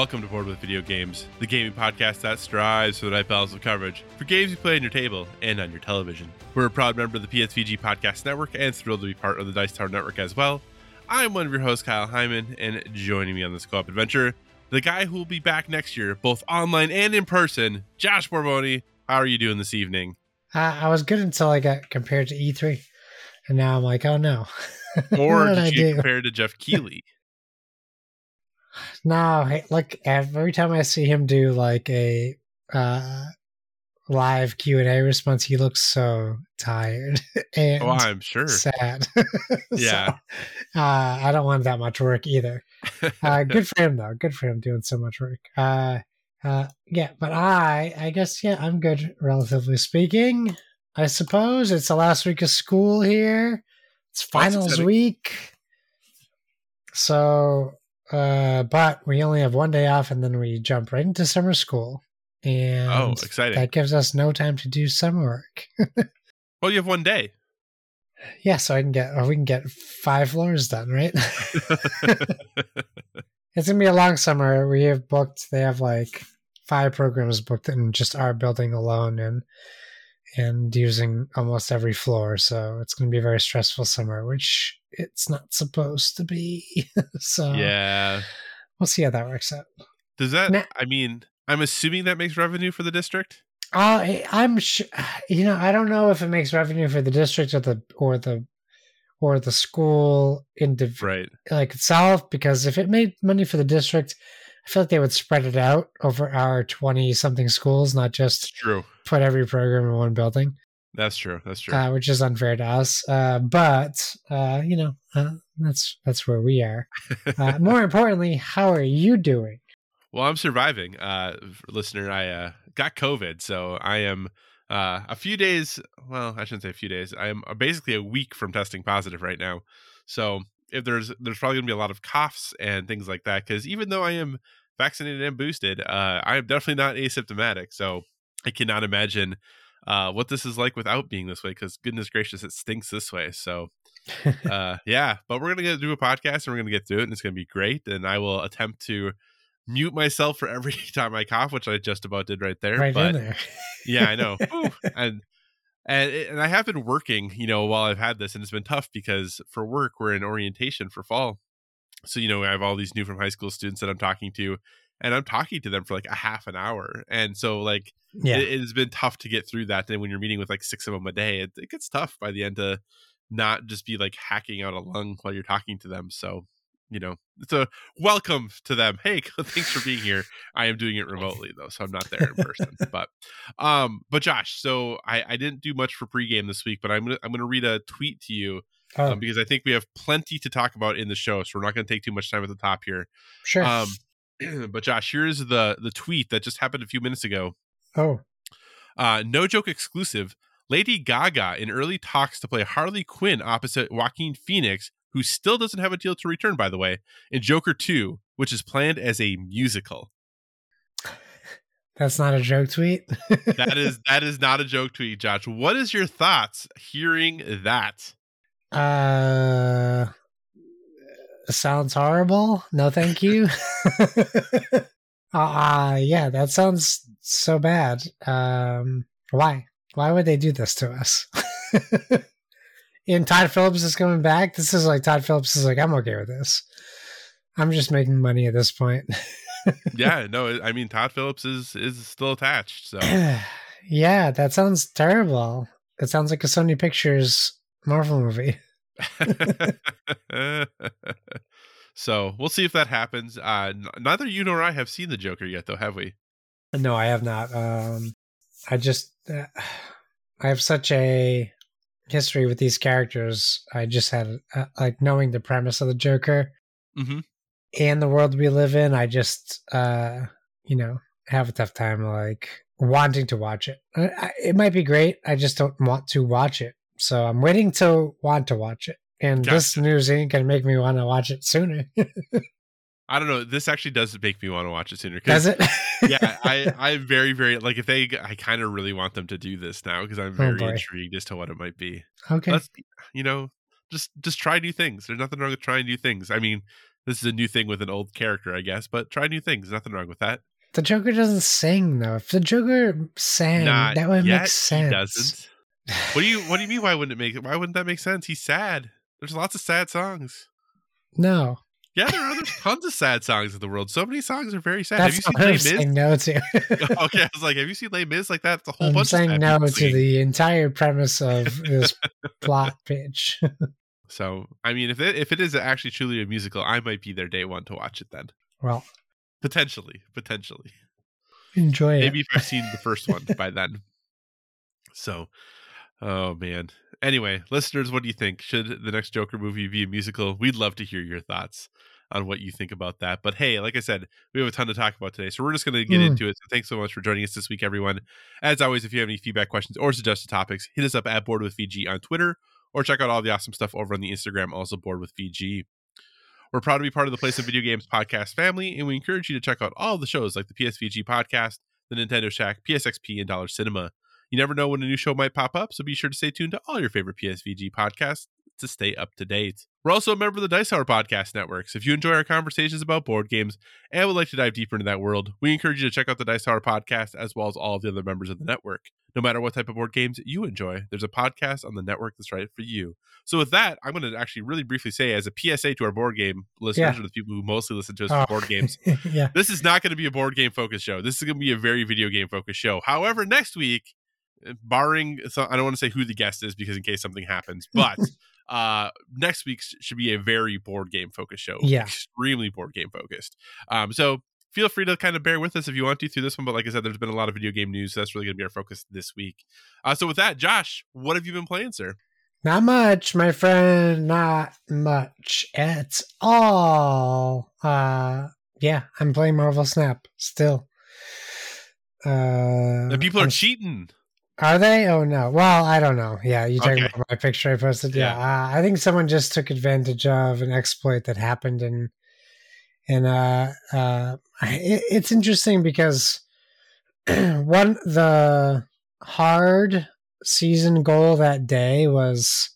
Welcome to Board with Video Games, the gaming podcast that strives for the right balance of coverage for games you play on your table and on your television. We're a proud member of the PSVG Podcast Network and thrilled to be part of the Dice Tower Network as well. I'm one of your hosts, Kyle Hyman, and joining me on this co-op adventure, the guy who will be back next year, both online and in person, Josh Borboni. How are you doing this evening? Uh, I was good until I got compared to E3, and now I'm like, oh no. Or did you do? compare to Geoff Keighley? No, look, every time I see him do like a uh, live Q and A response, he looks so tired and oh, I'm sure. sad. Yeah. So, uh, I don't want that much work either. Uh, good for him though. Good for him doing so much work. Uh, uh, yeah, but I, I guess, yeah, I'm good, relatively speaking. I suppose it's the last week of school here. It's finals week. So, uh, but we only have one day off and then we jump right into summer school. And oh, exciting. that gives us no time to do summer work. well, you have one day. Yeah, so I can get, or we can get five floors done, right? it's gonna be a long summer. We have booked. They have like five programs booked in just our building alone, and and using almost every floor. So it's gonna be a very stressful summer, which it's not supposed to be. so yeah. we'll see how that works out. Does that? Nah. I mean, I'm assuming that makes revenue for the district. Uh, I'm sure. You know, I don't know if it makes revenue for the district or the or the or the school indiv- Right. like itself because if it made money for the district i feel like they would spread it out over our 20 something schools not just true. put every program in one building That's true. That's true. uh, which is unfair to us uh, but uh, you know uh, that's that's where we are uh, more importantly how are you doing well, I'm surviving. Uh, listener, I uh, got COVID, so I am uh, a few days. Well, I shouldn't say a few days. I am basically a week from testing positive right now. So if there's there's probably gonna be a lot of coughs and things like that. Because even though I am vaccinated and boosted, uh, I am definitely not asymptomatic. So I cannot imagine uh, what this is like without being this way. Because goodness gracious, it stinks this way. So uh, yeah, but we're gonna get, do a podcast and we're gonna get through it, and it's gonna be great. And I will attempt to mute myself for every time I cough, which I just about did right there. right but in there yeah, I know. Whew. and and eh, and I have been working, you know, while I've had this, and it's been tough because for work we're in orientation for fall. So you know, I have all these new from high school students that I'm talking to, and I'm talking to them for like a half an hour, and so like yeah it, has been tough to get through that. Then when you're meeting with like six of them a day, it, it gets tough by the end to not just be like hacking out a lung while you're talking to them. So you know, it's a welcome to them. Hey, thanks for being here. I am doing it remotely though, so I'm not there in person. but um, but Josh, so I I didn't do much for pregame this week, but I'm gonna I'm gonna read a tweet to you oh, um, because I think we have plenty to talk about in the show, so we're not gonna take too much time at the top here. sure Um, but Josh, here's the the tweet that just happened a few minutes ago. oh Uh, no joke exclusive. Lady Gaga in early talks to play Harley Quinn opposite Joaquin Phoenix, who still doesn't have a deal to return, by the way, in Joker 2, which is planned as a musical. that's not a joke tweet That is that is not a joke tweet, Josh. What is your thoughts hearing that? Uh, sounds horrible. No, thank you. uh, uh, yeah, that sounds so bad. Um, why? Why would they do this to us? And Todd Phillips is coming back. This is like Todd Phillips is like, I'm okay with this. I'm just making money at this point. Yeah, no, I mean Todd Phillips is is still attached. So yeah, that sounds terrible. It sounds like a Sony Pictures Marvel movie. so we'll see if that happens. Uh, neither you nor I have seen the Joker yet, though, have we? No, I have not. Um, I just, uh, I have such a history with these characters. I just had uh, like knowing the premise of the Joker Mm-hmm. and the world we live in. I just, uh, you know, have a tough time like wanting to watch it. I, I, it might be great. I just don't want to watch it. So I'm waiting to want to watch it. And this Gotcha. news ain't gonna make me want to watch it sooner. I don't know. This actually does make me want to watch it sooner. Does it? yeah, I I'm very very like if they I kind of really want them to do this now because I'm Oh, very boy. intrigued as to what it might be. okay. Let's you know just just try new things. There's nothing wrong with trying new things. I mean, this is a new thing with an old character, I guess, but try new things. Nothing wrong with that. The Joker doesn't sing though. If the Joker sang, Not that would yet, make sense. He doesn't. What do you What do you mean? Why wouldn't it make? Why wouldn't that make sense? He's sad. There's lots of sad songs. No, Yeah, there are there's tons of sad songs in the world. So many songs are very sad. that's Have you seen I'm Les Mis? saying no to. okay, I was like, have you seen Les Mis? Like that's a whole I'm bunch. saying of no to the entire premise of this plot pitch. So, I mean, if it, if it is actually truly a musical, I might be there day one to watch it. Then well, potentially, potentially, enjoy it. maybe if I've seen the first one by then. So, oh man. Anyway, listeners, what do you think? Should the next Joker movie be a musical? We'd love to hear your thoughts on what you think about that. But hey, like I said, we have a ton to talk about today, so we're just going to get Mm. into it. So thanks so much for joining us this week, everyone. As always, if you have any feedback, questions, or suggested topics, hit us up at Board with VG on Twitter, or check out all the awesome stuff over on the Instagram, also Board with VG. We're proud to be part of the Play Some Video Games podcast family, and we encourage you to check out all the shows like the PSVG podcast, the Nintendo Shack, PSXP, and Dollar Cinema. You never know when a new show might pop up, so be sure to stay tuned to all your favorite PSVG podcasts to stay up to date. We're also a member of the Dice Tower Podcast Network, so if you enjoy our conversations about board games and would like to dive deeper into that world, we encourage you to check out the Dice Tower Podcast as well as all of the other members of the network. No matter what type of board games you enjoy, there's a podcast on the network that's right for you. So with that, I'm going to actually really briefly say as a PSA to our board game listeners, Yeah. or the people who mostly listen to us Oh. for board games, yeah. this is not going to be a board game focused show. This is going to be a very video game focused show. However, next week, barring so I don't want to say who the guest is because in case something happens, but uh next week should be a very board game focused show. Yeah. Extremely board game focused. Um so feel free to kind of bear with us if you want to through this one, but like I said, there's been a lot of video game news. So that's really going to be our focus this week. Uh, so with that, Josh, what have you been playing, sir? Not much, my friend. Not much at all. Uh, yeah, I'm playing Marvel Snap still. Uh, And people are I'm- cheating. Are they? Oh no. Well, I don't know. Yeah, you talking Okay. about my picture I posted? Yeah, Uh, I think someone just took advantage of an exploit that happened, and and uh, uh, it, it's interesting because one the hard season goal that day was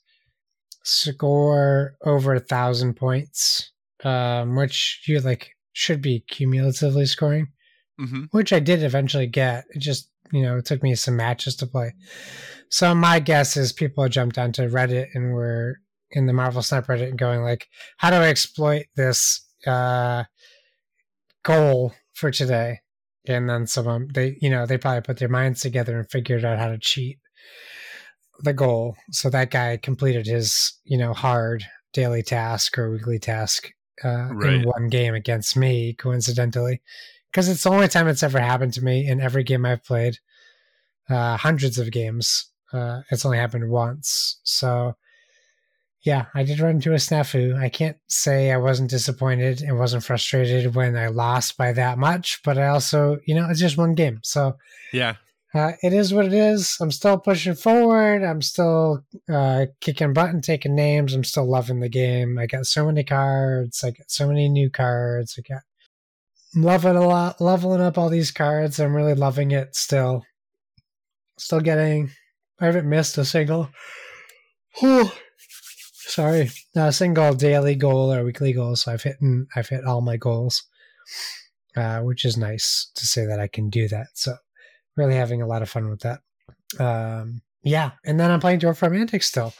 score over a thousand points, um, which you like should be cumulatively scoring hmm which I did eventually get. It just, you know, it took me some matches to play. So my guess is people jumped onto Reddit and were in the Marvel Snap Reddit and going like, how do I exploit this uh, goal for today? And then someone they, you know, they probably put their minds together and figured out how to cheat the goal. So that guy completed his, you know, hard daily task or weekly task uh, Right. in one game against me, coincidentally because it's the only time it's ever happened to me in every game I've played. Uh, hundreds of games. Uh, it's only happened once. So, yeah, I did run into a snafu. I can't say I wasn't disappointed and wasn't frustrated when I lost by that much, but I also, you know, it's just one game. So, Yeah. uh, it is what it is. I'm still pushing forward. I'm still uh, kicking butt and taking names. I'm still loving the game. I got so many cards. I got so many new cards. I got I'm loving a lot, leveling up all these cards. I'm really loving it still. Still getting. I haven't missed a single. Whew, sorry, a single daily goal or weekly goal. So I've hit I've hit all my goals, uh, which is nice to say that I can do that. So really having a lot of fun with that. Um, yeah, and then I'm playing Dorfromantik still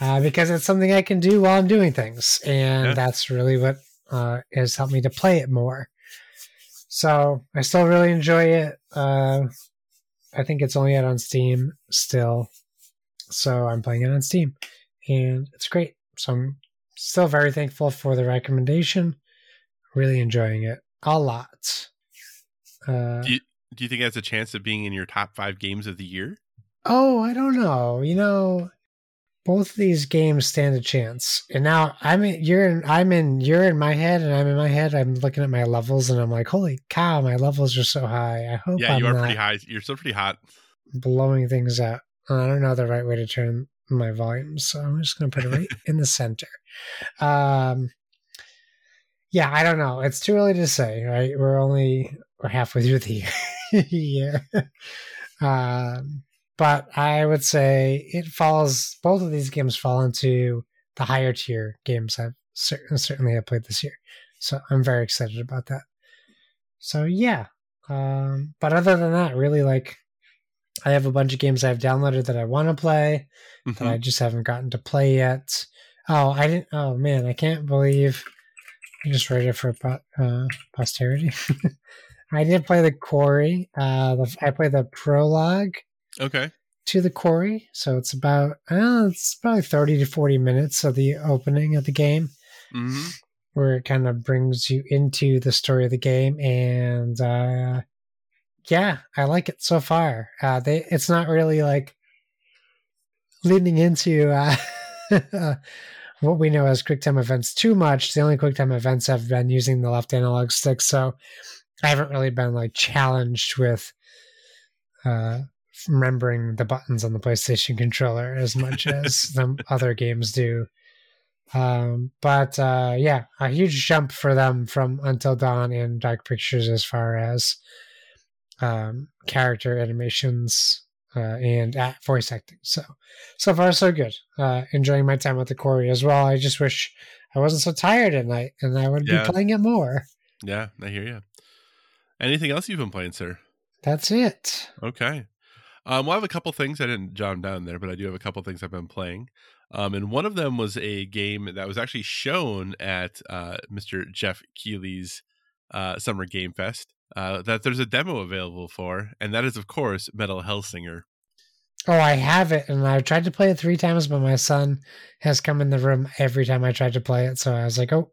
uh, because it's something I can do while I'm doing things, and Yeah. that's really what uh, has helped me to play it more. So I still really enjoy it. Uh, I think it's only out on Steam still, so I'm playing it on Steam, and it's great. So I'm still very thankful for the recommendation. Really enjoying it a lot. Uh, Do you, do you think it has a chance of being in your top five games of the year? Oh, I don't know. You know, both of these games stand a chance. And now I'm in, you're in, I'm in, you're in my head, and I'm in my head. I'm looking at my levels, and I'm like, holy cow, my levels are so high. I hope Yeah, I'm you are pretty high. You're still pretty hot. blowing things out. I don't know the right way to turn my volume, so I'm just going to put it right in the center. Um, yeah, I don't know. It's too early to say, right? We're only we're halfway through the year. um, but I would say it falls. Both of these games fall into the higher tier games I've cer- certainly have played this year. So I'm very excited about that. So yeah. Um, but other than that, really like I have a bunch of games I've downloaded that I want to play that Mhm. I just haven't gotten to play yet. Oh, I didn't. Oh man, I can't believe I just read it for uh, posterity. I did play the quarry. Uh, the, I played the prologue Okay. to the quarry, so it's about uh, it's probably thirty to forty minutes of the opening of the game, hmm where it kind of brings you into the story of the game, and uh, yeah, I like it so far. Uh, they it's not really like leaning into uh, what we know as QuickTime events too much. The only QuickTime events have been using the left analog stick, so I haven't really been like challenged with uh, remembering the buttons on the PlayStation controller as much as the other games do. Um, but uh, yeah, a huge jump for them from Until Dawn and Dark Pictures as far as um, character animations uh, and uh, voice acting. So, so far so good. Uh, enjoying my time with the quarry as well. I just wish I wasn't so tired at night and I would Yeah. be playing it more. Yeah, I hear you. Anything else you've been playing, sir? That's it. Okay. Um, well, I have a couple things I didn't jot down there, but I do have a couple things I've been playing. Um, and one of them was a game that was actually shown at uh, Mr. Geoff Keighley's uh, Summer Game Fest uh, that there's a demo available for, and that is, of course, Metal Hellsinger. Oh, I have it, and I've tried to play it three times, but my son has come in the room every time I tried to play it. So I was like, "Oh,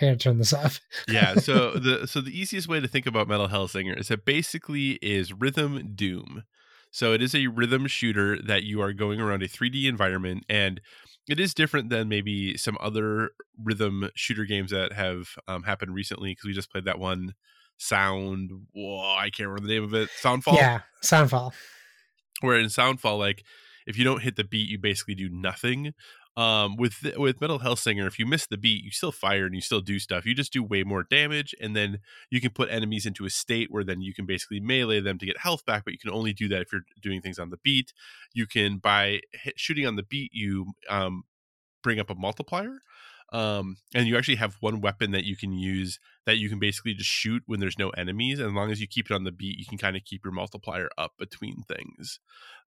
I gotta turn this off." yeah so the so the easiest way to think about metal hellsinger is it basically is rhythm doom so it is a rhythm shooter that you are going around a 3d environment and it is different than maybe some other rhythm shooter games that have um, happened recently because we just played that one sound whoa i can't remember the name of it soundfall Yeah, Soundfall. where in soundfall like if you don't hit the beat you basically do nothing um with with metal hellsinger if you miss the beat you still fire and you still do stuff. You just do way more damage and then you can put enemies into a state where then you can basically melee them to get health back but you can only do that if you're doing things on the beat. You can by hit, shooting on the beat you um bring up a multiplier um and you actually have one weapon that you can use that you can basically just shoot when there's no enemies and as long as you keep it on the beat you can kind of keep your multiplier up between things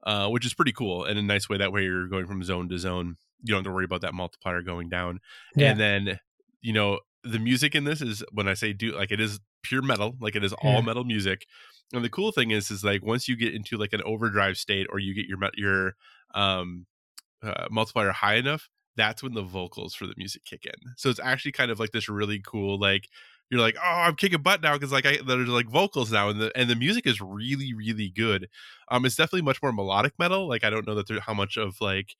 uh which is pretty cool and a nice way that way you're going from zone to zone. You don't have to worry about that multiplier going down. Yeah, and then you know the music in this is when i say do like it is pure metal like it is all Yeah. metal music and the cool thing is is like once you get into like an overdrive state or you get your your um uh, multiplier high enough that's when the vocals for the music kick in. So it's actually kind of like this really cool like you're like oh i'm kicking butt now because like I, there's like vocals now and the and the music is really really good. Um it's definitely much more melodic metal like i don't know that there's how much of like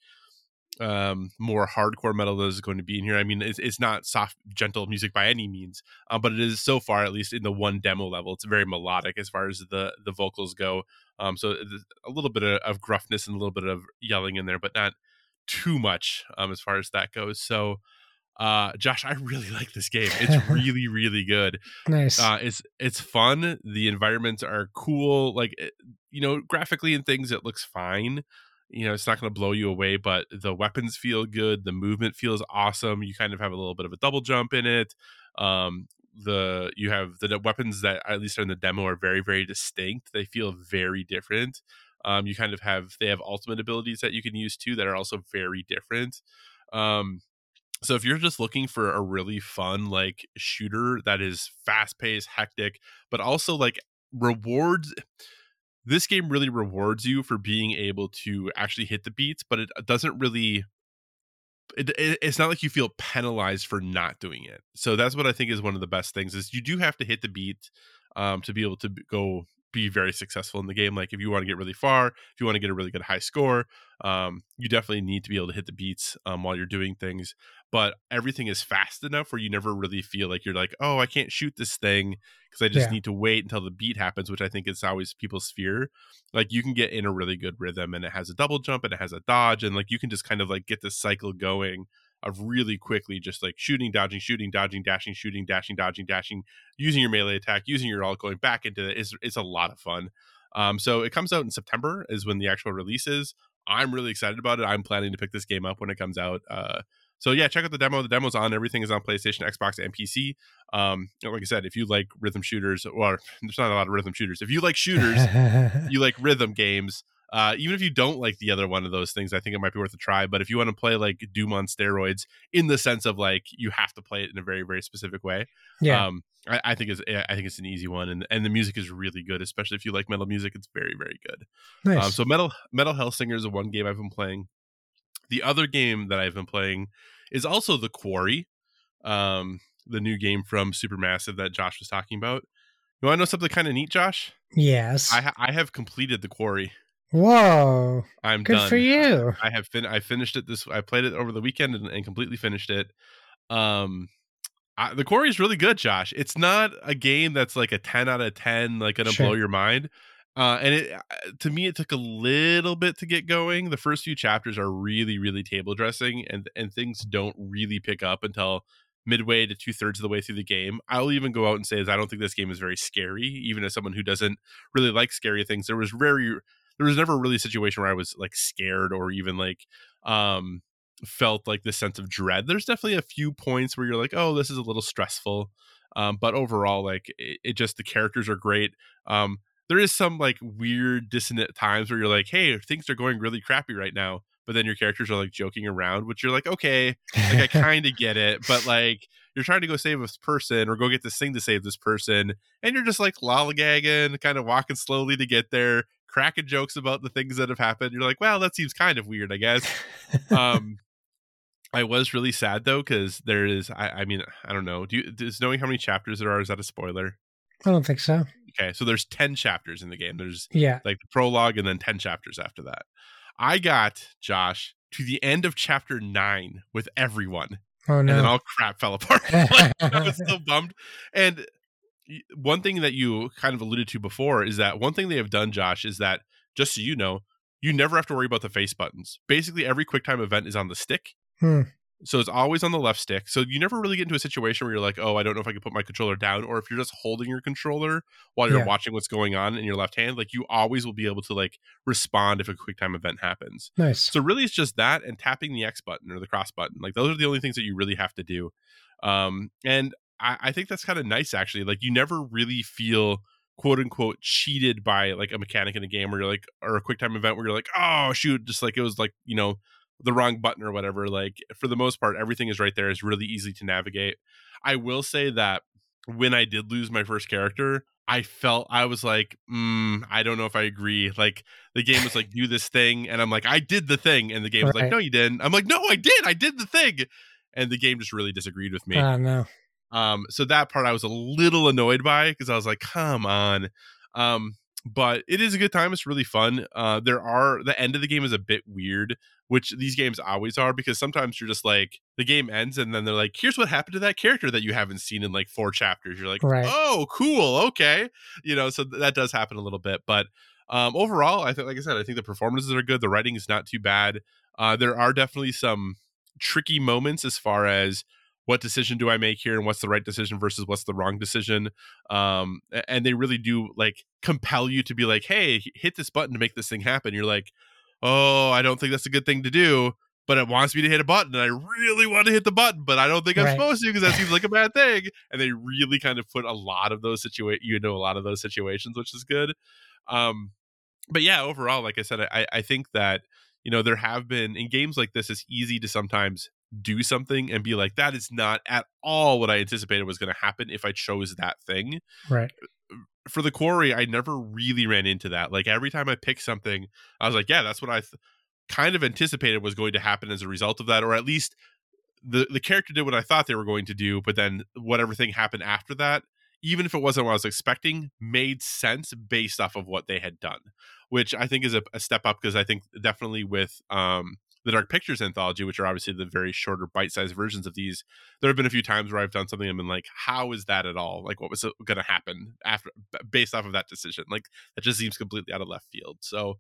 um more hardcore metal that is going to be in here. I mean it's, it's not soft gentle music by any means um, but it is so far at least in the one demo level it's very melodic as far as the the vocals go. Um so a little bit of, of gruffness and a little bit of yelling in there but not too much um as far as that goes. So uh josh i really like this game. It's really really good. Nice. uh it's it's fun. The environments are cool. Like you know graphically and things it looks fine. You know it's not going to blow you away but the weapons feel good. The movement feels awesome. You kind of have a little bit of a double jump in it. Um the you have the weapons that at least are in the demo are very very distinct. They feel very different um you kind of have they have ultimate abilities that you can use too that are also very different um so if you're just looking for a really fun like shooter that is fast paced hectic but also like rewards this game really rewards you for being able to actually hit the beats but it doesn't really it, it, it's not like you feel penalized for not doing it so that's what i think is one of the best things is you do have to hit the beat um, to be able to go be very successful in the game. Like if you want to get really far, if you want to get a really good high score, um, you definitely need to be able to hit the beats um, while you're doing things. But everything is fast enough where you never really feel like you're like, oh, I can't shoot this thing because I just Yeah. need to wait until the beat happens, which I think is always people's fear. Like you can get in a really good rhythm and it has a double jump and it has a dodge and like you can just kind of like get this cycle going of really quickly just like shooting, dodging, shooting, dodging, dashing, shooting, dashing, dodging, dashing, using your melee attack, using your ult, going back into it. It's, it's a lot of fun. Um, so it comes out in September is when the actual release is. I'm really excited about it. I'm planning to pick this game up when it comes out. Uh, so yeah, check out the demo. The demo's on. Everything is on PlayStation, Xbox, and PC. Um, like I said, if you like rhythm shooters, or there's not a lot of rhythm shooters. If you like shooters, you like rhythm games. Uh, even if you don't like the other one of those things, I think it might be worth a try. But if you want to play like Doom on steroids, in the sense of like you have to play it in a very very specific way, yeah. um, I, I think it's I think it's an easy one, and and the music is really good, especially if you like metal music. It's very very good. nice. Um, so metal metal Hellsinger is the one game I've been playing. The other game that I've been playing is also the Quarry, um, the new game from Supermassive that Josh was talking about. You want to know something kind of neat, Josh? yes. I ha- I have completed the Quarry. Whoa. I'm Good done. for you. I have fin- I finished it this. I played it over the weekend and, and completely finished it. Um, I, the Quarry is really good, Josh. It's not a game that's like a ten out of ten, like gonna Sure. blow your mind. Uh, and it uh, to me, it took a little bit to get going. The first few chapters are really, really table dressing, and and things don't really pick up until midway to two thirds of the way through the game. I'll even go out and say is I don't think this game is very scary, even as someone who doesn't really like scary things. There was very there was never really a situation where I was like scared or even like um felt like this sense of dread. There's definitely a few points where you're like, oh, this is a little stressful. Um, but overall, like it, it just the characters are great. Um, there is some like weird dissonant times where you're like, hey, things are going really crappy right now, but then your characters are like joking around, which you're like, okay, like I kind of get it, but like you're trying to go save this person or go get this thing to save this person, and you're just like lollygagging, kind of walking slowly to get there, cracking jokes about the things that have happened. You're like, well, that seems kind of weird, I guess. um, I was really sad though because there is, I, I mean, I don't know. Do you does knowing how many chapters there are is that a spoiler? I don't think so. Okay, so there's ten chapters in the game. There's Yeah. like the prologue and then 10 chapters after that. I got Josh to the end of chapter 9 with everyone Oh and then all crap fell apart. like, I was so bummed. And one thing that you kind of alluded to before is that one thing they have done Josh is that just so you know, you never have to worry about the face buttons. Basically every QuickTime event is on the stick. Hmm. So it's always on the left stick. So you never really get into a situation where you're like, oh, I don't know if I can put my controller down, or if you're just holding your controller while you're Yeah. watching what's going on in your left hand, like you always will be able to like respond if a quick time event happens. nice. So really it's just that and tapping the X button or the cross button. Like those are the only things that you really have to do. Um, and I, I think that's kind of nice actually. Like you never really feel quote unquote cheated by like a mechanic in a game where you're like or a quick time event where you're like, oh shoot, just like it was like, you know, the wrong button or whatever. Like for the most part, everything is right there. It's really easy to navigate. I will say that when I did lose my first character, I felt I was like, mm, I don't know if I agree. Like the game was like, do this thing, and I'm like, I did the thing, and the game was like, no, you didn't. I'm like, no, I did. I did the thing, and the game just really disagreed with me. Oh no. Um, so that part I was a little annoyed by because I was like, come on. Um, but it is a good time. It's really fun. Uh, there are the end of the game is a bit weird, which these games always are because sometimes you're just like the game ends and then they're like, here's what happened to that character that you haven't seen in like four chapters. You're like, Right. oh, cool, okay, you know. So that does happen a little bit, but um, overall, I think, like I said, I think the performances are good. The writing is not too bad. Uh, there are definitely some tricky moments as far as what decision do I make here and what's the right decision versus what's the wrong decision. Um, and they really do like compel you to be like, hey, hit this button to make this thing happen. You're like, oh, I don't think that's a good thing to do, but it wants me to hit a button and I really want to hit the button, but I don't think I'm Right. supposed to because that seems like a bad thing. And they really kind of put a lot of those situa you know, a lot of those situations, which is good. Um, but yeah, overall, like I said, I, I think that you know there have been in games like this, it's easy to sometimes do something and be like, that is not at all what I anticipated was going to happen if I chose that thing. Right. For the quarry, I never really ran into that. Like every time I picked something, I was like, yeah, that's what I th- kind of anticipated was going to happen as a result of that, or at least the the character did what I thought they were going to do, but then whatever thing happened after that even if it wasn't what I was expecting, made sense based off of what they had done, which I think is a, a step up because I think definitely with um, the Dark Pictures anthology, which are obviously the very shorter, bite-sized versions of these, there have been a few times where I've done something and been like, "How is that at all? Like, what was going to happen after based off of that decision? Like, that just seems completely out of left field." So,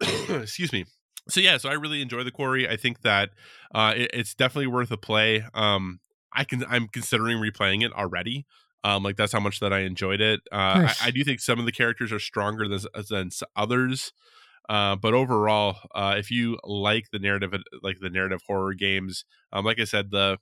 excuse me. So yeah, so I really enjoy the quarry. I think that uh, it, it's definitely worth a play. Um, I can I'm considering replaying it already. Um, like that's how much that I enjoyed it. Uh. I, I do think some of the characters are stronger than than others. Uh, but overall, uh, if you like the narrative, like the narrative horror games, um, like I said, the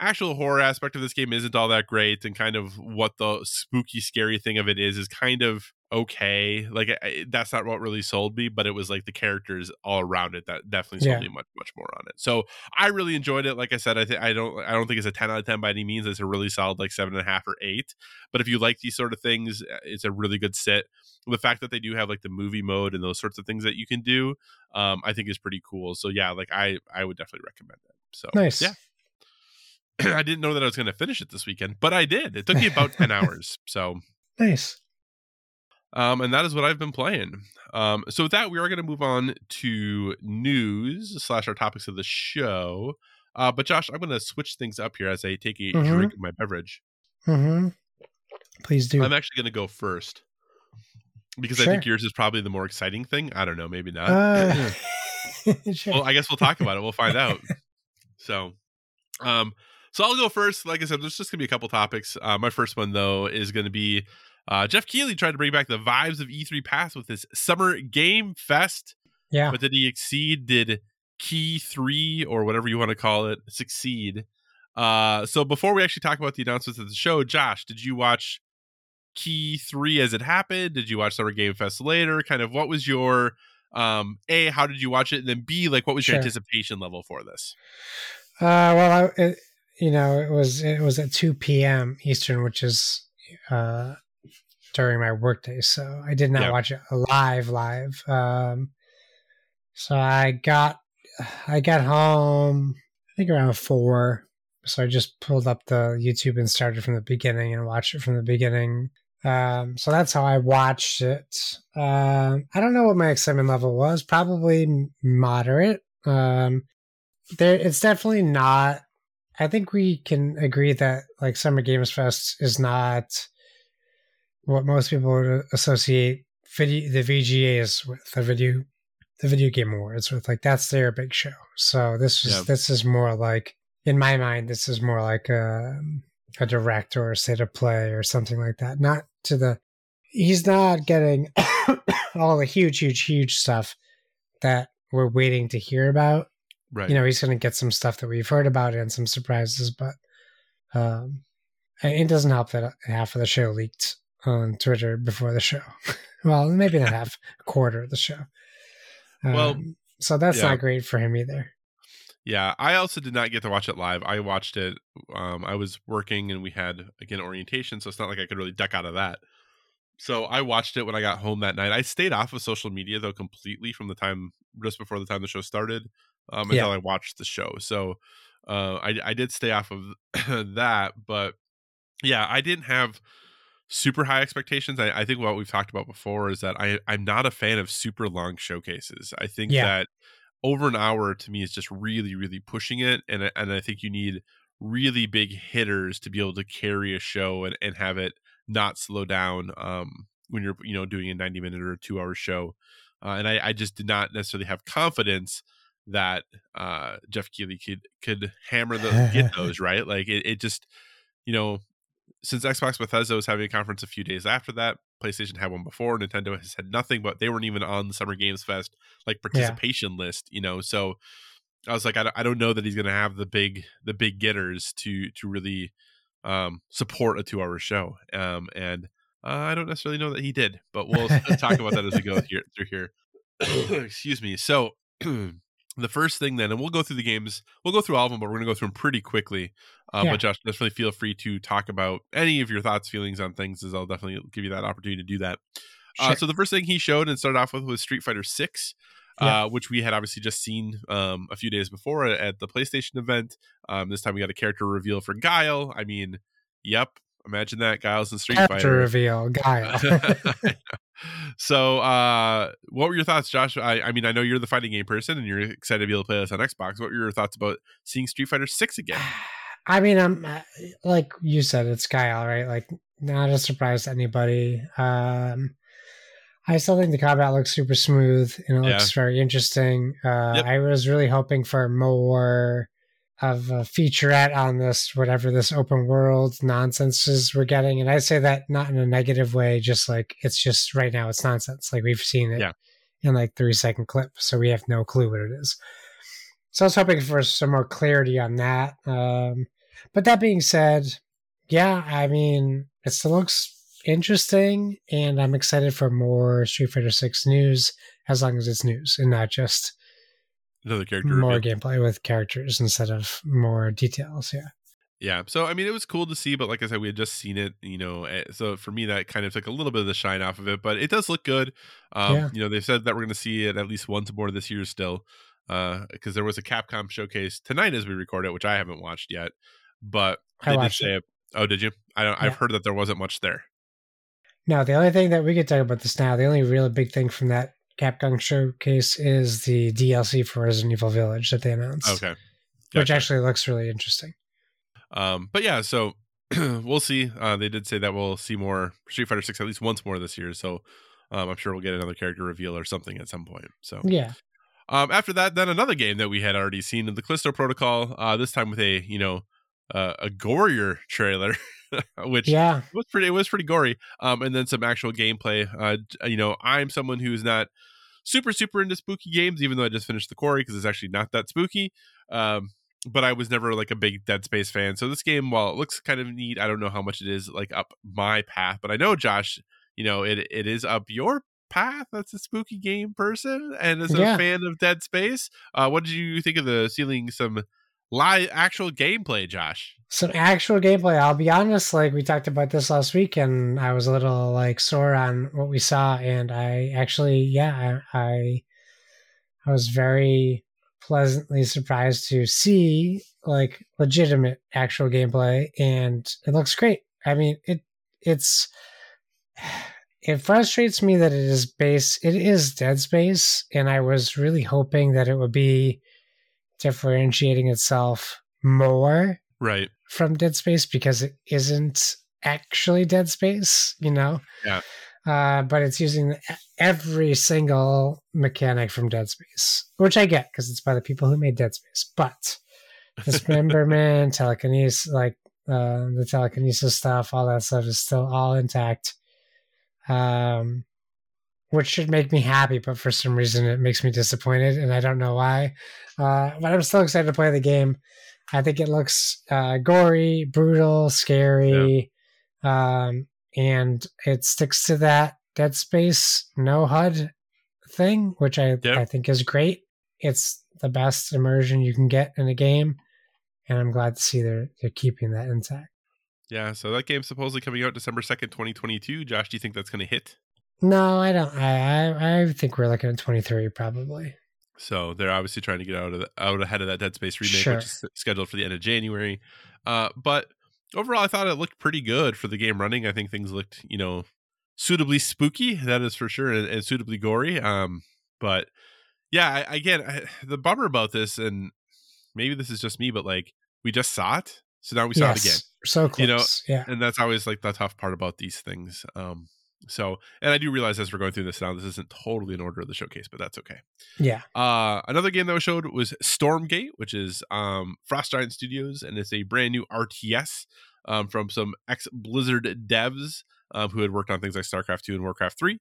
actual horror aspect of this game isn't all that great, and kind of what the spooky, scary thing of it is is kind of okay. Like I- that's not what really sold me, but it was like the characters all around it that definitely sold Yeah. me much, much more on it. So I really enjoyed it. Like I said, I think I don't, I don't think it's a ten out of ten by any means. It's a really solid like seven and a half or eight. But if you like these sort of things, uh, it's a really good sit. The fact that they do have like the movie mode and those sorts of things that you can do, um, I think is pretty cool. So yeah, like I, I would definitely recommend it. So Nice. yeah. I didn't know that I was going to finish it this weekend, but I did. It took me about 10 hours. So, Nice. um, and that is what I've been playing. Um, so with that, we are going to move on to news slash our topics of the show. Uh, but Josh, I'm going to switch things up here as I take a Mhm. drink of my beverage. Mm-hmm. Please do. I'm actually going to go first because I think yours is probably the more exciting thing. I don't know, maybe not. Uh, sure. well, I guess we'll talk about it. We'll find out. So, um, so I'll go first. Like I said, there's just gonna be a couple topics. Uh, my first one though is gonna be uh, Geoff Keighley tried to bring back the vibes of E3 Pass with his Summer Game Fest, yeah. but did he exceed? Did Key Three or whatever you want to call it succeed? Uh, so before we actually talk about the announcements of the show, Josh, did you watch Key Three as it happened? Did you watch Summer Game Fest later? Kind of what was your um a how did you watch it and then b like what was your anticipation level for this Uh, well, I, it, you know, it was it was at two p.m. Eastern, which is uh, during my workday, so I did not Yeah. watch it live. Live. Um, so I got I got home I think around four. So I just pulled up the YouTube and started from the beginning and watched it from the beginning. Um, so that's how I watched it. Um, I don't know what my excitement level was. Probably moderate. Um, there, it's definitely not. I think we can agree that like Summer Games Fest is not what most people would associate video the VGAs with the video the video game awards with like that's their big show. So this is Yeah. this is more like in my mind this is more like um, a a direct or a state of play or something like that. Not to the he's not getting all the huge huge huge stuff that we're waiting to hear about right. you know he's going to get some stuff that we've heard about and some surprises but um it doesn't help that half of the show leaked on twitter before the show. Well maybe not half a quarter of the show. Well, Um, so that's yeah. not great for him either. Yeah i also did not get to watch it live. I watched it um i was working and we had again orientation so it's not like i could really duck out of that. So i watched it when i got home that night. I stayed off of social media though completely from the time just before the time the show started um until Yeah. i watched the show so uh i i did stay off of that but yeah i didn't have super high expectations I, I think what we've talked about before is that i i'm not a fan of super long showcases i think Yeah. that over an hour to me is just really really pushing it and I- and i think you need really big hitters to be able to carry a show and, and have it not slow down um when you're you know doing a 90 minute or two hour show uh, and I, I just did not necessarily have confidence that uh geoff keighley could could hammer the get those right? Like it, it just you know since xbox bethesda was having a conference a few days after that playstation had one before nintendo has had nothing but they weren't even on the summer games fest like participation list you know? So i was like I don't, I don't know that he's going to have the big the big getters to to really um support a two hour show um and uh, i don't necessarily know that he did but we'll talk about that as we go here through here. Excuse me. So the first thing then and we'll go through the games we'll go through all of them but we're going to go through them pretty quickly uh, Yeah. but josh definitely feel free to talk about any of your thoughts feelings on things as i'll definitely give you that opportunity to do that uh, so the first thing he showed and started off with was street fighter 6 Yeah. uh, which we had obviously just seen um, a few days before at the playstation event um, this time we got a character reveal for guile i mean yep Imagine that, Guile's in Street Character Fighter. reveal, Guile. so, uh, what were your thoughts, Josh? I, I mean, I know you're the fighting game person, and you're excited to be able to play this on Xbox. What were your thoughts about seeing Street Fighter Six again? I mean, I'm uh, like you said, it's Guile, right? Like, not a surprise to anybody. Um, I still think the combat looks super smooth and it Yeah. looks very interesting. Uh, Yep. I was really hoping for more of a featurette on this, whatever this open world nonsense is we're getting. And I say that not in a negative way, just like it's just right now it's nonsense. Like we've seen it Yeah. in like three second clip, so we have no clue what it is. So I was hoping for some more clarity on that. Um, but that being said, yeah, I mean, it still looks interesting, and I'm excited for more Street Fighter Six news as long as it's news and not just Another character more reveal. gameplay with characters instead of more details. Yeah, Yeah. So I mean, it was cool to see, but like I said, we had just seen it. You know, eh, so for me, that kind of took a little bit of the shine off of it. But it does look good. Um, Yeah. You know, they said that we're going to see it at least once more this year still, Uh because there was a Capcom showcase tonight as we record it, which I haven't watched yet. But I did watched say, "Oh, did you?" I don't. I've heard that there wasn't much there. Now, the only thing that we could talk about this now, the only real big thing from that Capcom showcase is the DLC for Resident Evil Village that they announced, Okay. which actually looks really interesting. Um, but yeah, so we'll see. Uh, they did say that we'll see more Street Fighter Six at least once more this year. So um, I'm sure we'll get another character reveal or something at some point. So Yeah, um, after that, then another game that we had already seen in the Callisto Protocol. Uh, this time with a you know uh, a gorier trailer, which yeah, was pretty. It was pretty gory. Um, and then some actual gameplay. Uh, you know, I'm someone who's not super super into spooky games, even though I just finished the quarry because it's actually not that spooky. Um, but I was never like a big Dead Space fan. So this game, while it looks kind of neat, I don't know how much it is like up my path. But I know Josh, you know, it it is up your path. That's a spooky game person, and as a Yeah. fan of Dead Space, uh, what did you think of the ceiling some live actual gameplay, Josh? some actual gameplay. I'll be honest, like we talked about this last week, and I was a little like sore on what we saw, and I actually, yeah, I, I, I was very pleasantly surprised to see like legitimate actual gameplay, and it looks great. I mean, it, it's, it frustrates me that it is base, it is Dead Space, and I was really hoping that it would be differentiating itself more Right. from Dead Space because it isn't actually Dead Space, you know? Yeah. Uh, but it's using every single mechanic from Dead Space, which I get because it's by the people who made Dead Space. But dismemberment, telekinesis, like uh, the telekinesis stuff, all that stuff is still all intact. Um, which should make me happy, but for some reason it makes me disappointed, and I don't know why. Uh, but I'm still excited to play the game. I think it looks uh, gory, brutal, scary, um, and it sticks to that Dead Space no HUD thing, which I Yep. I think is great. It's the best immersion you can get in a game, and I'm glad to see they're they're keeping that intact. Yeah, so that game's supposedly coming out December second, twenty twenty two. Josh, do you think that's going to hit? No, I don't. I I, I think we're looking at 23 probably. So they're obviously trying to get out of the, out ahead of that Dead Space remake, Sure. which is scheduled for the end of January. Uh, but overall, I thought it looked pretty good for the game running. I think things looked, you know, suitably spooky. That is for sure, and, and suitably gory. Um, but yeah, I, again, I, the bummer about this, and maybe this is just me, but like we just saw it, so now we saw it again. So close. You know, yeah. and that's always like the tough part about these things um so and i do realize as we're going through this now this isn't totally in order of the showcase but that's okay Yeah. uh another game that was showed was stormgate which is um frost giant studios and it's a brand new rts um from some ex blizzard devs um, who had worked on things like starcraft 2 and warcraft 3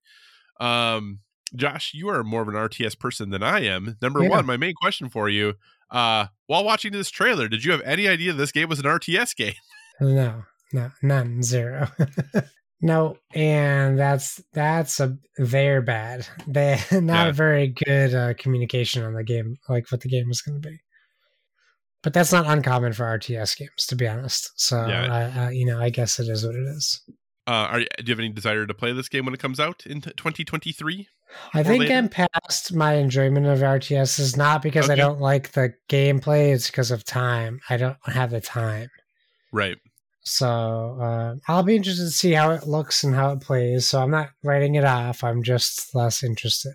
um josh you are more of an rts person than i am number Yeah. one my main question for you uh while watching this trailer did you have any idea this game was an rts game No, no, none, zero. no, and that's that's a they're bad. They not Yeah. a very good uh, communication on the game, like what the game was going to be. But that's not uncommon for RTS games, to be honest. So, Yeah. I, I, you know, I guess it is what it is. Uh, are do you have any desire to play this game when it comes out in 2023? I think later? I'm past my enjoyment of RTS is not because I don't like the gameplay; it's because of time. I don't have the time. Right. So uh, I'll be interested to see how it looks and how it plays. So I'm not writing it off. I'm just less interested.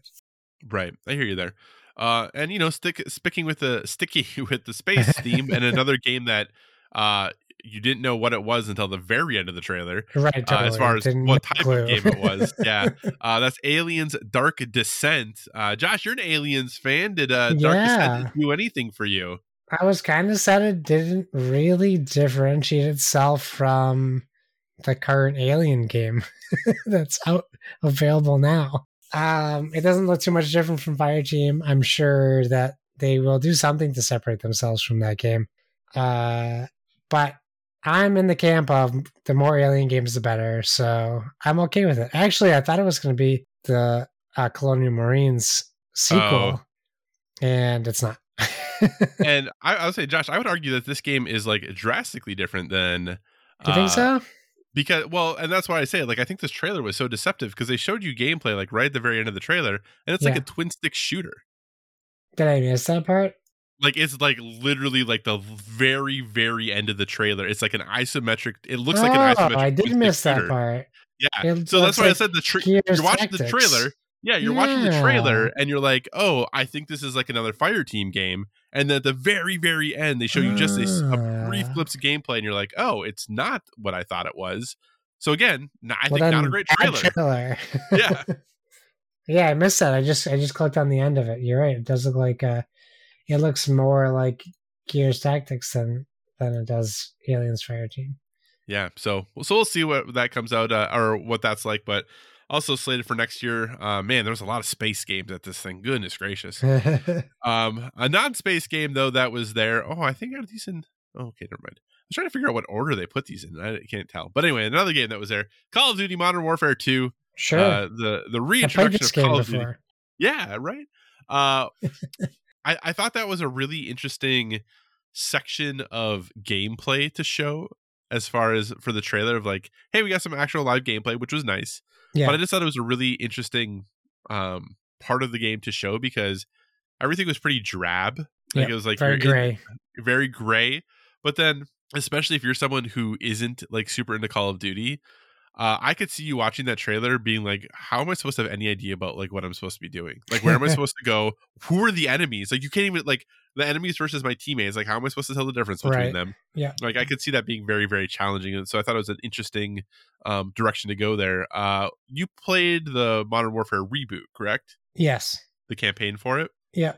Right, I hear you there. Uh, and you know, stick sticking with the sticky with the space theme, and another game that uh you didn't know what it was until the very end of the trailer. Right, Uh, as far as Didn't what type clue. of game it was, yeah, uh, that's Aliens: Dark Descent. Uh, Josh, you're an Aliens fan. Did uh, Dark Yeah. Descent do anything for you? I was kind of sad it didn't really differentiate itself from the current Alien game that's out available now. Um, it doesn't look too much different from Fireteam. I'm sure that they will do something to separate themselves from that game. Uh, but I'm in the camp of the more Alien games, the better. So I'm okay with it. Actually, I thought it was going to be the uh, Colonial Marines sequel, Oh. and it's not. and I, I would say, Josh, I would argue that this game is like drastically different than. Do you think uh, so? Because well, and that's why I say like I think this trailer was so deceptive because they showed you gameplay like right at the very end of the trailer, and it's like a twin stick shooter. Did I miss that part? Like it's like literally like the very very end of the trailer. It's like an isometric. It looks like an Oh, isometric. I did miss that shooter. part. Yeah. It so that's why I said the tra- you're watching the trailer. Yeah, you're watching the trailer and you're like, oh, I think this is like another fire team game. And then at the very, very end, they show you just a brief Ah. glimpse of gameplay, and you're like, oh, it's not what I thought it was. So again, i Well, think not a great trailer. trailer. Yeah. yeah, I missed that. I just I just clicked on the end of it. You're right. It does look like uh it looks more like Gears Tactics than than it does Aliens Fire Team. Yeah, so so we'll see what that comes out uh, or what that's like. But also slated for next year. Uh, man, there was a lot of space games at this thing. Goodness gracious. Um, a non-space game though that was there. Oh, I think are these in? Oh, okay, never mind. I was trying to figure out what order they put these in. I can't tell. But anyway, another game that was there: Call of Duty Modern Warfare Two. sure. Uh, the the reintroduction of Call of Duty. Yeah. right. Uh, I I thought that was a really interesting section of gameplay to show as far as for the trailer of like, hey, we got some actual live gameplay, which was nice. Yeah. But I just thought it was a really interesting um part of the game to show because everything was pretty drab. Like Yep, it was like Very gray. very gray. But then, especially if you're someone who isn't like super into Call of Duty, uh, I could see you watching that trailer being like, "How am I supposed to have any idea about like what I'm supposed to be doing? Like, where am I supposed to go? Who are the enemies? Like, you can't even like the enemies versus my teammates. Like, how am I supposed to tell the difference between Right. them? Yeah. like I could see that being very very challenging, and so I thought it was an interesting um, direction to go there. Uh, you played the Modern Warfare reboot, correct? Yes. The campaign for it. Yeah.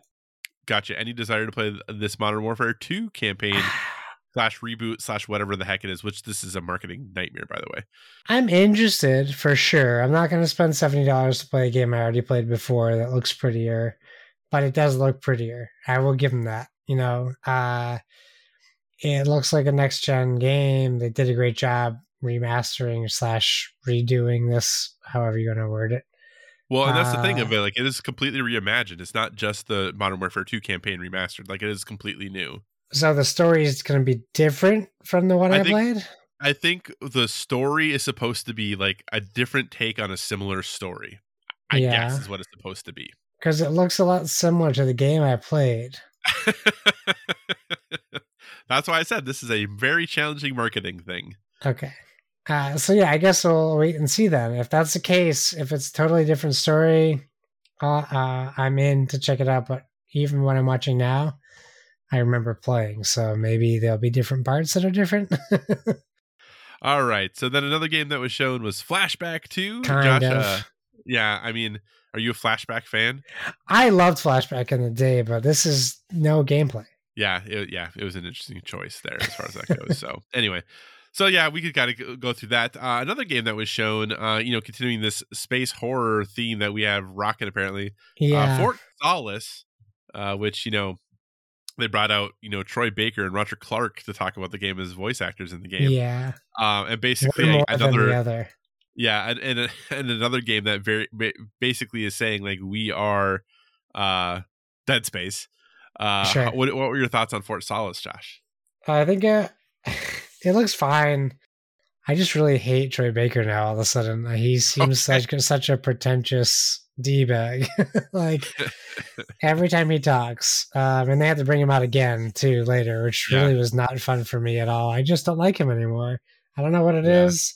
Gotcha. Any desire to play this Modern Warfare 2 campaign slash reboot slash whatever the heck it is, which this is a marketing nightmare, by the way. I'm interested for sure. I'm not going to spend seventy dollars to play a game I already played before that looks prettier, but it does look prettier. I will give them that. You know, uh, it looks like a next gen game. They did a great job remastering slash redoing this, however you want to word it. Well, and that's the thing of Uh, it. Like, it is completely reimagined. It's not just the Modern Warfare 2 campaign remastered. Like, it is completely new. So the story is going to be different from the one I I, think- played. I think the story is supposed to be like a different take on a similar story. I Yeah. guess is what it's supposed to be. Because it looks a lot similar to the game I played. That's why I said this is a very challenging marketing thing. Okay. Uh, so yeah, I guess we'll wait and see then. If that's the case, if it's a totally different story, uh, uh, I'm in to check it out. But even when I'm watching now, I remember playing, so maybe there'll be different parts that are different. All right. So then another game that was shown was Flashback 2. kind of. uh, yeah, I mean, are you a Flashback fan? I loved Flashback in the day, but this is no gameplay. Yeah, it, yeah, it was an interesting choice there as far as that goes. so anyway, so yeah, we could kind of go through that. Uh, another game that was shown, uh, you know, continuing this space horror theme that we have rocking apparently. Yeah. Uh, Fort Solis, uh, which you know they brought out, you know, Troy Baker and Roger Clark to talk about the game as voice actors in the game. yeah. Um, and basically more than the another other. Yeah, and and, and another game that very basically is saying like we are uh Dead Space. Uh Sure. what what were your thoughts on Fort Solis, Josh? I think uh, it looks fine. I just really hate Troy Baker now. All of a sudden, he seems Okay. such such a pretentious d bag. like every time he talks, um, and they had to bring him out again too later, which Yeah. really was not fun for me at all. I just don't like him anymore. I don't know what it Yeah. is.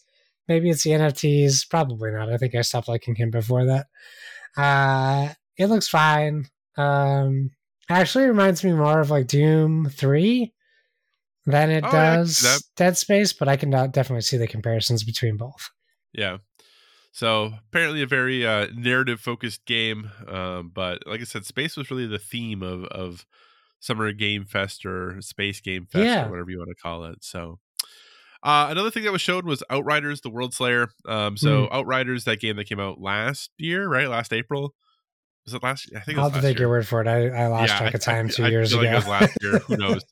Maybe it's the NFTs. Probably not. I think I stopped liking him before that. Uh, it looks fine. Um, actually reminds me more of like Doom Three than it Oh, yeah, I can does. Dead Space, but I can definitely see the comparisons between both. Yeah. So apparently a very uh, narrative focused game, um, but like I said, space was really the theme of of Summer Game Fest or Space Game Fest Yeah. or whatever you want to call it. So uh, another thing that was showed was Outriders: The World Slayer. Um, so Hmm. Outriders, that game that came out last year, right? Last April. Was it last? I think I'll was last take your word for it. I, I lost Yeah, track I- of time I, two years ago. Like it was last year. Who knows?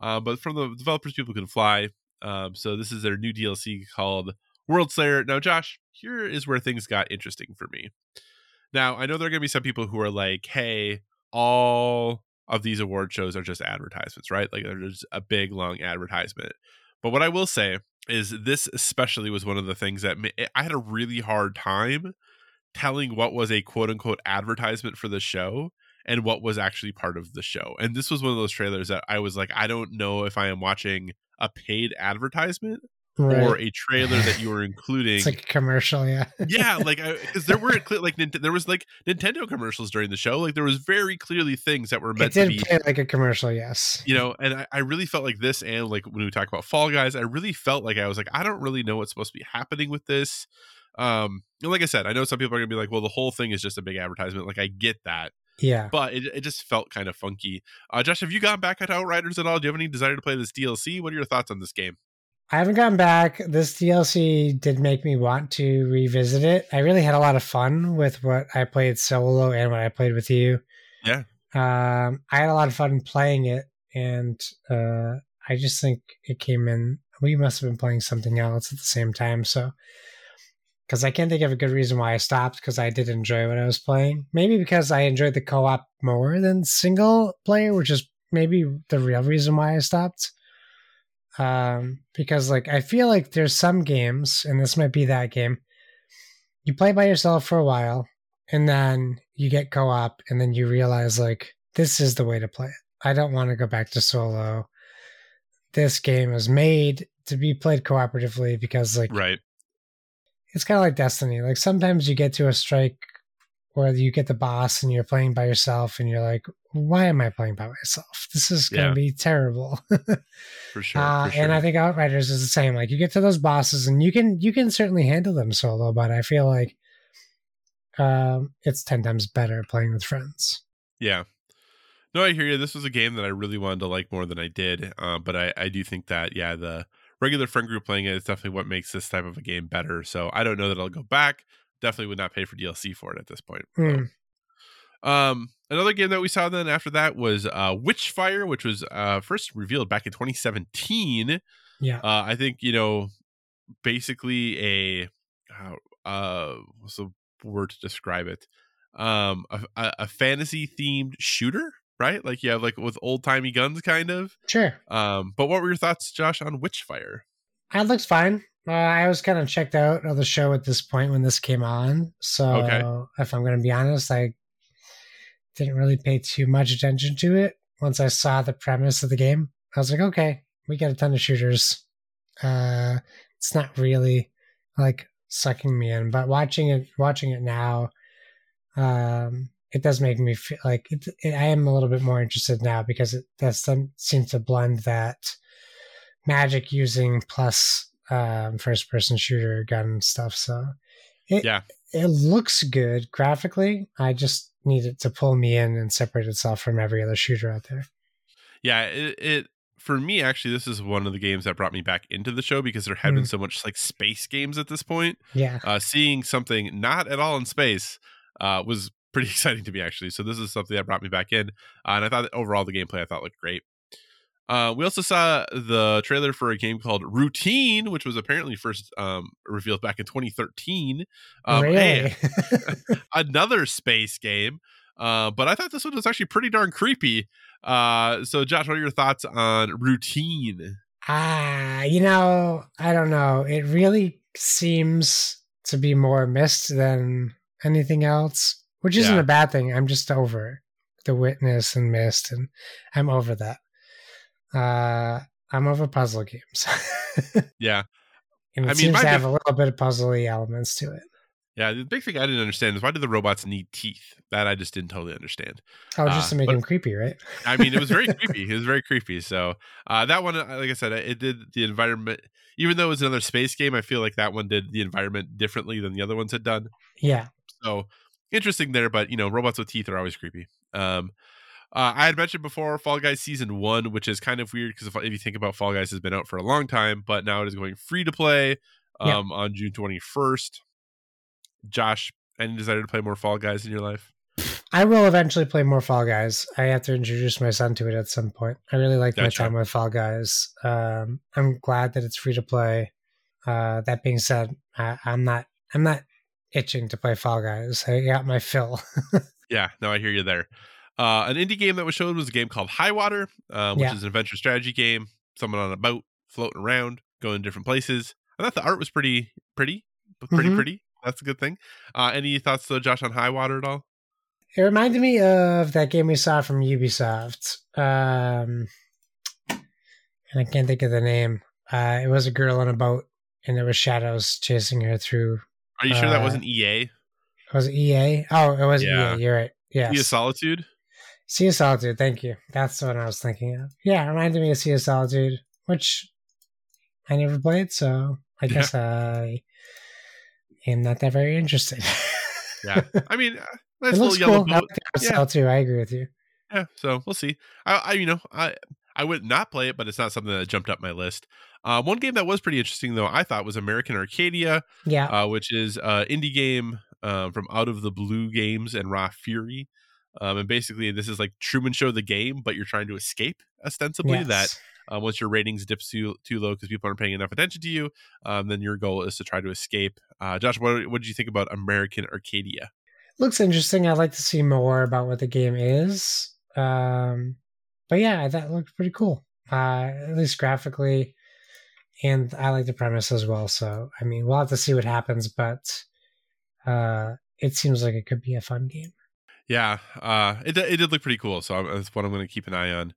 Uh, but from the developers, people can fly. Um, so this is their new DLC called World Slayer. Now, Josh, here is where things got interesting for me. Now, I know there are going to be some people who are like, "Hey, all of these award shows are just advertisements, right? Like they're a big long advertisement." But what I will say is, this especially was one of the things that eh, I had a really hard time telling what was a quote unquote advertisement for the show and what was actually part of the show. And this was one of those trailers that I was like, I don't know if I am watching a paid advertisement Right. or a trailer that you are including. it's like a commercial, yeah. yeah, like because there were like there was like Nintendo commercials during the show. Like there was very clearly things that were meant to be play like a commercial, yes. you know and I, I really felt like this and like when we talk about fall guys i really felt like i was like i don't really know what's supposed to be happening with this um and like i said i know some people are gonna be like well the whole thing is just a big advertisement like i get that Yeah. but it, it just felt kind of funky uh josh have you gone back at outriders at all do you have any desire to play this dlc what are your thoughts on this game I haven't gone back. This DLC did make me want to revisit it. I really had a lot of fun with what I played solo and what I played with you. Yeah. Um, I had a lot of fun playing it, and uh, I just think it came in. We must have been playing something else at the same time, so because I can't think of a good reason why I stopped. Because I did enjoy what I was playing. Maybe because I enjoyed the co-op more than single player, which is maybe the real reason why I stopped um because like i feel like there's some games and this might be that game you play by yourself for a while and then you get co-op and then you realize like this is the way to play it. I don't want to go back to solo. This game is made to be played cooperatively because like right. it's kind of like destiny. Like sometimes you get to a strike where you get the boss and you're playing by yourself and you're like why am i playing by myself this is going to Yeah. be terrible for sure, uh, for sure. And I think Outriders is the same. Like you get to those bosses, and you can you can certainly handle them solo, but I feel like um, it's ten times better playing with friends. Yeah. No, I hear you. This was a game that I really wanted to like more than I did. Uh, but I, I do think that, yeah, the regular friend group playing it is definitely what makes this type of a game better. So I don't know that I'll go back. Definitely would not pay for DLC for it at this point. Hmm. Um, another game that we saw then after that was uh, Witchfire, which was uh, first revealed back in 2017. Yeah, Uh, I think you know, basically a uh, what's the word to describe it? Um, a, a, a fantasy themed shooter, right? Like you have like with old timey guns, kind of. sure. Um, but what were your thoughts, Josh, on Witchfire? It looks fine. Uh, I was kind of checked out of the show at this point when this came on. So Okay. if I'm going to be honest, I didn't really pay too much attention to it. Once I saw the premise of the game, I was like, okay, we got a ton of shooters. Uh, it's not really like sucking me in, but watching it, watching it now, um, it does make me feel like it, it, I am a little bit more interested now because it does seem to blend that magic using plus um, first person shooter gun stuff. So it, Yeah. it looks good graphically. I just need it to pull me in and separate itself from every other shooter out there. Yeah, it, it for me actually this is one of the games that brought me back into the show because there had been so much like space games at this point. Yeah. Uh, seeing something not at all in space uh, was pretty exciting to me actually. So this is something that brought me back in, uh, and I thought overall the gameplay I thought looked great. Uh, we also saw the trailer for a game called Routine, which was apparently first um, revealed back in 2013. Um, really? another space game. Uh, but I thought this one was actually pretty darn creepy. Uh, so, Josh, what are your thoughts on Routine? Ah, you know, I don't know. It really seems to be more Myst than anything else, which isn't Yeah. a bad thing. I'm just over the witness and Myst, and I'm over that. Uh, I'm over puzzle games. Yeah. and it I mean, seems to have big- a little bit of puzzly elements to it. Yeah, the big thing I didn't understand is why do the robots need teeth? That I just didn't totally understand. Oh, Uh, just to make him creepy, right? I mean, it was very creepy. It was very creepy. So uh, that one, uh, like I said, it did the environment. Even though it was another space game, I feel like that one did the environment differently than the other ones had done. Yeah. So interesting there, but you know, robots with teeth are always creepy. Um, uh, I had mentioned before Fall Guys season one, which is kind of weird because if, if you think about Fall Guys has been out for a long time, but now it is going free to play Yeah. um, on June twenty first. Josh, any desire to play more Fall Guys in your life? I will eventually play more Fall Guys. I have to introduce my son to it at some point. I really like my time with Fall Guys. Um, I'm glad that it's free to play. Uh, that being said, I, I'm not. I'm not itching to play Fall Guys. I got my fill. Yeah, no, I hear you there. Uh, an indie game that was shown was a game called High Water, um, which Yeah. is an adventure strategy game. Someone on a boat floating around, going to different places. I thought the art was pretty pretty, but pretty Mhm. pretty. That's a good thing. Uh, any thoughts though, Josh, on High Water at all? It reminded me of that game we saw from Ubisoft. Um, and I can't think of the name. Uh, it was a girl on a boat, and there was shadows chasing her through. Are you sure that Uh, wasn't EA? It was EA? Oh, it was Yeah. EA. You're right. Yes. Sea of Solitude. Sea of Solitude. Thank you. That's the one I was thinking of. Yeah, it reminded me of Sea of Solitude, which I never played, so I Yeah. guess I am not that very interested. Yeah, I mean, uh, nice it little looks cool. I boat. Yeah. too. I agree with you. Yeah, so we'll see. I, I you know, I I would not play it, but it's not something that jumped up my list. Uh, one game that was pretty interesting though, I thought was American Arcadia. Yeah. uh, which is an indie game um, from Out of the Blue Games and Raw Fury. Um, and basically, this is like Truman Show the game, but you're trying to escape ostensibly. yes. That uh, once your ratings dip too, too low because people aren't paying enough attention to you, um, then your goal is to try to escape. Uh, Josh, what, what did you think about American Arcadia? looks interesting. I'd like to see more about what the game is. Um, but yeah, that looked pretty cool. Uh, at least graphically, and I like the premise as well. So I mean, we'll have to see what happens, but uh, it seems like it could be a fun game. Yeah, uh, it, it did look pretty cool. So I'm, that's what I'm going to keep an eye on.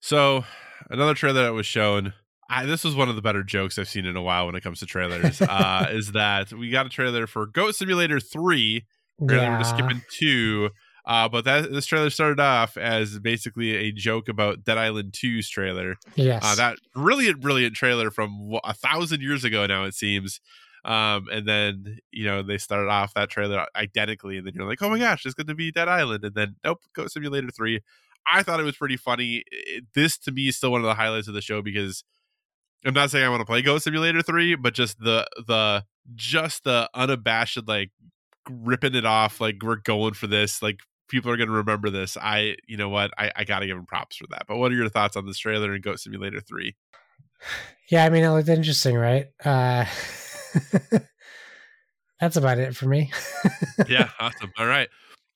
So another trailer that was shown. I, this was one of the better jokes I've seen in a while when it comes to trailers. uh, is that we got a trailer for Goat Simulator 3 Apparently, we're just skipping two. Uh, but that this trailer started off as basically a joke about Dead Island 2's trailer. Yes. Uh, that brilliant, brilliant trailer from a thousand years ago now, it seems. Um, and then you know they started off that trailer identically, and then you're like, oh my gosh, it's going to be Dead Island, and then nope, Goat Simulator Three. I thought it was pretty funny. It, this to me is still one of the highlights of the show because I'm not saying I want to play Goat Simulator Three, but just the the just the unabashed like ripping it off, like we're going for this, like people are going to remember this. I, you know what, I, I got to give him props for that. But what are your thoughts on this trailer and Goat Simulator Three? yeah, I mean, it looked interesting, right? Uh, that's about it for me. yeah, awesome. All right.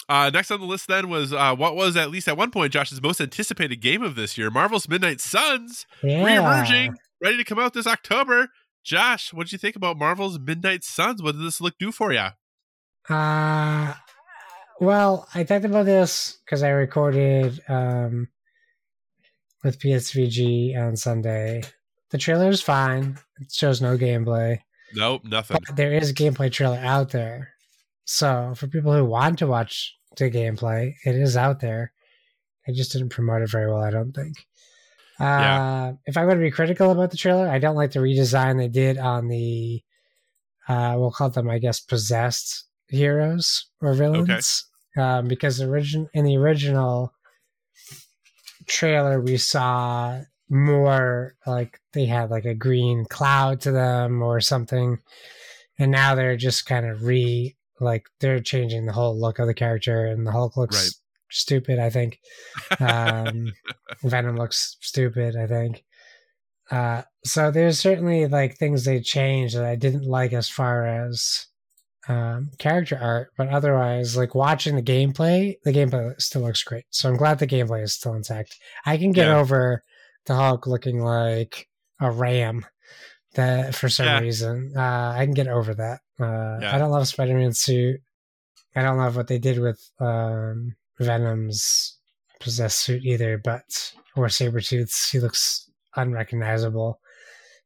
Uh, next on the list then was uh, what was at least at one point Josh's most anticipated game of this year, Marvel's Midnight Suns, yeah. reemerging, ready to come out this October. Josh, what did you think about Marvel's Midnight Suns? What did this look do for you? Uh, well, I talked about this because I recorded um, with PSVG on Sunday. The trailer is fine. It shows no gameplay, Nope, nothing. but there is a gameplay trailer out there. So for people who want to watch the gameplay, it is out there. I just didn't promote it very well, I don't think. Uh, Yeah. If I'm going to be critical about the trailer, I don't like the redesign they did on the, uh, we'll call them, I guess, possessed heroes or villains. Um, because origin in the original trailer, we saw more like they had like a green cloud to them or something, and now they're just kind of re like they're changing the whole look of the character, and the Hulk looks Right. stupid. I think um, Venom looks stupid. I think. Uh, so there's certainly like things they changed that I didn't like as far as um, character art, but otherwise, like watching the gameplay, the gameplay still looks great. So I'm glad the gameplay is still intact. I can get Yeah. over the Hulk looking like a ram that for some Yeah. reason. Uh, I can get over that. Uh, Yeah. I don't love Spider-Man suit. I don't love what they did with um, Venom's possessed suit either, but or Sabretooth's. He looks unrecognizable.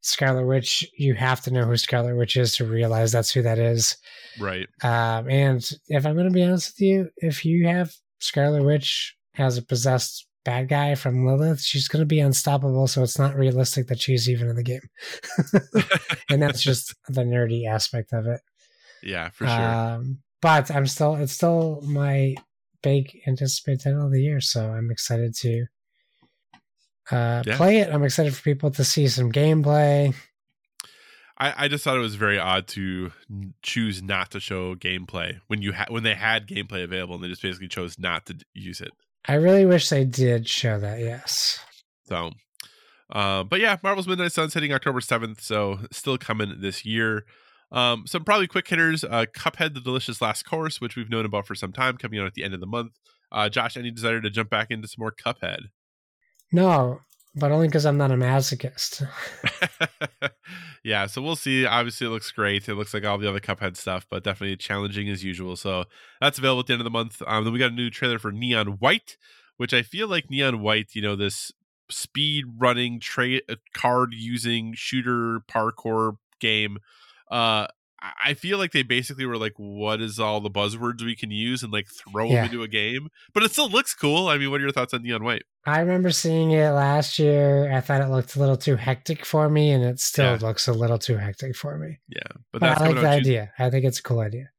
Scarlet Witch, you have to know who Scarlet Witch is to realize that's who that is. Right. Um, and if I'm going to be honest with you, if you have Scarlet Witch as a possessed bad guy from Lilith, she's going to be unstoppable. So it's not realistic that she's even in the game. and that's just the nerdy aspect of it. Yeah, for sure. Um, but I'm still, it's still my big anticipated title of the year. So I'm excited to uh, Yeah. play it. I'm excited for people to see some gameplay. I, I just thought it was very odd to choose not to show gameplay when you ha- when they had gameplay available and they just basically chose not to use it. I really wish they did show that. Yes. So, uh, but yeah, Marvel's Midnight Suns hitting October seventh, so still coming this year. Um, some probably quick hitters: uh, Cuphead, the Delicious Last Course, which we've known about for some time, coming out at the end of the month. Uh, Josh, any desire to jump back into some more Cuphead? No, but only because I'm not a masochist. yeah, so we'll see. Obviously, it looks great. It looks like all the other Cuphead stuff, but definitely challenging as usual. So that's available at the end of the month. Um, then we got a new trailer for Neon White, which I feel like Neon White, you know, this speed running tra- uh, card using shooter parkour game. Uh, I- feel like they basically were like, "What is all the buzzwords we can use?" and like throw Yeah. them into a game. But it still looks cool. I mean, what are your thoughts on Neon White? I remember seeing it last year. I thought it looked a little too hectic for me, and it still Yeah. looks a little too hectic for me. Yeah, but But that's I like the idea. I think it's a cool idea.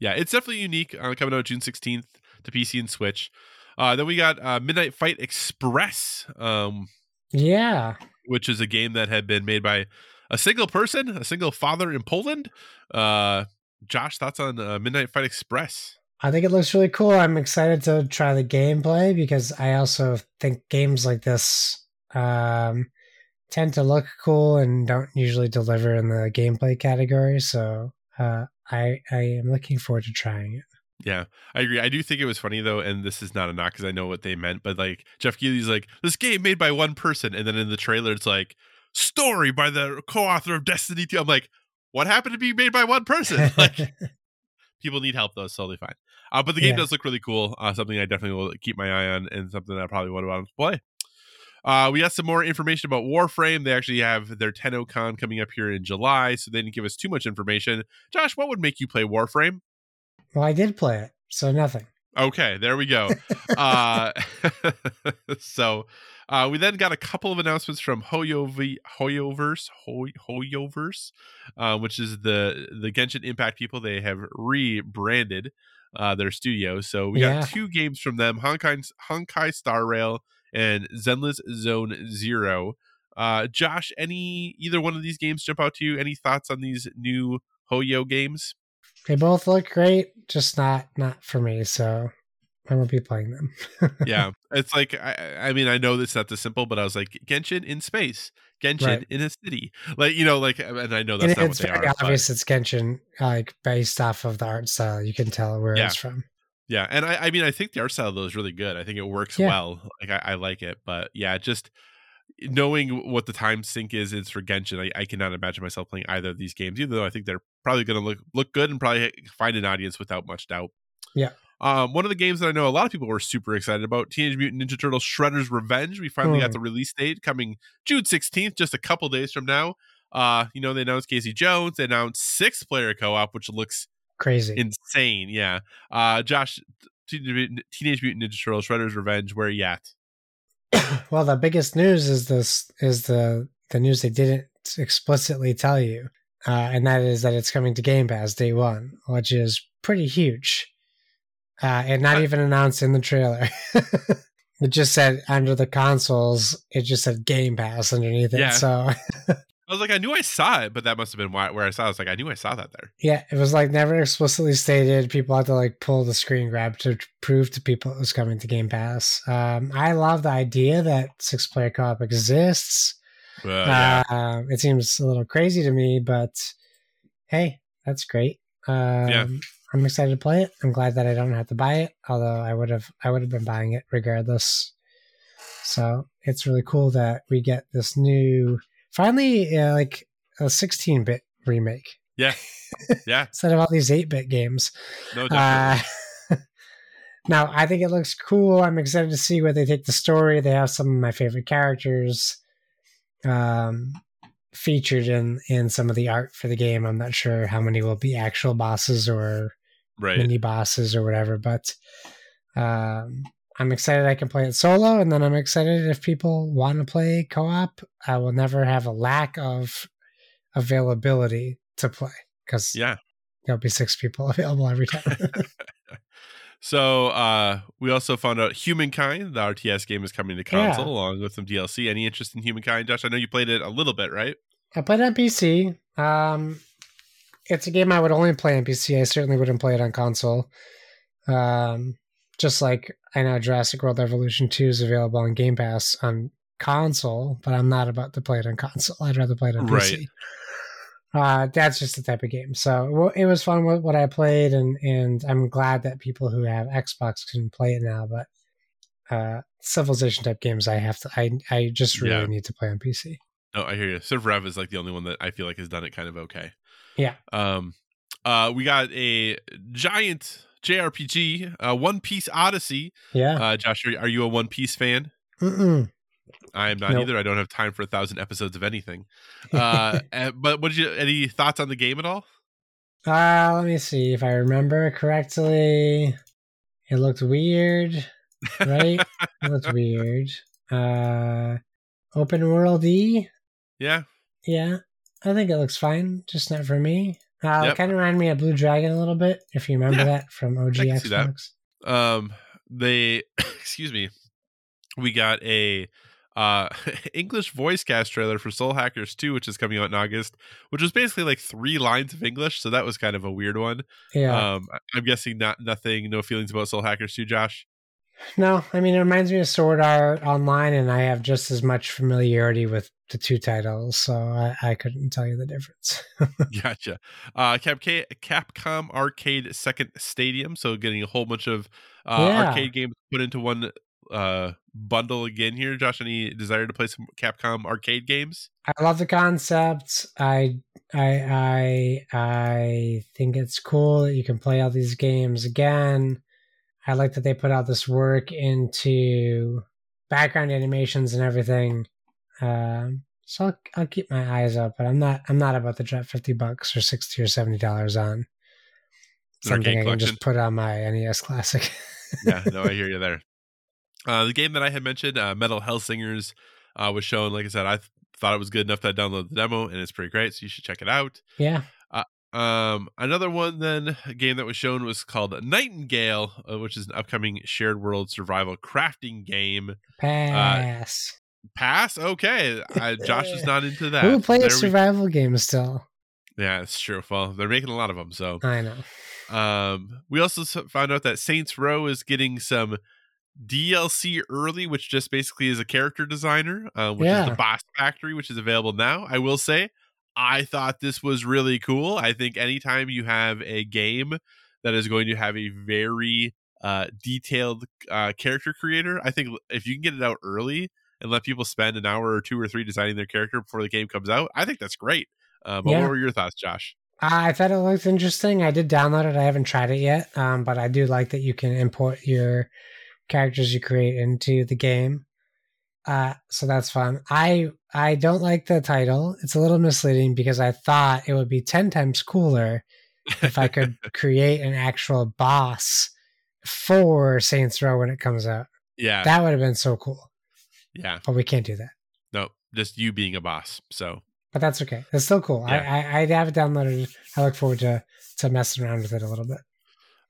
Yeah, it's definitely unique. Uh, coming out June 16th to PC and Switch. Uh, then we got uh, Midnight Fight Express, um, Yeah. which is a game that had been made by a single person, a single father in Poland. Uh, Josh, thoughts on uh, Midnight Fight Express? I think it looks really cool. I'm excited to try the gameplay because I also think games like this um, tend to look cool and don't usually deliver in the gameplay category. So uh, I I am looking forward to trying it. Yeah, I agree. I do think it was funny though, and this is not a knock because I know what they meant, but like Geoff Keighley's like this game made by one person, and then in the trailer it's like story by the co-author of Destiny 2. I'm like, what happened to be made by one person? Like people need help though, it's totally fine. Uh, but the game Yeah. does look really cool. Uh, something I definitely will keep my eye on, and something that I probably would want to play. Uh, we got some more information about Warframe. They actually have their TennoCon coming up here in July, so they didn't give us too much information. Josh, what would make you play Warframe? well, I did play it, so nothing. Okay, there we go. uh, so uh, we then got a couple of announcements from Hoyovi, Hoyoverse, Hoy, Hoyoverse, uh, which is the the Genshin Impact people. They have rebranded uh, their studio. So we Yeah. got two games from them: Honkai Honkai Star Rail and Zenless Zone Zero. Uh, Josh, any either one of these games jump out to you? Any thoughts on these new Hoyo games? They both look great, just not not for me. So I won't be playing them. yeah it's like I, I mean i know that's not this simple but i was like genshin in space genshin Right. in a city like you know like and i know and that's not what it's they very are but- obvious it's Genshin, like based off of the art style. You can tell where Yeah. it's from. yeah and I, I mean i think the art style though is really good i think it works Yeah. well like I, I like it but yeah just knowing what the time sink is is for genshin I, I cannot imagine myself playing either of these games even though i think they're probably going to look look good and probably find an audience without much doubt Yeah. Um, one of the games that I know a lot of people were super excited about, Teenage Mutant Ninja Turtles Shredder's Revenge. We finally got Hmm. the release date coming June 16th, just a couple days from now. Uh, you know, they announced Casey Jones, they announced six player co op, which looks Crazy. insane. Yeah. Uh, Josh, Teenage Mutant Ninja Turtles Shredder's Revenge, where are you at? well, the biggest news is this is the the news they didn't explicitly tell you, uh, and that is that it's coming to Game Pass day one, which is pretty huge, uh, and not even announced in the trailer. it just said under the consoles, it just said Game Pass underneath it. Yeah. So I was like, I knew I saw it, but that must have been why, where I saw it. I was like, I knew I saw that there. yeah, it was like never explicitly stated. People had to like pull the screen grab to prove to people it was coming to Game Pass. Um, I love the idea that six player co op exists. Uh, yeah. Uh, it seems a little crazy to me, but hey, that's great. Um, I'm excited to play it. I'm glad that I don't have to buy it, although I would have I would have been buying it regardless. So it's really cool that we get this new, finally, uh, like a 16-bit remake Yeah. Yeah. instead of all these 8-bit games. No, definitely. Uh, now, I think it looks cool. I'm excited to see where they take the story. They have some of my favorite characters. Um, featured in in some of the art for the game. I'm not sure how many will be actual bosses or Right. mini bosses or whatever, but um, I'm excited I can play it solo, and then I'm excited if people want to play co-op. I will never have a lack of availability to play because Yeah. there'll be six people available every time. So uh we also found out Humankind, the RTS game, is coming to console Yeah. along with some DLC. Any interest in Humankind, Josh? I know you played it a little bit, right? I played on PC. Um, it's a game I would only play on PC. I certainly wouldn't play it on console. Um, just like I know Jurassic World Evolution 2 is available on Game Pass on console, but I'm not about to play it on console. I'd rather play it on Right. PC. Uh, that's just the type of game. So it was fun with what I played, and and I'm glad that people who have Xbox can play it now. But uh, Civilization type games, I have to. I I just really Yeah. need to play on PC. Oh, I hear you. Civ Rev is like the only one that I feel like has done it kind of okay. Yeah. Um, uh, we got a giant JRPG, uh, One Piece Odyssey. Yeah. Uh, Josh, are, you a One Piece fan? Mm-mm. I am not Nope. either. I don't have time for a thousand episodes of anything. Uh, and- but what did you? Any thoughts on the game at all? Uh, let me see if I remember correctly. It looked weird, right? it looked weird. Uh, open worldy. Yeah, Yeah, I think it looks fine. Just not for me. Uh, Yep. It kind of reminded me of Blue Dragon a little bit, if you remember Yeah, that from OG I can see that. Xbox. um they excuse me we got a uh english voice cast trailer for soul hackers 2 which is coming out in august which was basically like three lines of english so that was kind of a weird one Yeah. um i'm guessing not nothing no feelings about soul hackers 2 josh no, I mean it reminds me of Sword Art Online, and I have just as much familiarity with the two titles, so I, I couldn't tell you the difference. gotcha uh Cap- capcom arcade second stadium so getting a whole bunch of uh Yeah. arcade games put into one uh bundle again here josh any desire to play some capcom arcade games I love the concept. I I I I think it's cool that you can play all these games again. I like that they put out this work into background animations and everything. Um, so I'll, I'll keep my eyes up, but I'm not I'm not about to drop fifty bucks or sixty or seventy dollars on something I can collection. just put on my NES Classic. yeah, no, I hear you there. Uh, the game that I had mentioned, uh, Metal Hellsingers, uh, was shown. Like I said, I th- thought it was good enough that I downloaded the demo, and it's pretty great. So you should check it out. yeah, Um, another one, then a game that was shown was called Nightingale, uh, which is an upcoming shared world survival crafting game. pass. Pass, okay. Uh, Josh is not into that. Who plays There we- survival games still? yeah, it's true. Well, they're making a lot of them, so I know. Um, we also found out that Saints Row is getting some DLC early, which just basically is a character designer, uh, which is the Boss Factory, which is available now. I will say, I thought this was really cool. I think anytime you have a game that is going to have a very uh, detailed uh, character creator, I think if you can get it out early and let people spend an hour or two or three designing their character before the game comes out, I think that's great. Uh, but Yeah. what were your thoughts, Josh? I thought it looked interesting. I did download it. I haven't tried it yet, um, but I do like that you can import your characters you create into the game. Uh, so that's fun. I I don't like the title. It's a little misleading because I thought it would be ten times cooler if I could create an actual boss for Saints Row when it comes out. yeah, That would have been so cool. yeah. But we can't do that. No, just you being a boss. So But that's okay. It's still cool. Yeah. I, I I have it downloaded. I look forward to to messing around with it a little bit.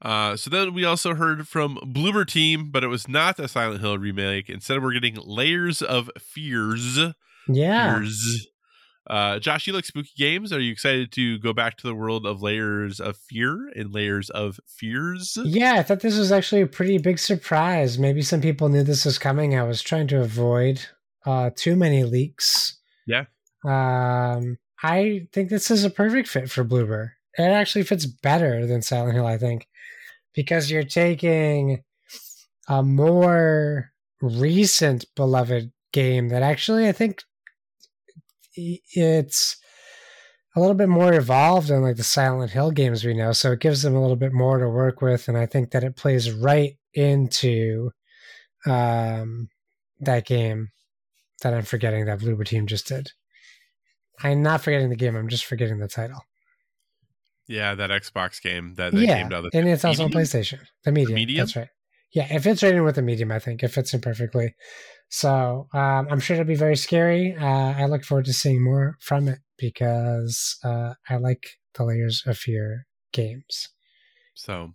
Uh, so then we also heard from Bloober Team, but it was not a Silent Hill remake. Instead, we're getting Layers of Fears. Yeah. Fears. Uh, Josh, you like spooky games. Are you excited to go back to the world of Layers of Fear and Layers of Fears? Yeah, I thought this was actually a pretty big surprise. Maybe some people knew this was coming. I was trying to avoid uh, too many leaks. Yeah. Um, I think this is a perfect fit for Bloober. It actually fits better than Silent Hill, I think, because you're taking a more recent beloved game that actually I think it's a little bit more evolved than like the Silent Hill games we know. So it gives them a little bit more to work with, and I think that it plays right into um, that game that I'm forgetting that Bloober Team just did. I'm not forgetting the game. I'm just forgetting the title. Yeah, that Xbox game that, that yeah, came the and it's also on PlayStation. The medium, Medium? That's right. Yeah, it fits right in with the medium. I think it fits in perfectly. So um, I'm sure it'll be very scary. Uh, I look forward to seeing more from it because uh, I like the Layers of Fear games. So,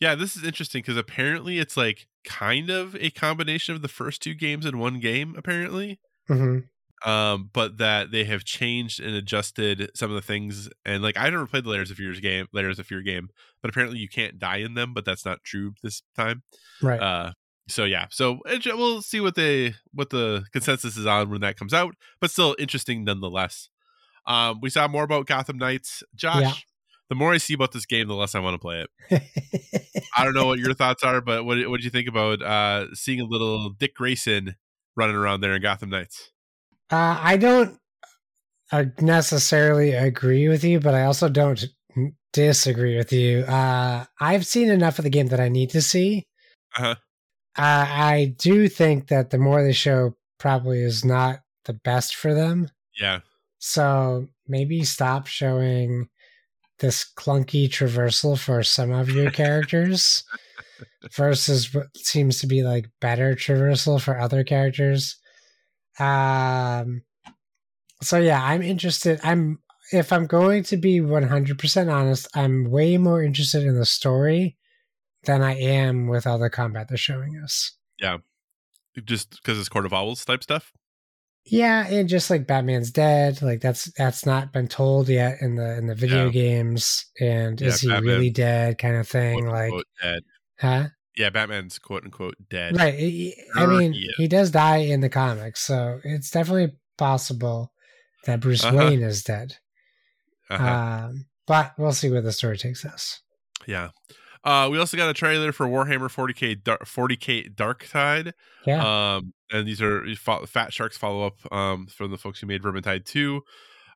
yeah, this is interesting because apparently it's like kind of a combination of the first two games in one game, apparently. hmm Um, but that they have changed and adjusted some of the things. And like, I never played the Layers of Fear's game, Layers of Fear game, but apparently you can't die in them. But that's not true this time. Right. Uh, so yeah, so it, we'll see what they what the consensus is on when that comes out. But still interesting nonetheless. Um, we saw more about Gotham Knights, Josh. Yeah. The more I see about this game, the less I want to play it. I don't know what your thoughts are, but what what do you think about uh, seeing a little Dick Grayson running around there in Gotham Knights? Uh, I don't uh, necessarily agree with you, but I also don't disagree with you. Uh, I've seen enough of the game that I need to see. Uh-huh. Uh, I do think that the more they show probably is not the best for them. Yeah, So maybe stop showing this clunky traversal for some of your characters versus what seems to be like better traversal for other characters. Um so yeah, I'm interested. I'm if I'm going to be 100% honest, I'm way more interested in the story than I am with all the combat they're showing us. Yeah. Just because it's Court of Owls type stuff. Yeah, and just like Batman's dead, like that's that's not been told yet in the in the video Yeah. games. And Yeah, is he Batman- really dead? Kind of thing. Quote, Like, unquote, dead. huh? Yeah, Batman's quote unquote dead. Right. I mean, he he does die in the comics, so it's definitely possible that Bruce Uh-huh. Wayne is dead. Uh-huh. Um, but we'll see where the story takes us. yeah. Uh, we also got a trailer for Warhammer 40k Dar- 40k Dark Tide. Yeah. Um, and these are Fat Sharks follow up um, from the folks who made Vermintide 2.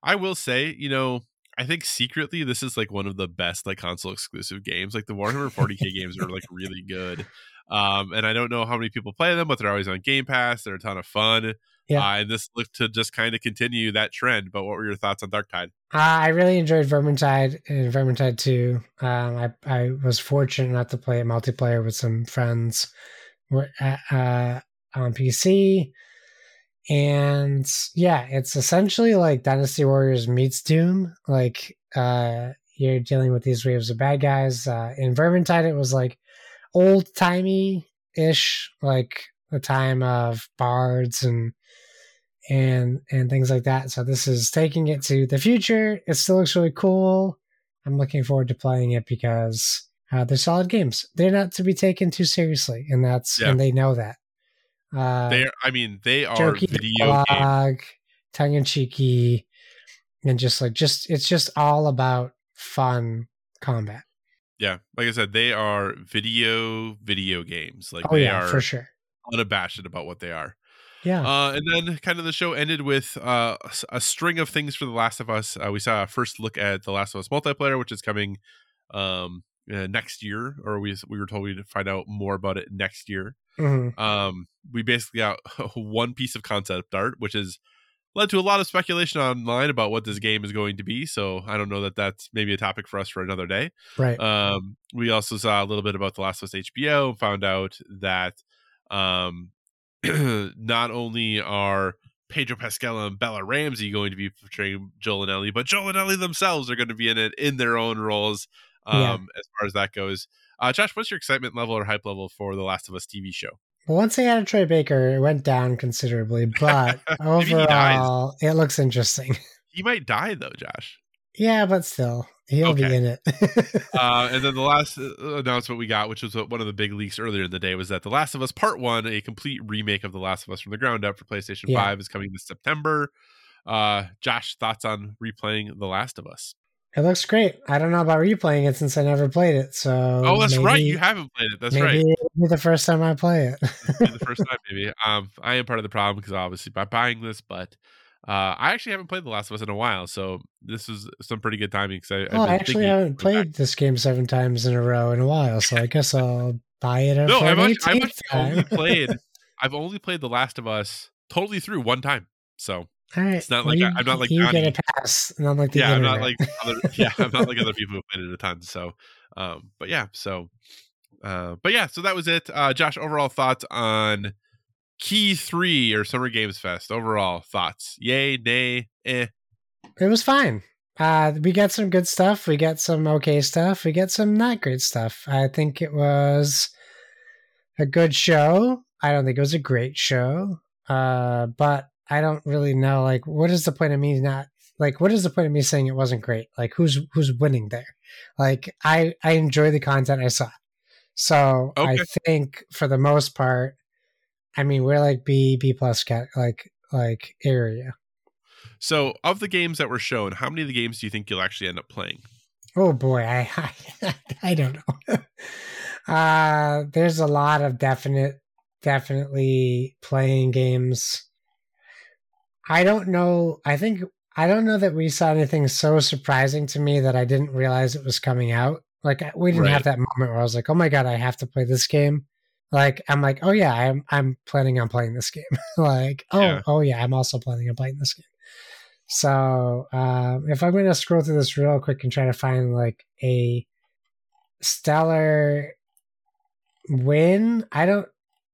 I will say, you know, I think secretly this is like one of the best like console exclusive games. Like the Warhammer 40k games are like really good. Um, and I don't know how many people play them, but they're always on Game Pass. They're a ton of fun. Yeah. Uh, and this looked to just kind of continue that trend. But what were your thoughts on Dark Tide? Uh, I really enjoyed Vermintide and Vermintide 2. Um, I, I was fortunate enough to play it multiplayer with some friends were- uh, uh, on PC. And yeah, it's essentially like Dynasty Warriors meets Doom. Like, uh, you're dealing with these waves of bad guys. Uh, in Vermintide, it was like old timey ish, like the time of bards and and and things like that. So this is taking it to the future. It still looks really cool. I'm looking forward to playing it because uh, they're solid games. They're not to be taken too seriously, and that's Yeah. and they know that. Uh, They, are, I mean, they are jokey video games. dialogue, tongue in cheeky, and just like just it's just all about fun combat. Yeah, like I said, they are video video games. Like Oh they yeah, are for sure. unabashed about what they are. Yeah, Uh, and then kind of the show ended with uh, a string of things for The Last of Us. Uh, we saw a first look at The Last of Us multiplayer, which is coming um, uh, next year, or we we were told we'd find out more about it next year. Mhm. Um, we basically got one piece of concept art, which has led to a lot of speculation online about what this game is going to be. So I don't know that that's maybe a topic for us for another day. right. Um, we also saw a little bit about The Last of Us HBO, found out that um, not only are Pedro Pascal and Bella Ramsey going to be portraying Joel and Ellie, but Joel and Ellie themselves are going to be in it in their own roles um, Yeah. as far as that goes. Uh, Josh, what's your excitement level or hype level for The Last of Us TV show? Well, once they added Troy Baker, it went down considerably, but Maybe he dies. overall, it looks interesting. He might die though, Josh. Yeah, but still, he'll be in it. uh, and then the last uh, announcement we got, which was one of the big leaks earlier in the day, was that The Last of Us Part One, a complete remake of The Last of Us from the ground up for PlayStation Yeah. Five, is coming this September. Uh, Josh, thoughts on replaying The Last of Us? It looks great. I don't know about replaying it since I never played it. So Oh, that's right, you haven't played it. That's maybe right. it'll the first time I play it. The first time, maybe. Um, I am part of the problem because obviously by buying this, but uh, I actually haven't played The Last of Us in a while, so this is some pretty good timing. Because I, well, I actually haven't going back. played this game seven times in a row in a while, so I guess I'll buy it. No, I've, actually, I've actually only played. I've only played The Last of Us totally through one time. So All right. It's not well, like you, I- I'm not like you get Johnny. a pass, not like the yeah, I'm not like other, yeah, I'm not like other people who played it a ton. So, um, but yeah, so, uh, but yeah, so that was it. Uh, Josh, overall thoughts on Key Three or Summer Games Fest? Overall thoughts? Yay, nay, eh? it was fine. Uh, we got some good stuff. We got some okay stuff. We got some not great stuff. I think it was a good show. I don't think it was a great show. Uh, but I don't really know. Like, what is the point of me not like? What is the point of me saying it wasn't great? Like, who's who's winning there? Like, I I enjoy the content I saw. So I think for the most part, I mean, we're like B B plus cat like like area. So, of the games that were shown, how many of the games do you think you'll actually end up playing? Oh boy, I I, I don't know. uh there's a lot of definite definitely playing games. I don't know. I think I don't know that we saw anything so surprising to me that I didn't realize it was coming out. Like we didn't Right. have that moment where I was like, "Oh my god, I have to play this game." Like I'm like, "Oh yeah, I'm I'm planning on playing this game." like, "Oh, Yeah. oh yeah, I'm also planning on playing this game." So, um, if I'm going to scroll through this real quick and try to find like a stellar win, I don't,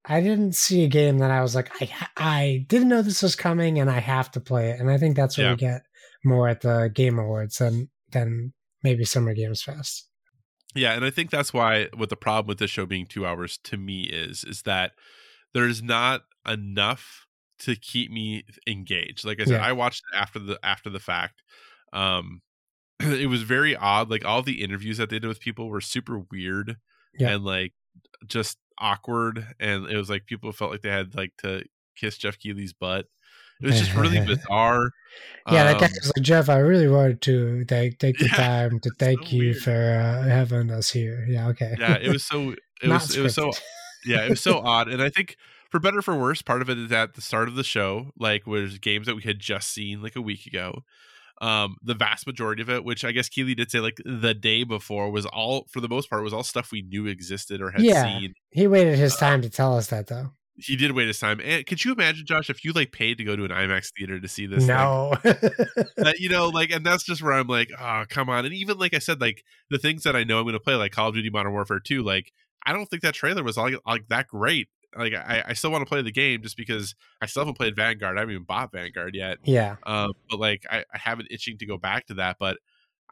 I didn't see a game that I was like, I, I didn't know this was coming and I have to play it. And I think that's what Yeah. we get more at the Game Awards than than maybe Summer Games Fest. Yeah, and I think that's why what the problem with this show being two hours to me is is that there's not enough to keep me engaged. Like I said, Yeah. I watched it after the after the fact. Um it was very odd. Like all the interviews that they did with people were super weird Yeah. and like just awkward. And it was like people felt like they had like to kiss Geoff Keighley's butt. It was just really bizarre. Yeah, that guy Um, was like, Jeff, I really wanted to take, take the Yeah, time to thank so you weird. for uh, having us here. Yeah, okay. yeah, it was so it was it was so yeah, it was so odd. And I think for better or for worse, part of it is at the start of the show, like was games that we had just seen like a week ago. Um, the vast majority of it, which I guess Keighley did say like the day before, was all for the most part was all stuff we knew existed or had Yeah. seen. He waited his Uh, time to tell us that, though. He did wait his time. And could you imagine, Josh, if you like paid to go to an IMAX theater to see this? No. that you know like and that's just where i'm like oh come on and even like i said like the things that i know i'm going to play like call of duty modern warfare 2 like i don't think that trailer was like, like that great like I, I still want to play the game just because i still haven't played vanguard i haven't even bought vanguard yet yeah. um but like I, I have an itching to go back to that but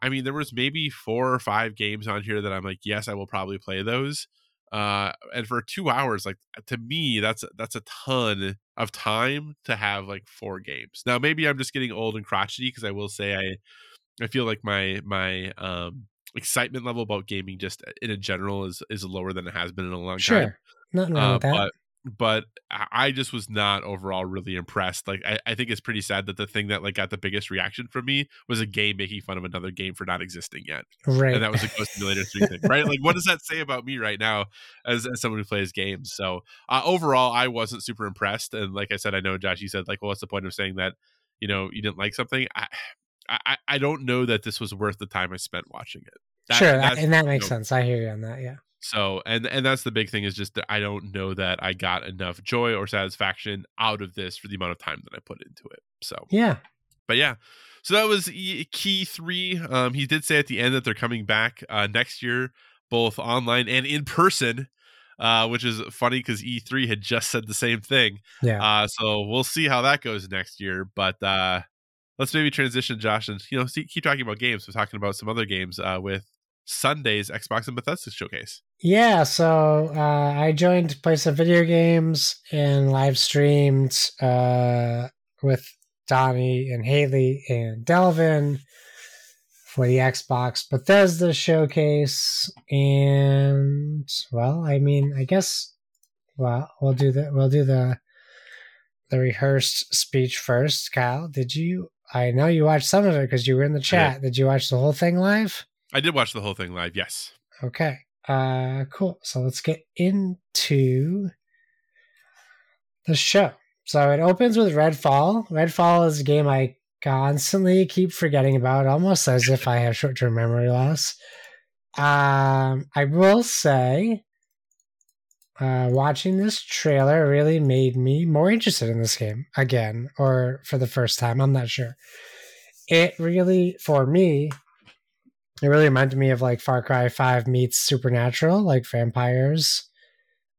i mean there was maybe four or five games on here that i'm like yes i will probably play those uh and for two hours like to me that's that's a ton of time to have like four games now maybe i'm just getting old and crotchety because i will say i i feel like my my um excitement level about gaming just in a general is is lower than it has been in a long time Sure. Nothing wrong uh, with that. but but I just was not overall really impressed. Like I, I think it's pretty sad that the thing that like got the biggest reaction from me was a game making fun of another game for not existing yet, right. and that was a Goat Simulator three thing, right? Like what does that say about me right now as, as someone who plays games? So uh, overall, I wasn't super impressed, and like I said, I know Josh, you said like, well, what's the point of saying that? You know, you didn't like something. I I, I don't know that this was worth the time I spent watching it. That- sure. and that makes you know, sense. I hear you on that. Yeah. So and and that's the big thing is just that I don't know that I got enough joy or satisfaction out of this for the amount of time that I put into it. So, Yeah. but yeah, so that was key three. Um, he did say at the end that they're coming back uh, next year, both online and in person. Uh, which is funny because E3 had just said the same thing. Yeah. Uh, so we'll see how that goes next year. But uh, let's maybe transition, Josh, and you know, see, keep talking about games. We're talking about some other games uh, with Sunday's Xbox and Bethesda showcase. Yeah, so uh, I joined to play some video games and live streamed uh, with Donnie and Haley and Delvin for the Xbox Bethesda showcase. And well, I mean, I guess well we'll do the we'll do the the rehearsed speech first. Kyle, did you? I know you watched some of it because you were in the chat. Did you watch the whole thing live? I did watch the whole thing live. Yes. Okay. Uh cool. So let's get into the show. So it opens with Redfall. Redfall is a game I constantly keep forgetting about, almost as if I have short-term memory loss. Um I will say uh, watching this trailer really made me more interested in this game again, or for the first time. I'm not sure. It really, for me, it really reminded me of like Far Cry 5 meets Supernatural, like vampires.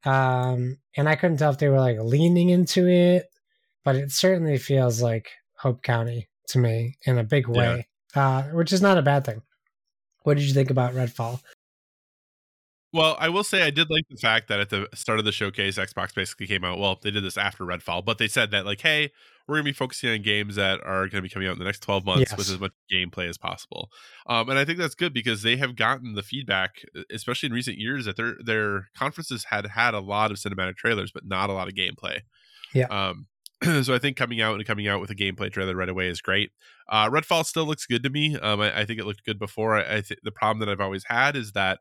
Um, and I couldn't tell if they were like leaning into it, but it certainly feels like Hope County to me in a big way, uh, which is not a bad thing. What did you think about Redfall? Well, I will say I did like the fact that at the start of the showcase, Xbox basically came out. Well, they did this after Redfall, but they said that like, hey, we're going to be focusing on games that are going to be coming out in the next 12 months Yes. with as much gameplay as possible. Um, and I think that's good because they have gotten the feedback, especially in recent years, that their their conferences had had a lot of cinematic trailers, but not a lot of gameplay. Yeah. Um, so I think coming out and coming out with a gameplay trailer right away is great. Uh, Redfall still looks good to me. Um, I, I think it looked good before. I, I th- the problem that I've always had is that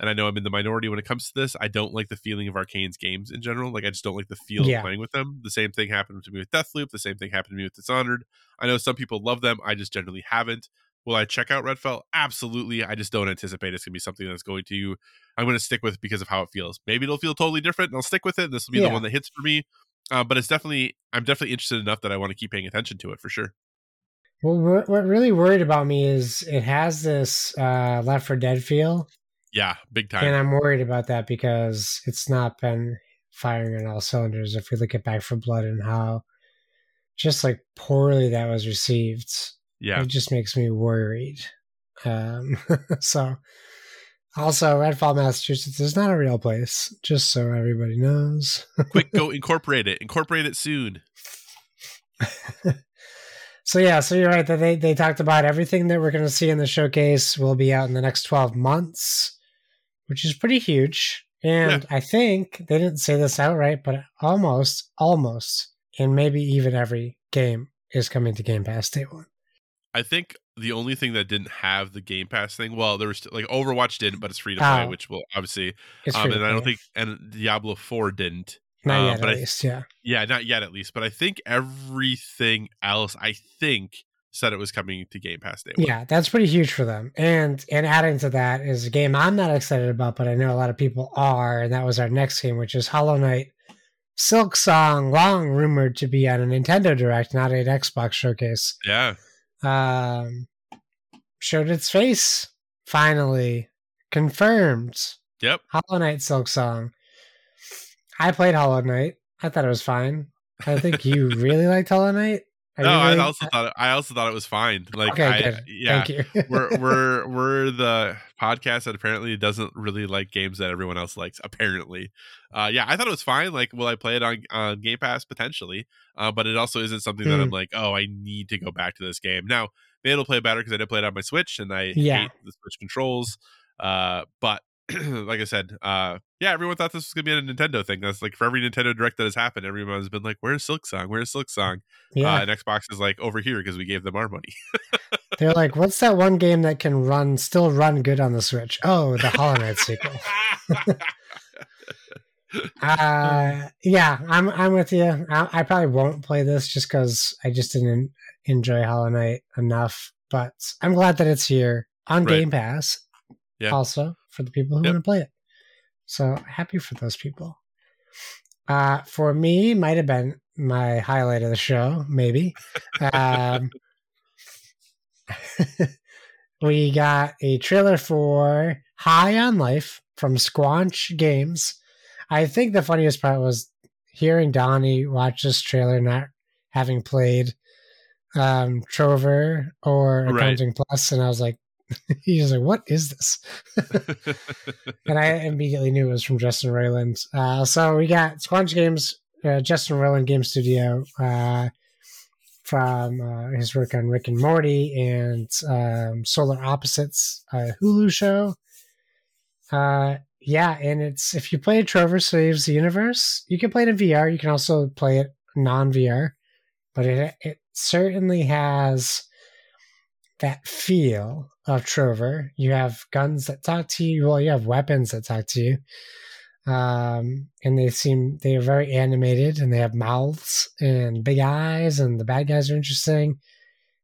and I know I'm in the minority when it comes to this. I don't like the feeling of Arkane's games in general. Like I just don't like the feel Yeah. of playing with them. The same thing happened to me with Deathloop. The same thing happened to me with Dishonored. I know some people love them. I just generally haven't. Will I check out Redfall? Absolutely. I just don't anticipate it's gonna be something that's going to I'm going to stick with because of how it feels. Maybe it'll feel totally different, and I'll stick with it. And this will be Yeah. the one that hits for me. Uh, but it's definitely I'm definitely interested enough that I want to keep paying attention to it for sure. Well, what, what really worried about me is it has this uh, Left 4 Dead feel, Yeah, big time. and I'm worried about that because it's not been firing on all cylinders. If we look at Back 4 Blood and how just like poorly that was received, yeah. it just makes me worried. Um, so, also, Redfall, Massachusetts is not a real place, just so everybody knows. Quick, go incorporate it. Incorporate it soon. So yeah, so you're right that they they talked about everything that we're going to see in the showcase will be out in the next 12 months, which is pretty huge. And I think they didn't say this outright, but almost, almost, and maybe even every game is coming to Game Pass day one. I think the only thing that didn't have the Game Pass thing, well, there was like Overwatch didn't, but it's free to play, Oh. which will obviously, It's um, free and I don't think, and Diablo Four didn't. not uh, yet but at I- least, yeah. Yeah, not yet at least, but I think everything else, I think, said it was coming to Game Pass day one. Yeah, that's pretty huge for them. And and adding to that is a game I'm not excited about, but I know a lot of people are, and that was our next game, which is Hollow Knight Silksong, long rumored to be on a Nintendo Direct, not an Xbox showcase. Yeah, Um showed its face, finally. Confirmed. yep. Hollow Knight Silksong. I played Hollow Knight. I thought it was fine. I think you really liked Hollow Knight. Are No, you I also thought it, I also thought it was fine. Like, okay, I, good. yeah, we're we're we're the podcast that apparently doesn't really like games that everyone else likes. Apparently, uh, yeah, I thought it was fine. Like, will I play it on on Game Pass potentially? Uh, but it also isn't something that Hmm. I'm like, oh, I need to go back to this game now. Maybe it'll play better because I did play it on my Switch and I Yeah. hate the Switch controls. Uh, but like I said, uh, yeah, everyone thought this was gonna be a Nintendo thing. That's like for every Nintendo Direct that has happened, everyone has been like, "Where's Silksong? Where's Silksong?" yeah. Uh, and Xbox is like over here because we gave them our money. They're like, what's that one game that can run, still run good on the Switch? Oh, the Hollow Knight sequel. Uh, yeah, I'm I'm with you. I, I probably won't play this just because I just didn't enjoy Hollow Knight enough. But I'm glad that it's here on Right. Game Pass. Yeah. Also for the people who Yep. want to play it. So happy for those people. Uh, for me, might have been my highlight of the show, maybe. Um, we got a trailer for High on Life from Squanch Games. I think the funniest part was hearing Donnie watch this trailer, not having played um, Trover or Right. Accounting Plus, and I was like, he was like, "What is this?" and I immediately knew it was from Justin Roiland. Uh, so we got Squanch Games, uh, Justin Roiland Game Studio, uh, from uh, his work on Rick and Morty and um, Solar Opposites, Hulu show. Uh, yeah, and it's if you play Trover Saves the Universe, you can play it in VR. You can also play it non VR, but it it certainly has that feel of Trover. You have guns that talk to you. Well, you have weapons that talk to you. Um, and they seem they are very animated and they have mouths and big eyes and the bad guys are interesting.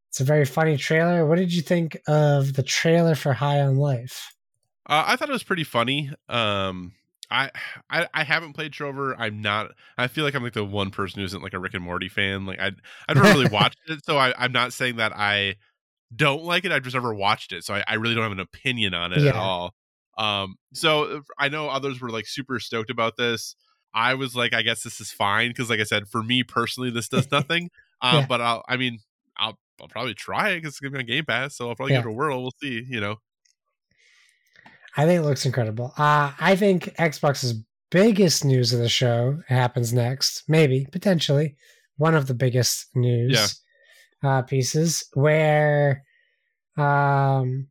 It's a very funny trailer. What did you think of the trailer for High on Life? Uh, I thought it was pretty funny. Um, I, I I haven't played Trover. I'm not. I feel like I'm like the one person who isn't like a Rick and Morty fan. Like I I never really watched it, so I, I'm not saying that I don't like it. I've just never watched it, so I, I really don't have an opinion on it Yeah. at all. Um, so I know others were like super stoked about this. I was like, I guess this is fine because, like I said, for me personally, this does nothing. um, Yeah. but I'll, I mean, I'll I'll probably try it because it's gonna be on Game Pass, so I'll probably Yeah. give it a whirl. We'll see. You know, I think it looks incredible. Uh, I think Xbox's biggest news of the show happens next. Maybe, potentially, one of the biggest news uh, pieces where um,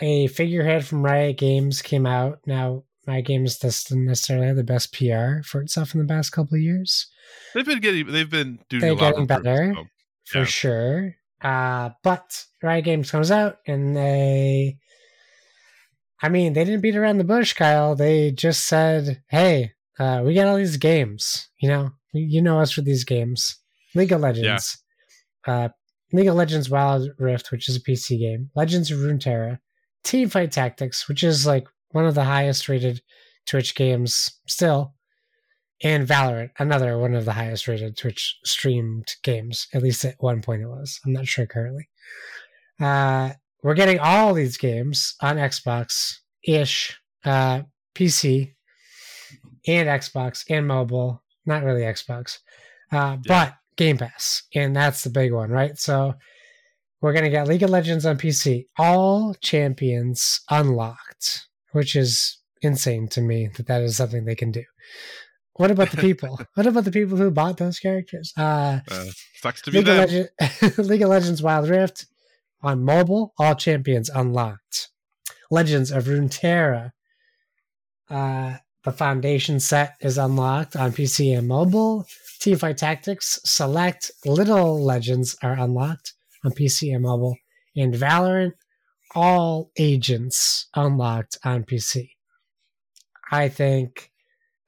a figurehead from Riot Games came out. Now, Riot Games doesn't necessarily have the best PR for itself in the past couple of years, they've been getting, they've been doing They're getting better. improvements, for Yeah. sure. Uh, but Riot Games comes out and they, I mean, they didn't beat around the bush, Kyle. They just said, "Hey, uh, we got all these games. You know, you know us for these games. League of Legends, uh, League of Legends Wild Rift, which is a PC game. Legends of Runeterra, Teamfight Tactics, which is like one of the highest rated Twitch games still." and Valorant, another one of the highest rated Twitch streamed games. At least at one point it was. I'm not sure currently. Uh, we're getting all these games on Xbox ish, uh, PC, and Xbox and mobile. Not really Xbox, uh, but Game Pass, and that's the big one, right? So we're gonna get League of Legends on PC, all champions unlocked, which is insane to me that that is something they can do. What about the people? what about the people who bought those characters? Uh, Uh, sucks to be League of. Legend, League of Legends Wild Rift on mobile, all champions unlocked. Legends of Runeterra. Uh, the foundation set is unlocked on PC and mobile. Teamfight Tactics Select Little Legends are unlocked on PC and mobile. And Valorant, all agents unlocked on PC. I think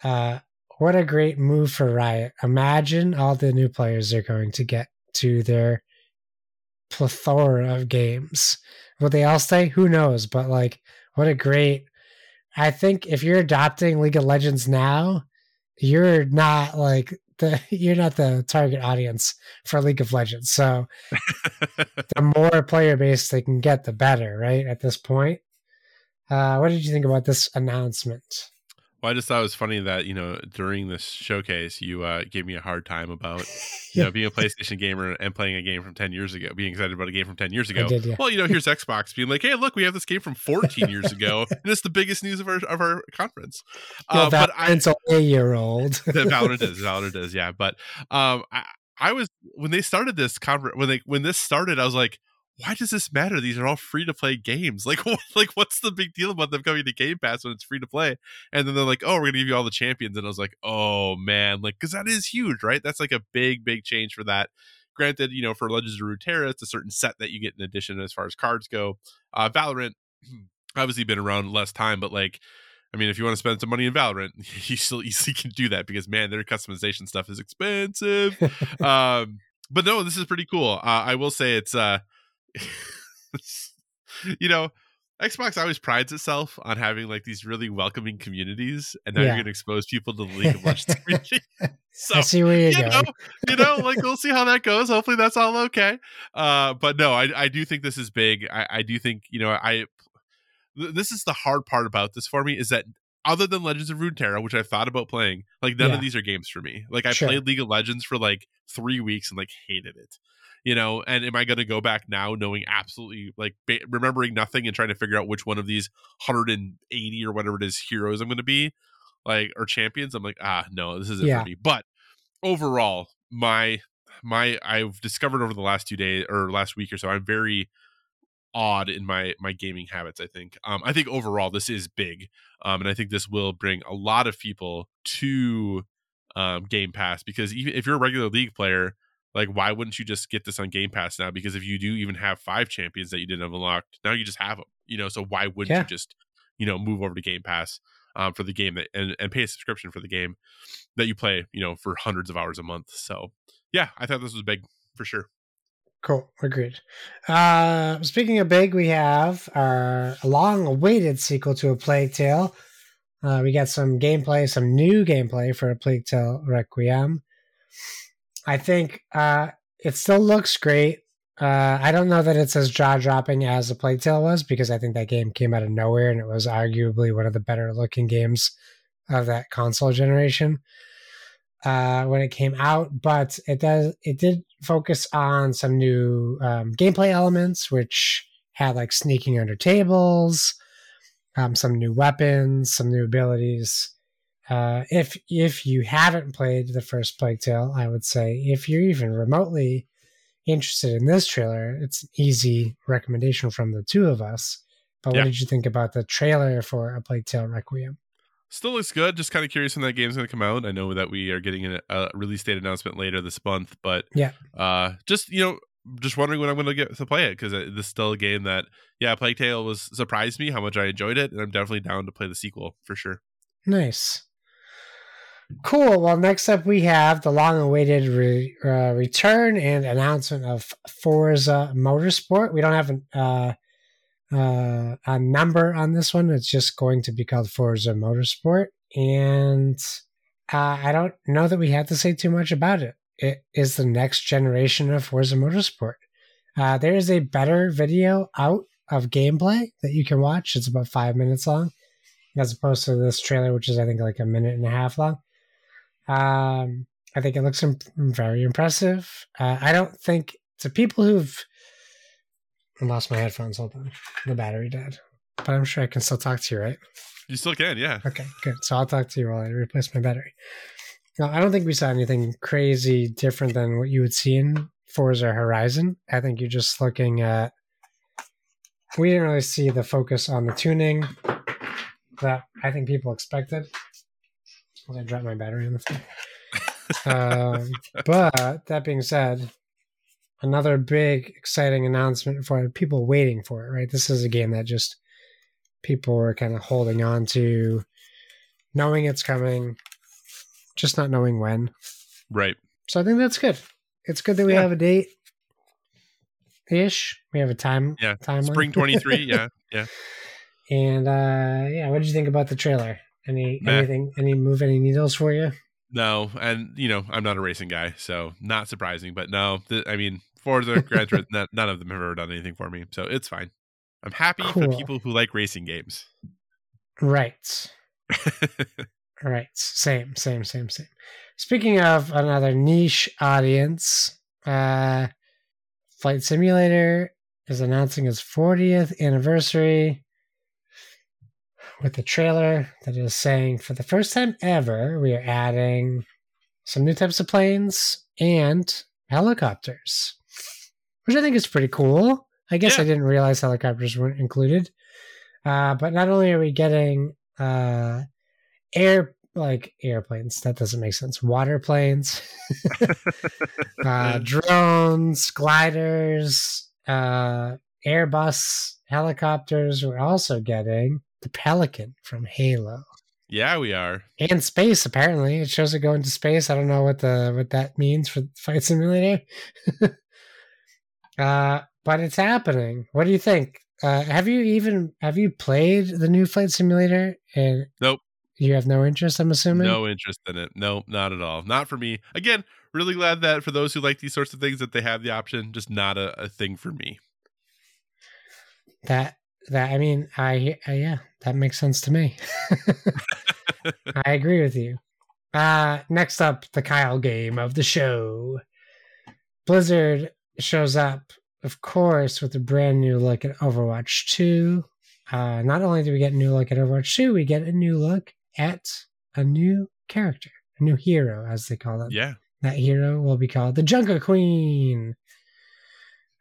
uh, what a great move for Riot. Imagine all the new players they're going to get to their plethora of games. Will they all stay? Who knows? But like, what a great. I think if you're adopting League of Legends now, you're not like the you're not the target audience for League of Legends. So the more player base they can get, the better, right? At this point. Uh, what did you think about this announcement? Well, I just thought it was funny that you know during this showcase you uh, gave me a hard time about you know being a PlayStation gamer and playing a game from ten years ago, being excited about a game from ten years ago. did, yeah. Well, you know, here's Xbox being like, "Hey, look, we have this game from 14 years ago, and it's the biggest news of our of our conference." Uh, but I, a year old. Valorant is Valorant is yeah, but um, I, I was when they started this conference when they when this started, I was like, why does this matter? These are all free to play games. Like, what, like what's the big deal about them coming to Game Pass when it's free to play? And then they're like, oh, we're gonna give you all the champions, and I was like, oh man, like because that is huge, right? That's like a big, big change for that. Granted, you know, for Legends of Runeterra, it's a certain set that you get in addition as far as cards go. Uh, Valorant, obviously, been around less time, but like. I mean, if you want to spend some money in Valorant, you still easily can do that because man, their customization stuff is expensive. um, but no, this is pretty cool. Uh, I will say it's uh, you know, Xbox always prides itself on having like these really welcoming communities, and now Yeah. you're going to expose people to the League of Legends community. So I see where you're you going. know, you know, like we'll see how that goes. Hopefully, that's all okay. Uh, but no, I, I do think this is big. I, I do think you know, I this is the hard part about this for me is that other than Legends of Runeterra, which I've thought about playing, like none Yeah. of these are games for me. Like I Sure. played League of Legends for like three weeks and like hated it. You know, and am I going to go back now knowing absolutely like ba- remembering nothing and trying to figure out which one of these 180 or whatever it is heroes I'm going to be, like or champions? I'm like, ah, no, this isn't Yeah. for me. But overall, my my I've discovered over the last two days or last week or so, I'm very odd in my my gaming habits. I think. Um, I think overall this is big, um, and I think this will bring a lot of people to um, Game Pass because even if you're a regular League player, like why wouldn't you just get this on Game Pass now? Because if you do even have five champions that you didn't have unlocked, now you just have them. You know, so why wouldn't Yeah. you just you know move over to Game Pass um, for the game that and, and pay a subscription for the game that you play you know for hundreds of hours a month? So yeah, I thought this was big for sure. Cool. Agreed. Uh, speaking of big, we have our long awaited sequel to A Plague Tale Uh, we got some gameplay, some new gameplay for A Plague Tale Requiem. I think uh, it still looks great. Uh, I don't know that it's as jaw dropping as A Plague Tale was because I think that game came out of nowhere and it was arguably one of the better looking games of that console generation uh, when it came out. But it does it did focus on some new um, gameplay elements, which had like sneaking under tables, um, some new weapons, some new abilities. Uh, if if you haven't played the first Plague Tale, I would say if you're even remotely interested in this trailer, it's an easy recommendation from the two of us. But what did you think about the trailer for A Plague Tale Requiem? Still looks good. Just kind of curious when that game's going to come out. I know that we are getting a, a release date announcement later this month, but Yeah. uh, just you know, just wondering when I'm going to get to play it because this is still a game that, yeah, Plague Tale was surprised me how much I enjoyed it, and I'm definitely down to play the sequel for sure. Nice. Cool. Well, next up we have the long-awaited re- uh, return and announcement of Forza Motorsport. We don't have an, uh, uh, a number on this one. It's just going to be called Forza Motorsport, and uh, I don't know that we have to say too much about it. It is the next generation of Forza Motorsport. Uh, there is a better video out of gameplay that you can watch. It's about five minutes long as opposed to this trailer, which is I think like a minute and a half long. Um, I think it looks im- very impressive. Uh, I don't think to people who've I lost my headphones. Hold on, the battery died, but I'm sure I can still talk to you, right? You still can, yeah. Okay, good. So I'll talk to you while I replace my battery. No, I don't think we saw anything crazy different than what you would see in Forza Horizon. I think you're just looking at. We didn't really see the focus on the tuning that I think people expected. I dropped my battery on the floor. um, but that being said, another big exciting announcement for people waiting for it. Right, this is a game that just people were kind of holding on to, knowing it's coming, just not knowing when. Right. So I think that's good. It's good that we Yeah. have a date ish. We have a time. Yeah. timeline. Spring 23, yeah. Yeah. And uh yeah, what did you think about the trailer? Any anything? Any move any needles for you? No, and you know I'm not a racing guy, so not surprising. But no, th- I mean Forza, Gran Turismo, none- none of them have ever done anything for me, so it's fine. I'm happy for people who like racing games. Right. Right. Same, same, same, same. Speaking of another niche audience, uh Flight Simulator is announcing its 40th anniversary with a trailer that is saying for the first time ever, we are adding some new types of planes and helicopters, which I think is pretty cool. I guess Yeah. I didn't realize helicopters weren't included. Uh, but not only are we getting uh, air like airplanes, that doesn't make sense. Water planes, uh, drones, gliders, uh, Airbus helicopters. We're also getting the Pelican from Halo yeah, we are. and space. Apparently, it shows it going to space. I don't know what the what that means for Flight Simulator. uh, but it's happening. What do you think? Uh, have you even have you played the new Flight Simulator? And Nope. You have no interest. I'm assuming. No interest in it. No, not at all. Not for me. Again, really glad that for those who like these sorts of things that they have the option. Just not a, a thing for me. That that I mean, I, I yeah, that makes sense to me. I agree with you. Uh next up, the Kyle game of the show. Blizzard shows up, of course, with a brand new look at Overwatch 2. Uh not only do we get a new look at Overwatch 2, we get a new look at a new character, a new hero, as they call it. Yeah. That hero will be called the Jungle Queen.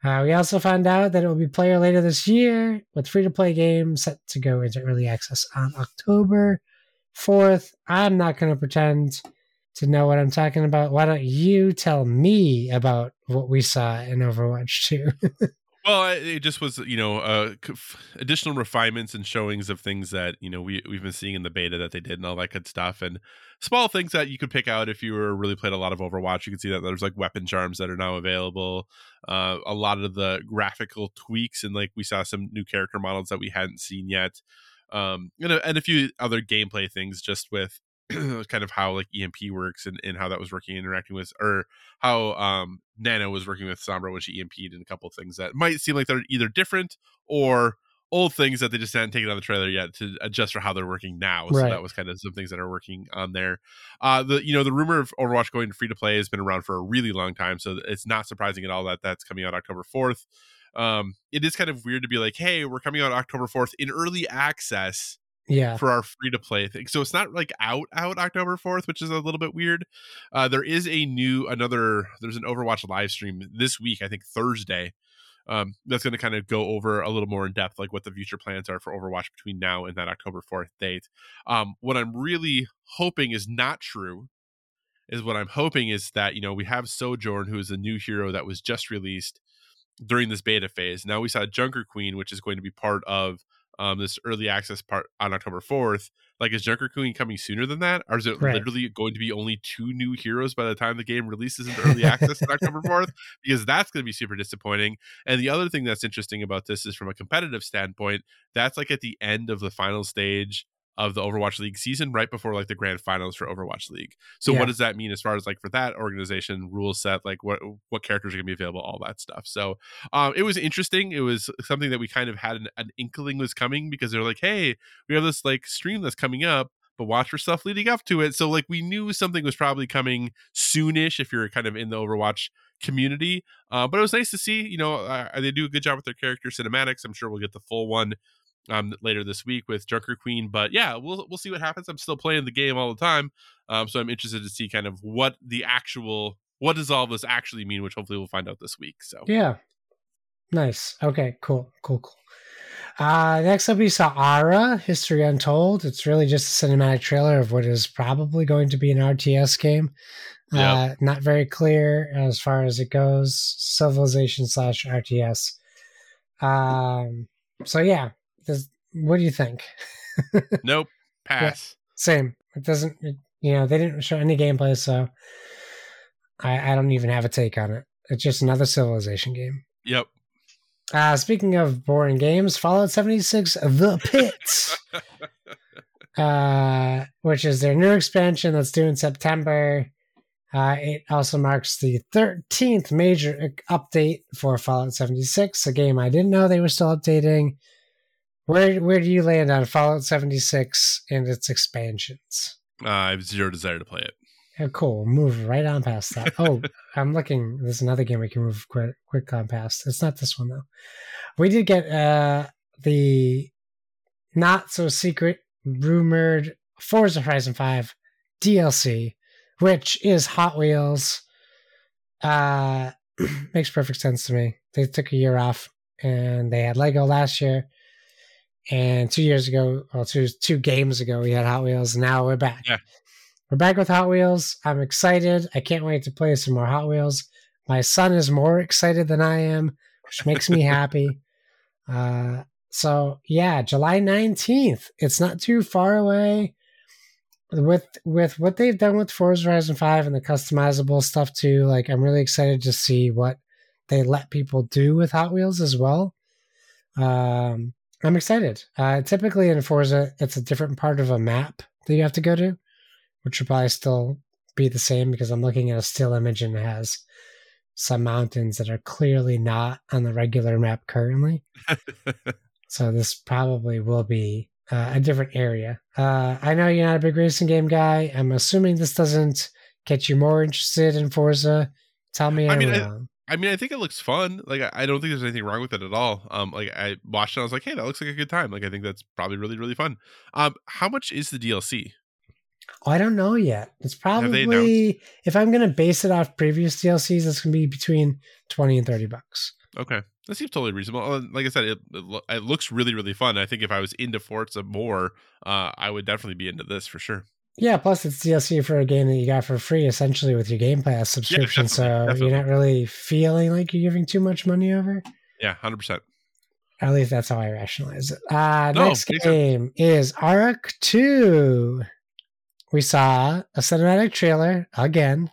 Uh, we also found out that it will be player later this year with free to play games set to go into early access on October 4th. I'm not going to pretend to know what I'm talking about. Why don't you tell me about what we saw in Overwatch 2? Well, it just was, you know, uh, additional refinements and showings of things that you know we we've been seeing in the beta that they did and all that good stuff, and small things that you could pick out if you were really played a lot of Overwatch. You could see that there's like weapon charms that are now available. Uh, a lot of the graphical tweaks and like we saw some new character models that we hadn't seen yet. um, and a, and a few other gameplay things just with kind of how like EMP works and, and how that was working interacting with or how um Nano was working with Sombra when she EMP'd and a couple of things that might seem like they're either different or old things that they just hadn't taken on the trailer yet to adjust for how they're working now. So that was kind of some things that are working on there. Uh the you know the rumor of Overwatch going free to play has been around for a really long time, so it's not surprising at all that that's coming out October 4th. Um it is kind of weird to be like, "Hey, we're coming out October 4th in early access." Yeah. for our free to play thing. So it's not like out out October 4th, which is a little bit weird. Uh there is a new another there's an Overwatch live stream this week, I think Thursday. Um that's going to kind of go over a little more in depth like what the future plans are for Overwatch between now and that October 4th date. Um what I'm really hoping is not true is what I'm hoping is that, you know, we have Sojourn who is a new hero that was just released during this beta phase. Now we saw Junker Queen, which is going to be part of um, this early access part on October 4th. Like, is Junker Queen coming sooner than that? Or is it Right. literally going to be only two new heroes by the time the game releases into early access on October 4th? Because that's going to be super disappointing. And the other thing that's interesting about this is from a competitive standpoint, that's like at the end of the final stage of the Overwatch League season, right before like the grand finals for Overwatch League. So Yeah. what does that mean as far as like for that organization rule set, like what what characters are gonna be available, all that stuff. So um, it was interesting. It was something that we kind of had an, an inkling was coming because they're like, hey, we have this like stream that's coming up, but watch for stuff leading up to it. So like we knew something was probably coming soonish if you're kind of in the Overwatch community. Uh, but it was nice to see. You know, uh, they do a good job with their character cinematics. I'm sure we'll get the full one um later this week with Junker Queen. But yeah, we'll we'll see what happens. I'm still playing the game all the time. Um, so I'm interested to see kind of what the actual what does all this actually mean, which hopefully we'll find out this week. So Yeah. Nice. Okay, cool, cool, cool. Uh, next up, we saw Ara, History Untold. It's really just a cinematic trailer of what is probably going to be an RTS game. Uh, not very clear as far as it goes. Civilization slash RTS. Um, so yeah, does, what do you think? nope, pass. Same. It doesn't. It, you know, they didn't show any gameplay, so I, I don't even have a take on it. It's just another Civilization game. Yep. Uh, speaking of boring games, Fallout 76 The Pit, uh, which is their new expansion that's due in September. Uh, it also marks the 13th major update for Fallout 76, a game I didn't know they were still updating. Where where do you land on Fallout 76 and its expansions? Uh, I have zero desire to play it. Oh, cool. Move right on past that. Oh, I'm looking. There's another game we can move quick, quick on past. It's not this one though. We did get uh the not so secret rumored Forza Horizon 5 DLC, which is Hot Wheels. Uh, makes perfect sense to me. They took a year off, and they had Lego last year, and two years ago, well, two two games ago, we had Hot Wheels. Now we're back. Yeah. We're back with Hot Wheels. I'm excited. I can't wait to play some more Hot Wheels. My son is more excited than I am, which makes me happy. Uh, so yeah, July 19th. It's not too far away. With with what they've done with Forza Horizon 5 and the customizable stuff too, like I'm really excited to see what they let people do with Hot Wheels as well. Um, I'm excited. Uh, typically in Forza, it's a different part of a map that you have to go to, which will probably still be the same because I'm looking at a still image and it has some mountains that are clearly not on the regular map currently. so this probably will be uh, a different area. Uh, I know you're not a big racing game guy. I'm assuming this doesn't get you more interested in Forza. Tell me I mean, I-. I mean, I think it looks fun. Like, I- I don't think there's anything wrong with it at all. Um, like I watched it, I was like, hey, that looks like a good time. Like, I think that's probably really, really fun. Um, how much is the DLC? Oh, I don't know yet. It's probably if I'm gonna base it off previous DLCs, it's gonna be between twenty and thirty bucks. Okay, that seems totally reasonable. Uh, Like I said, it, it, lo- it looks really, really fun. I think if I was into Forza more, uh, I would definitely be into this for sure. Yeah, plus it's DLC for a game that you got for free essentially with your Game Pass subscription. so definitely, you're not really feeling like you're giving too much money over. Yeah, hundred percent. At least that's how I rationalize it. Uh No, next game is Ark 2. We saw a cinematic trailer again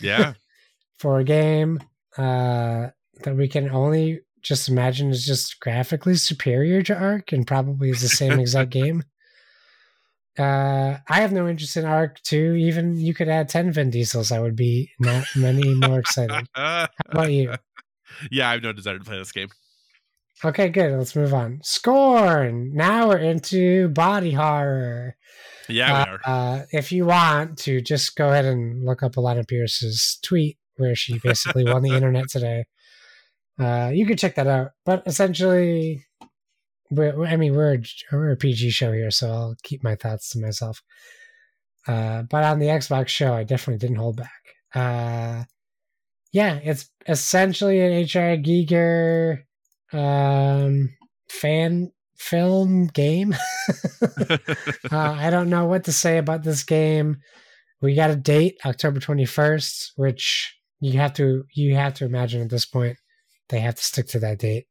Yeah, for a game uh, that we can only just imagine is just graphically superior to Ark and probably is the same exact game. Uh, I have no interest in Ark too. Even you could add ten Vin Diesels, I would be not many more excited. How about you? Yeah, I have no desire to play this game. Okay, good. Let's move on. Scorn. Now we're into body horror. Yeah, Uh, we are. uh, if you want to, just go ahead and look up Alana Pierce's tweet where she basically won the internet today. Uh, you can check that out. But essentially, we're, I mean, we're a, we're a PG show here, so I'll keep my thoughts to myself. Uh, but on the Xbox show, I definitely didn't hold back. Uh, yeah, it's essentially an HR Giger um, fan film game. uh, I don't know what to say about this game. We got a date, October twenty first, which you have to you have to imagine at this point they have to stick to that date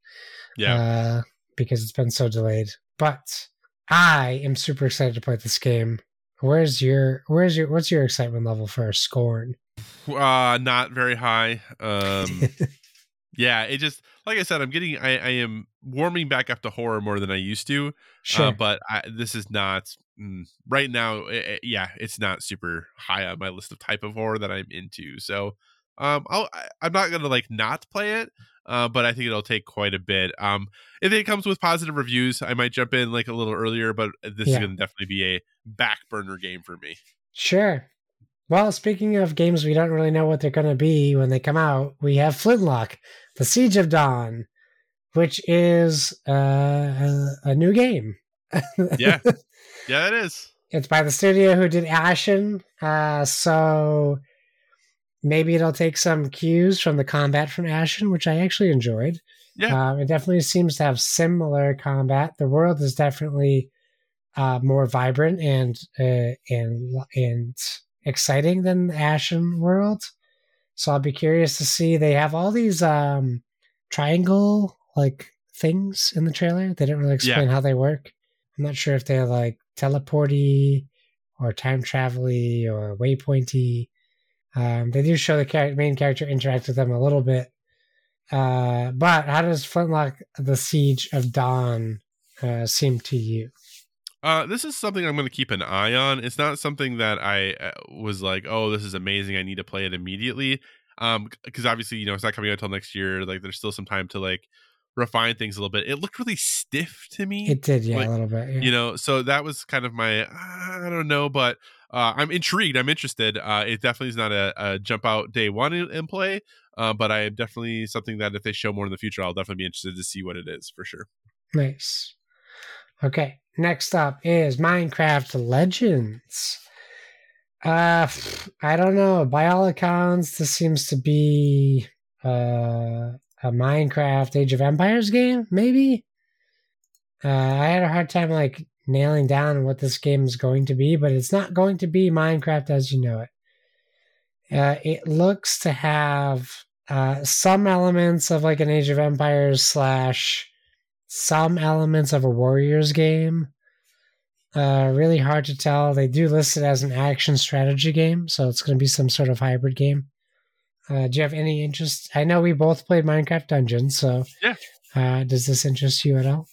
yeah. Uh, because it's been so delayed. But I am super excited to play this game. Where's your where's your what's your excitement level for Scorn? uh not very high. Um yeah, it just like I said, I'm getting I, I am warming back up to horror more than I used to. sure. Uh, but I, this is not mm, right now. eh, eh, yeah, it's not super high on my list of type of horror that I'm into. So, um, I'll, I, I'm not gonna like not play it. Uh, but I think it'll take quite a bit. Um, if it comes with positive reviews, I might jump in like a little earlier. But this is gonna definitely be a back burner game for me. Sure. Well, speaking of games we don't really know what they're going to be when they come out, we have Flintlock, The Siege of Dawn, which is uh, a, a new game. Yeah, yeah, it is. it's by the studio who did Ashen, uh, so maybe it'll take some cues from the combat from Ashen, which I actually enjoyed. Yeah. Um, it definitely seems to have similar combat. The world is definitely uh, more vibrant and uh, and and exciting than the Ashen world. So I'll be curious to see. They have all these um, triangle like things in the trailer. They didn't really explain how they work. I'm not sure if they're like teleporty or time travel-y or waypointy. Um, they do show the char- main character interact with them a little bit. Uh, but how does Flintlock: The Siege of Dawn uh, seem to you? Uh, this is something I'm going to keep an eye on. It's not something that I uh, was like, oh, this is amazing. I need to play it immediately. Um, because obviously, you know, it's not coming out until next year. Like, there's still some time to like refine things a little bit. It looked really stiff to me. It did, yeah, Like, a little bit. Yeah. you know so that was kind of my i don't know but uh, i'm intrigued i'm interested uh, it definitely is not a, a jump out day one in, in play uh, but i am definitely something that if they show more in the future i'll definitely be interested to see what it is for sure Nice. Okay, next up is Minecraft Legends. Uh, I don't know. By all accounts, this seems to be uh, a Minecraft Age of Empires game. Maybe. Uh, I had a hard time like nailing down what this game is going to be, but it's not going to be Minecraft as you know it. Uh, it looks to have uh, some elements of like an Age of Empires slash some elements of a Warriors game. Uh, really hard to tell. They do list it as an action strategy game, so it's going to be some sort of hybrid game. Uh, do you have any interest? I know we both played Minecraft Dungeons, so Yeah. Uh, does this interest you at all?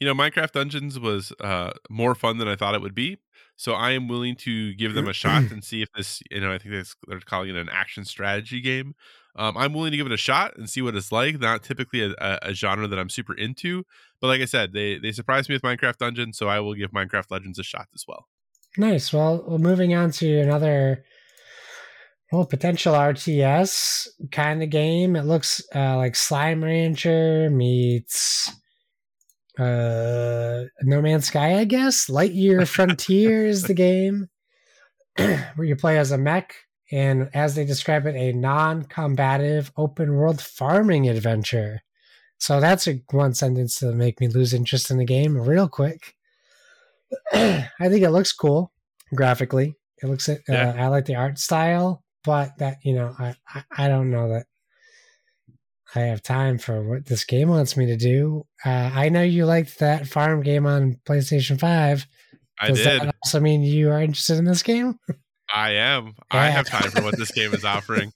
You know minecraft dungeons was uh, more fun than i thought it would be so i am willing to give them a shot and see if this you know i think they're calling it an action strategy game um, i'm willing to give it a shot and see what it's like not typically a, a, a genre that i'm super into but like i said they they surprised me with minecraft dungeons so i will give minecraft legends a shot as well Nice. Well, well, moving on to another well potential RTS kind of game. It looks uh, like Slime Rancher meets uh, No Man's Sky, I guess. Lightyear Frontier is the game where you play as a mech, and as they describe it, a non-combative open world farming adventure. So that's a one sentence to make me lose interest in the game real quick. I think it looks cool graphically. It looks uh, Yeah. I like the art style, but that you know I, I I don't know that I have time for what this game wants me to do. Uh, I know you liked that farm game on PlayStation Five. i Does did that also mean you are interested in this game? i am i have time for what this game is offering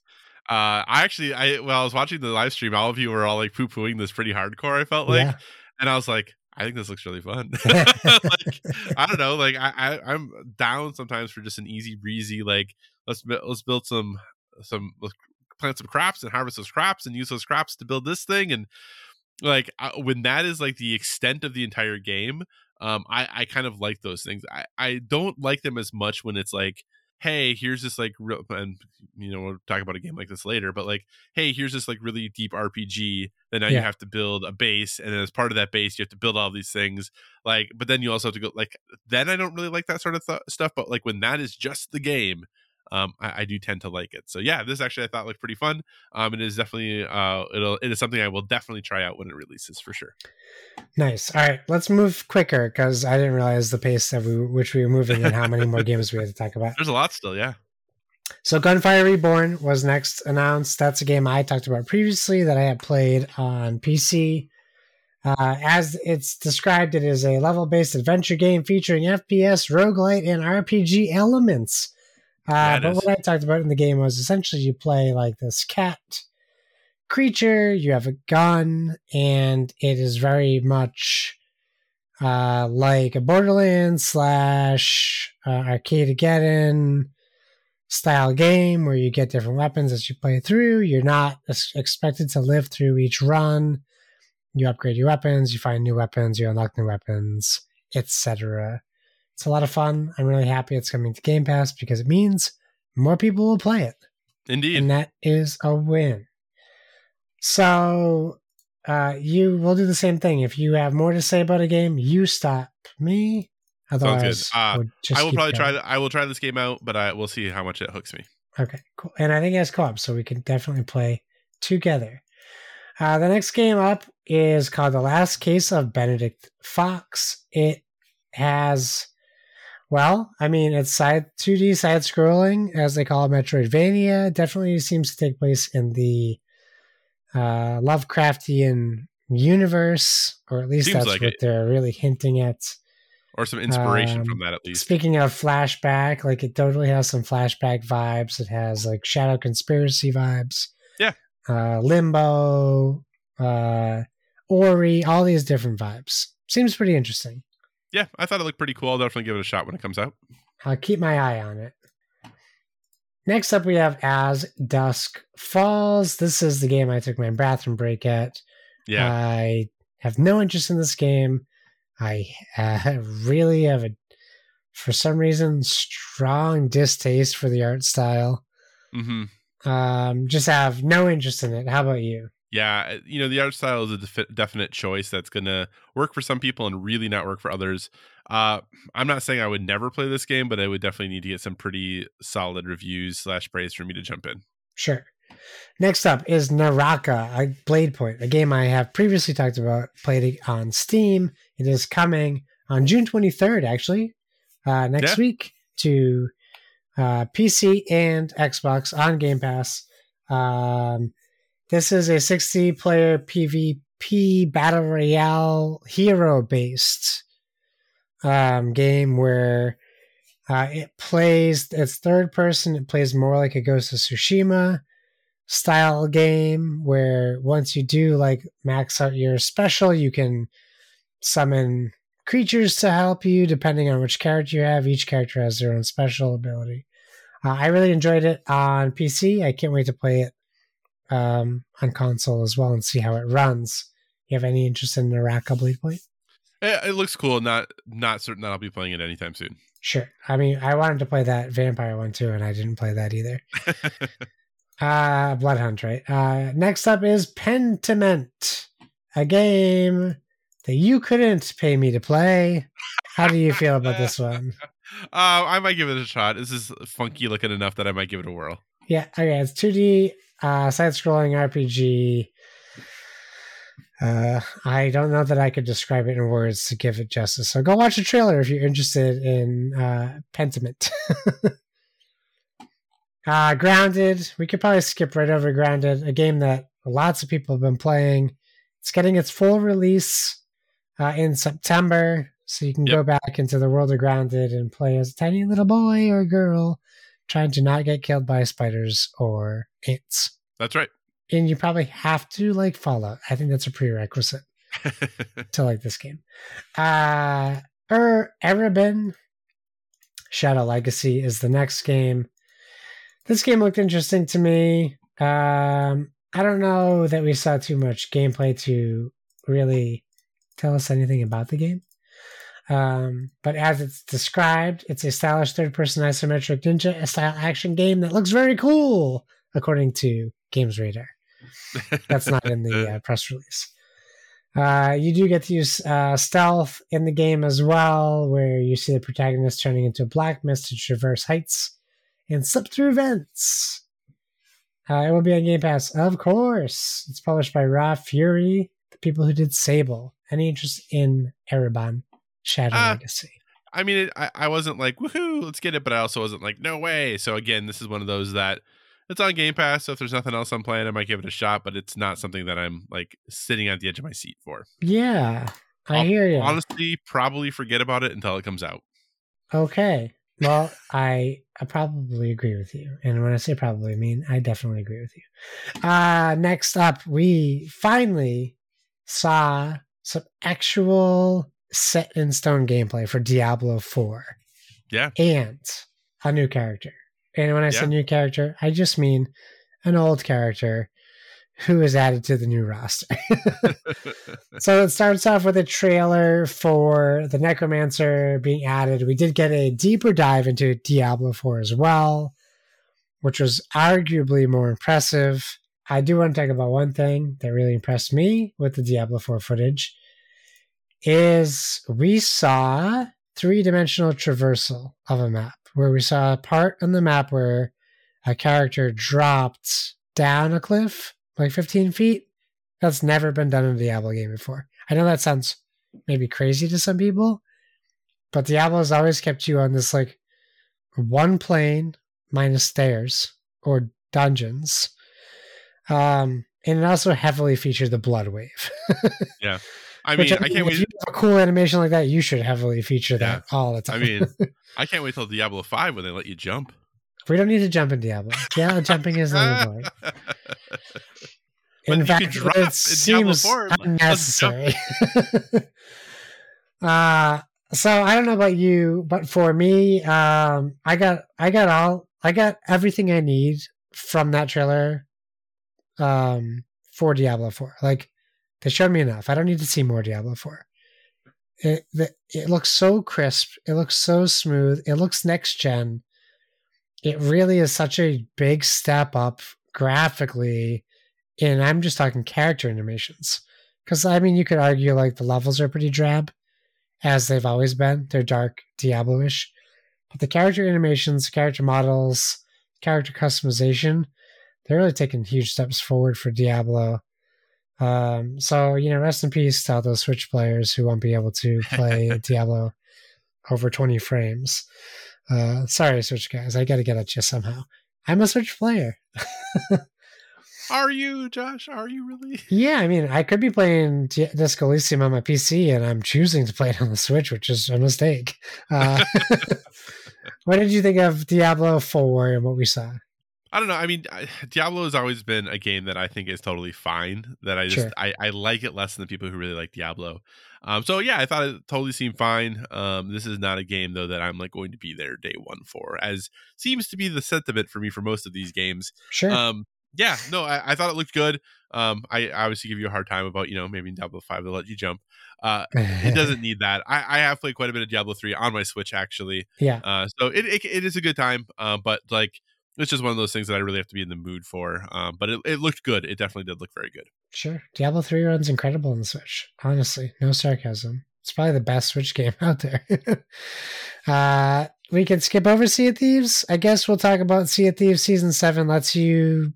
Uh, I actually, I well, I was watching the live stream. All of you were all like poo pooing this pretty hardcore. I felt like, Yeah. and I was like, I think this looks really fun. like, I don't know, like I, I, I'm down sometimes for just an easy breezy. Like let's let's build some some plant some crops and harvest those crops and use those crops to build this thing and like I, when that is like the extent of the entire game um i i kind of like those things. I i don't like them as much when it's like hey here's this like real and you know we'll talk about a game like this later but like hey here's this like really deep rpg then now you have to build a base and then as part of that base you have to build all these things like but then you also have to go like then i don't really like that sort of th- stuff but like when that is just the game um, I, I do tend to like it. So yeah, this actually I thought looked pretty fun. Um, it is definitely uh, it'll it is something I will definitely try out when it releases for sure. Nice. All right, let's move quicker because I didn't realize the pace that we which we were moving and how many more games we had to talk about. There's a lot still, yeah. So Gunfire Reborn was next announced. That's a game I talked about previously that I had played on PC. Uh, as it's described, it is a level-based adventure game featuring FPS, roguelite, and RPG elements. Uh, but what I talked about in the game was essentially you play like this cat creature, you have a gun, and it is very much uh, like a Borderlands slash uh, Arcadegeddon style game where you get different weapons as you play through. You're not expected to live through each run. You upgrade your weapons, you find new weapons, you unlock new weapons, etc. It's a lot of fun. I'm really happy it's coming to Game Pass because it means more people will play it Indeed. and that is a win. So uh, you will do the same thing. If you have more to say about a game, you stop me. Otherwise, Uh, we'll I will probably try. going. th- I will try this game out, but I will see how much it hooks me. Okay, cool. And I think it has co-op, so we can definitely play together. Uh, the next game up is called The Last Case of Benedict Fox. It has, well, I mean, it's side 2D side scrolling, as they call it, Metroidvania. Definitely seems to take place in the uh, Lovecraftian universe, or at least Seems that's like what it. they're really hinting at. Or some inspiration Um, from that at least. Speaking of flashback, like it totally has some flashback vibes. It has like shadow conspiracy vibes. Yeah. Uh, Limbo, uh, Ori, all these different vibes. Seems pretty interesting. Yeah, I thought it looked pretty cool. I'll definitely give it a shot when it comes out. I'll keep my eye on it. Next up, we have As Dusk Falls. This is the game I took my bathroom break at. Yeah, I have no interest in this game. I uh, really have a, for some reason, strong distaste for the art style. Mm-hmm. Um, just have no interest in it. How about you? Yeah. uh, You know, the art style is a defi- definite choice that's gonna work for some people and really not work for others. Uh, I'm not saying I would never play this game, but I would definitely need to get some pretty solid reviews slash praise for me to jump in. Sure. Next up is Naraka, a Blade Point, a game I have previously talked about, played it on Steam. It is coming on June 23rd, actually, uh, next Yeah. week to uh, PC and Xbox on Game Pass. Um, this is a 60 player PvP battle royale hero based um, game where uh, it plays, it's third person, it plays more like a Ghost of Tsushima style game where once you do like max out your special, you can summon creatures to help you depending on which character you have. Each character has their own special ability. Uh, I really enjoyed it on PC. I can't wait to play it um, on console as well and see how it runs. You have any interest in Naraka Blade Point? It, it looks cool. Not not certain that I'll be playing it anytime soon. Sure. I mean, I wanted to play that vampire one too, and I didn't play that either. Uh, Bloodhunt, right? Uh, next up is Pentiment, a game that you couldn't pay me to play. How do you feel about this one? Uh, I might give it a shot. This is funky looking enough that I might give it a whirl. Yeah, okay, it's 2D uh, side scrolling RPG. Uh, I don't know that I could describe it in words to give it justice. So go watch the trailer if you're interested in uh, Pentiment. uh, Grounded. We could probably skip right over Grounded, a game that lots of people have been playing. It's getting its full release uh, in September, so you can go back into the world of Grounded and play as a tiny little boy or girl trying to not get killed by spiders or ants. That's right. And you probably have to like Fallout. I think that's a prerequisite to like this game. Uh er Ereban Shadow Legacy is the next game. This game looked interesting to me. Um I don't know that we saw too much gameplay to really tell us anything about the game. Um, but as it's described, it's a stylish third person isometric ninja style action game that looks very cool, according to Games Radar. That's not in the uh, press release. Uh, you do get to use uh, stealth in the game as well, where you see the protagonist turning into a black mist to traverse heights and slip through vents. Uh, it will be on Game Pass, of course. It's published by Raw Fury, the people who did Sable. Any interest in Ereban Shadow Ah. Legacy? I mean, it, I, I wasn't like, woohoo, let's get it, but I also wasn't like, no way. So again, this is one of those that it's on Game Pass. So if there's nothing else I'm playing, I might give it a shot, but it's not something that I'm like sitting at the edge of my seat for. Yeah, I I'll hear you. Honestly, probably forget about it until it comes out. Okay. Well, I I probably agree with you. And when I say probably, I mean I definitely agree with you. Uh next up, we finally saw some actual set in stone gameplay for Diablo 4 Yeah. and a new character. And when I say new character, I just mean an old character who is added to the new roster. so it starts off with a trailer for the Necromancer being added. We did get a deeper dive into Diablo 4 as well, which was arguably more impressive. I do want to talk about one thing that really impressed me with the Diablo 4 footage is we saw three-dimensional traversal of a map where we saw a part on the map where a character dropped down a cliff like 15 feet that's never been done in a Diablo game before. I know that sounds maybe crazy to some people, but Diablo has always kept you on this like one plane minus stairs or dungeons. Um, and it also heavily featured the blood wave. I Which mean, I can't if wait. you have a cool animation like that, you should heavily feature that all the time. I mean, I can't wait till Diablo 5 when they let you jump. we don't need to jump in Diablo. Diablo jumping is not important. But In fact, it seems 4. Unnecessary. uh, so I don't know about you, but for me, um, I got I got all I got everything I need from that trailer um, for Diablo 4. Like they showed me enough. I don't need to see more Diablo 4. It the, it looks so crisp. It looks so smooth. It looks next gen. It really is such a big step up graphically and I'm just talking character animations. Because I mean, you could argue like the levels are pretty drab, as they've always been. They're dark Diablo-ish, but the character animations, character models, character customization, they're really taking huge steps forward for Diablo. Um, so you know, rest in peace to all those Switch players who won't be able to play Diablo over 20 frames. Uh, sorry, Switch guys, I got to get at you somehow. I'm a Switch player. Are you, Josh? Are you really? Yeah, I mean, I could be playing D- Disco Elysium on my PC, and I'm choosing to play it on the Switch, which is a mistake. Uh, what did you think of Diablo 4 and what we saw? I don't know. I mean, Diablo has always been a game that I think is totally fine. That I just Sure. I, I like it less than the people who really like Diablo. Um, so yeah, I thought it totally seemed fine. Um, this is not a game though that I'm like going to be there day one for, as seems to be the sentiment for me for most of these games. Sure. Um, yeah, no, I, I thought it looked good. Um, I, I obviously give you a hard time about you know maybe in Diablo five they'll let you jump. Uh, it doesn't need that. I, I have played quite a bit of Diablo three on my Switch actually. yeah. Uh, so it, it it is a good time. Uh, but like it's just one of those things that I really have to be in the mood for. Um, but it, it looked good. It definitely did look very good. Sure. Diablo 3 runs incredible on the Switch. Honestly, no sarcasm. It's probably the best Switch game out there. uh, we can skip over Sea of Thieves. I guess we'll talk about Sea of Thieves Season 7 lets you,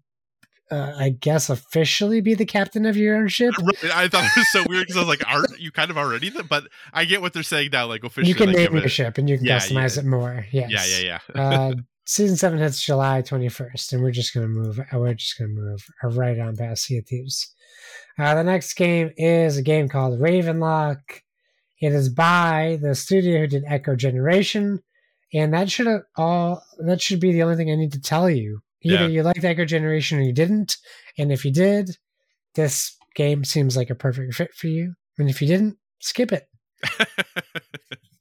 uh, I guess, officially be the captain of your own ship. Right, I thought it was so weird because I was like, "Aren't you kind of already?" Th-? But I get what they're saying now. Like officially, You can like, name your ship and you can Yeah, customize yeah. it more. Yes. Yeah, yeah, yeah. uh, season seven hits July 21st, and we're just gonna move. uh, We're just gonna move right on past Sea of Thieves. Uh, the next game is a game called Ravenlock. It is by the studio who did Echo Generation, and that should all that should be the only thing I need to tell you. Either Yeah. you liked Echo Generation or you didn't, and if you did, this game seems like a perfect fit for you. And if you didn't, skip it.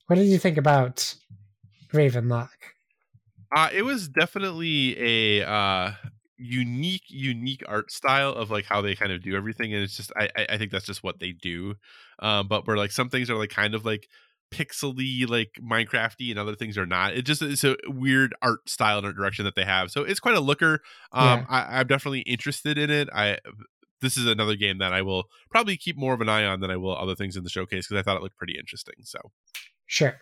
What did you think about Ravenlock? Uh, it was definitely a uh, unique, unique art style of like how they kind of do everything, and it's just I, I I think that's just what they do. Um, but where like some things are like kind of like pixely, like Minecrafty, and other things are not. It just it's a weird art style and art direction that they have. So it's quite a looker. Um, I, I'm definitely interested in it. I this is another game that I will probably keep more of an eye on than I will other things in the showcase because I thought it looked pretty interesting. So Sure.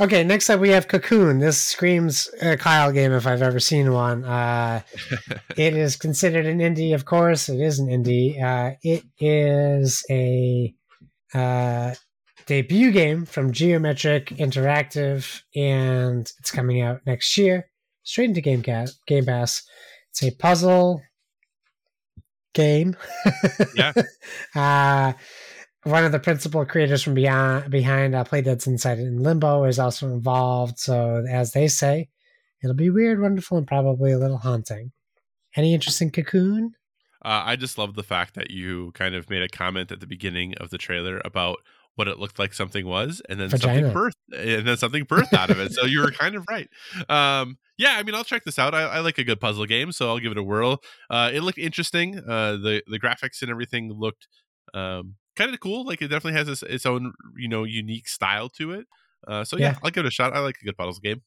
Okay, next up we have Cocoon. This screams a Kyle game if I've ever seen one. Uh, it is considered an indie, of course. It is an indie. Uh, it is a uh, debut game from Geometric Interactive, and it's coming out next year, straight into Game, Ca- game Pass. It's a puzzle game. Yeah. One of the principal creators from beyond behind uh, Playdead's Inside in Limbo is also involved. So, as they say, it'll be weird, wonderful, and probably a little haunting. Any interest in Cocoon? Uh, I just love the fact that you kind of made a comment at the beginning of the trailer about what it looked like something was, and then Vagina. something birthed, and then something birthed out of it. So you were kind of right. Um, yeah, I mean, I'll check this out. I, I like a good puzzle game, so I'll give it a whirl. Uh, it looked interesting. Uh, the the graphics and everything looked um, kind of cool. Like it definitely has its, its own you know unique style to it. Uh, so yeah, Yeah. I'll give it a shot. I like a good puzzle game.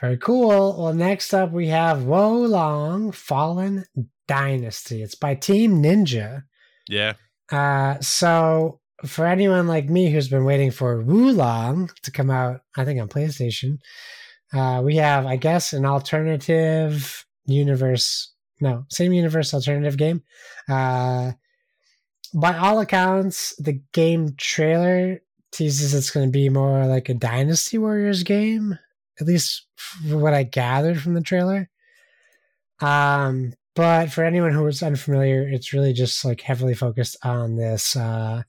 Very cool. Well, next up we have Wo Long Fallen Dynasty. It's by Team Ninja. Yeah, Uh, so for anyone like me who's been waiting for Wo Long to come out, I think on PlayStation, uh, we have, I guess, an alternative universe. No, same universe alternative game. Uh, by all accounts, the game trailer teases it's going to be more like a Dynasty Warriors game, at least what I gathered from the trailer. Um, but for anyone who is unfamiliar, it's really just like heavily focused on this uh,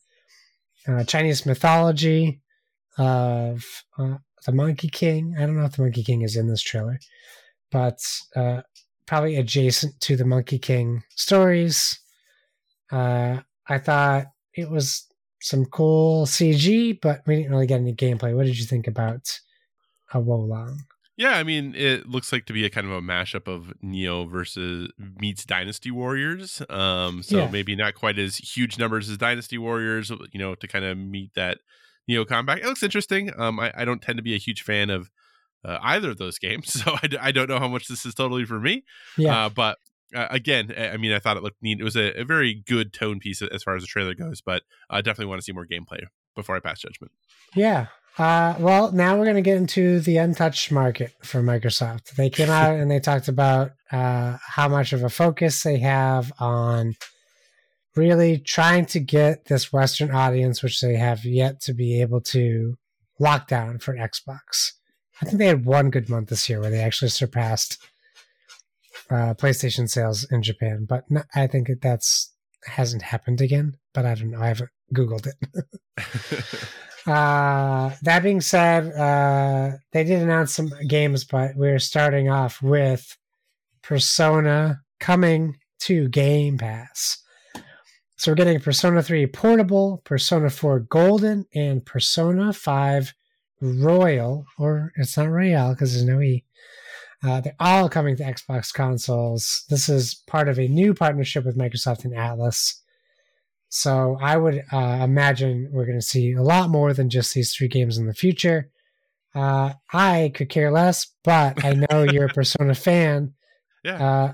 uh, Chinese mythology of uh, the Monkey King. I don't know if the Monkey King is in this trailer, but uh, probably adjacent to the Monkey King stories. Uh, I thought it was some cool CG, but we didn't really get any gameplay. What did you think about a Wo Long? Yeah, I mean, it looks like to be a kind of a mashup of Nioh versus meets Dynasty Warriors. Um, so Yeah. maybe not quite as huge numbers as Dynasty Warriors, you know, to kind of meet that Nioh combat. It looks interesting. Um, I, I don't tend to be a huge fan of uh, either of those games, so I, d- I don't know how much this is totally for me. Yeah, Uh, but uh, again, I mean, I thought it looked neat. It was a, a very good tone piece as far as the trailer goes, but I definitely want to see more gameplay before I pass judgment. Yeah. Uh, well, now we're going to get into the untouched market for Microsoft. They came out and they talked about uh, how much of a focus they have on really trying to get this Western audience, which they have yet to be able to lock down for Xbox. I think they had one good month this year where they actually surpassed uh, PlayStation sales in Japan, but no, I think that that's hasn't happened again. But I don't know. I haven't Googled it. Uh, that being said, uh, they did announce some games, but we're starting off with Persona coming to Game Pass. So we're getting Persona 3 Portable, Persona 4 Golden, and Persona 5 Royal, or it's not Royale because there's no E. Uh, they're all coming to Xbox consoles. This is part of a new partnership with Microsoft and Atlus. So I would uh, imagine we're going to see a lot more than just these three games in the future. Uh, I could care less, but I know you're a Persona fan. Yeah. Uh,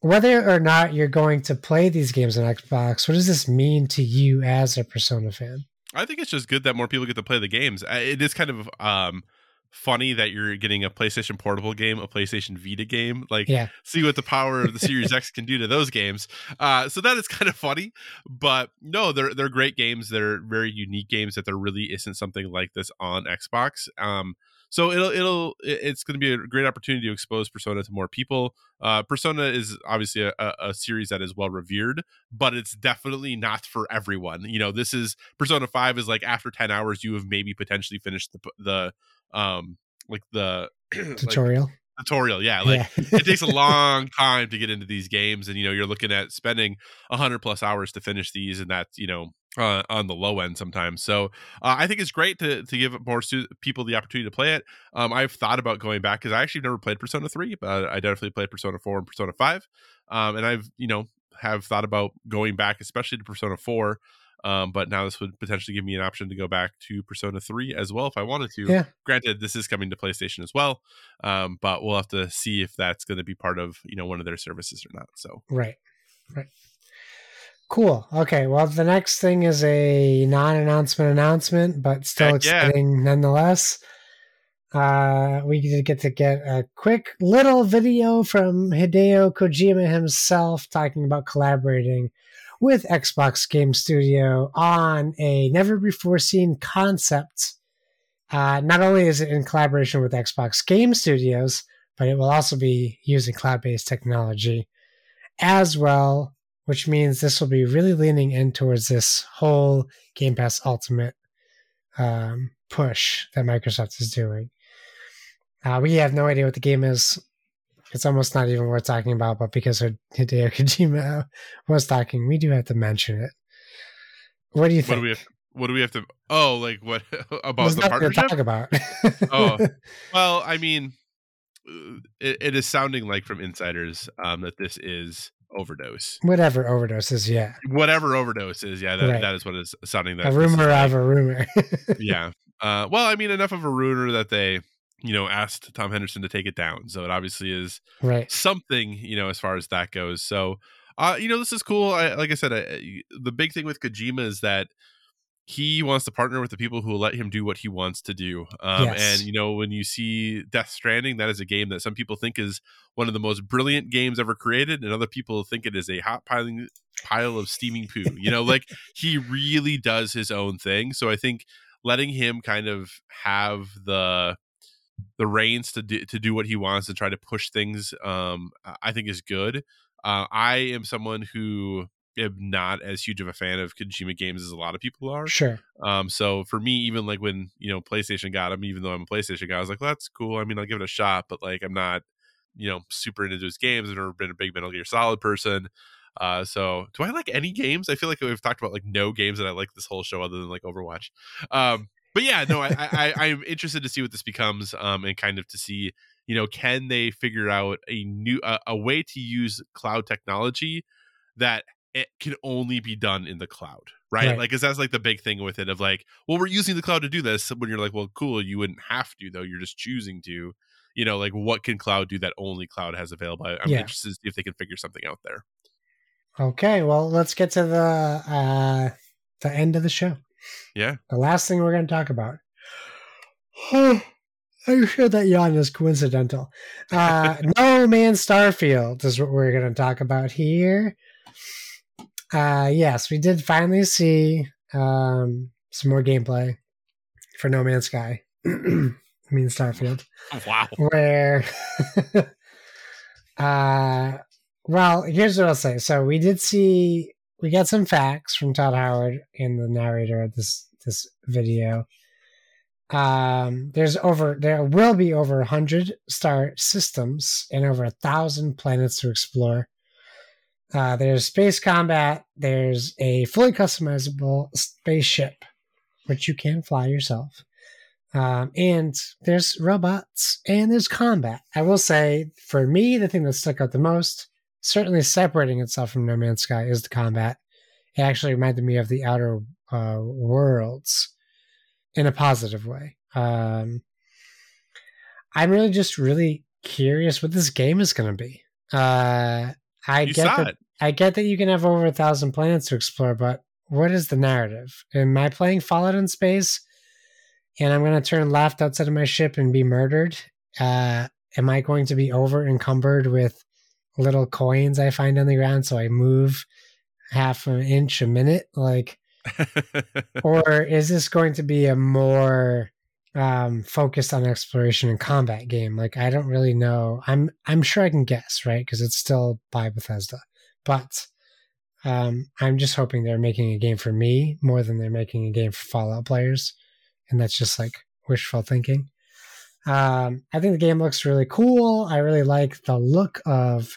whether or not you're going to play these games on Xbox, what does this mean to you as a Persona fan? I think it's just good that more people get to play the games. It is kind of um, funny that you're getting a PlayStation Portable game, a PlayStation Vita game. Like, Yeah. see what the power of the Series X can do to those games. Uh, so that is kind of funny. But no, they're they're great games. They're very unique games that there really isn't something like this on Xbox. Um, so it'll it'll it's going to be a great opportunity to expose Persona to more people. Uh, Persona is obviously a, a series that is well revered, but it's definitely not for everyone. You know, this is Persona Five is like after ten hours, you have maybe potentially finished the the um like the tutorial. Like, tutorial yeah like yeah. it takes a long time to get into these games and you know you're looking at spending 100 plus hours to finish these and that's you know uh, on the low end sometimes. So uh, I think it's great to to give more stu- people the opportunity to play it. Um, I've thought about going back because I actually never played Persona three, but I definitely played Persona four and Persona five. Um, and I've you know have thought about going back, especially to Persona four. Um, but now this would potentially give me an option to go back to Persona 3 as well if I wanted to. Yeah. Granted, this is coming to PlayStation as well, um, but we'll have to see if that's going to be part of you know one of their services or not. So right, right. Cool. Okay. Well, the next thing is a non-announcement announcement, but still Heck exciting yeah. nonetheless. Uh, we did get to get a quick little video from Hideo Kojima himself talking about collaborating with Xbox Game Studio on a never before seen concept. Uh, not only is it in collaboration with Xbox Game Studios, but it will also be using cloud based technology as well which means this will be really leaning in towards this whole Game Pass Ultimate um, push that Microsoft is doing. Uh, we have no idea what the game is. It's almost not even worth talking about, but because Hideo Kojima was talking, we do have to mention it. What do you think? What do we have, what do we have to? Oh, like what about the partnership? talk about. oh, well, I mean, uh, it, it is sounding like from insiders um, that this is overdose. Whatever overdose is, yeah. Whatever overdose is, yeah. That, right. that is what is sounding. That a rumor of a rumor. yeah. Uh, well, I mean, enough of a rumor that they, you know, asked Tom Henderson to take it down. So it obviously is right something, you know, as far as that goes. So, uh, you know, this is cool. I, like I said, I, the big thing with Kojima is that he wants to partner with the people who will let him do what he wants to do. Um, yes. And you know, when you see Death Stranding, that is a game that some people think is one of the most brilliant games ever created, and other people think it is a hot piling pile of steaming poo. You know, like he really does his own thing. So I think letting him kind of have the the reins to do, to do what he wants and try to push things, um, I think is good. Uh, I am someone who am not as huge of a fan of Kojima games as a lot of people are. Sure. Um, so for me, even like when you know PlayStation got him, even though I'm a PlayStation guy, I was like, well, that's cool. I mean, I'll give it a shot, but like, I'm not, you know, super into his games. I've never been a big Metal Gear Solid person. Uh, so do I like any games? I feel like we've talked about like no games that I like this whole show other than like Overwatch. Um, but yeah, no, I, I, I'm interested to see what this becomes, um, and kind of to see, you know, can they figure out a new uh, a way to use cloud technology that it can only be done in the cloud, right? right. Like, cause that's like the big thing with it of like, well, we're using the cloud to do this. When you're like, well, cool, you wouldn't have to though. You're just choosing to, you know, like what can cloud do that only cloud has available? I'm yeah. interested to see if they can figure something out there. Okay, well, let's get to the uh the end of the show. Yeah. The last thing we're going to talk about. I'm sure that yawn is coincidental. Uh, no Man's Starfield is what we're going to talk about here uh, yes, we did finally see um, some more gameplay for No Man's Sky. I mean Starfield. Wow. Where uh well, here's what I'll say. So we did see we got some facts from Todd Howard in the narrator of this this video. Um there's over there will be over hundred star systems and over a thousand planets to explore. Uh, there's space combat. There's a fully customizable spaceship, which you can fly yourself. Um, and there's robots and there's combat. I will say, for me, the thing that stuck out the most, certainly separating itself from No Man's Sky, is the combat. It actually reminded me of the Outer uh, Worlds in a positive way. Um, I'm really just really curious what this game is going to be. Uh, I you get that. It. I get that you can have over a thousand planets to explore, but what is the narrative? Am I playing Fallout in space, and I'm going to turn left outside of my ship and be murdered? Uh, am I going to be over encumbered with little coins I find on the ground so I move half an inch a minute? Like, or is this going to be a more um focused on exploration and combat game. Like I don't really know. I'm I'm sure I can guess, right? Because it's still by Bethesda. But um I'm just hoping they're making a game for me more than they're making a game for Fallout players. And that's just like wishful thinking. Um I think the game looks really cool. I really like the look of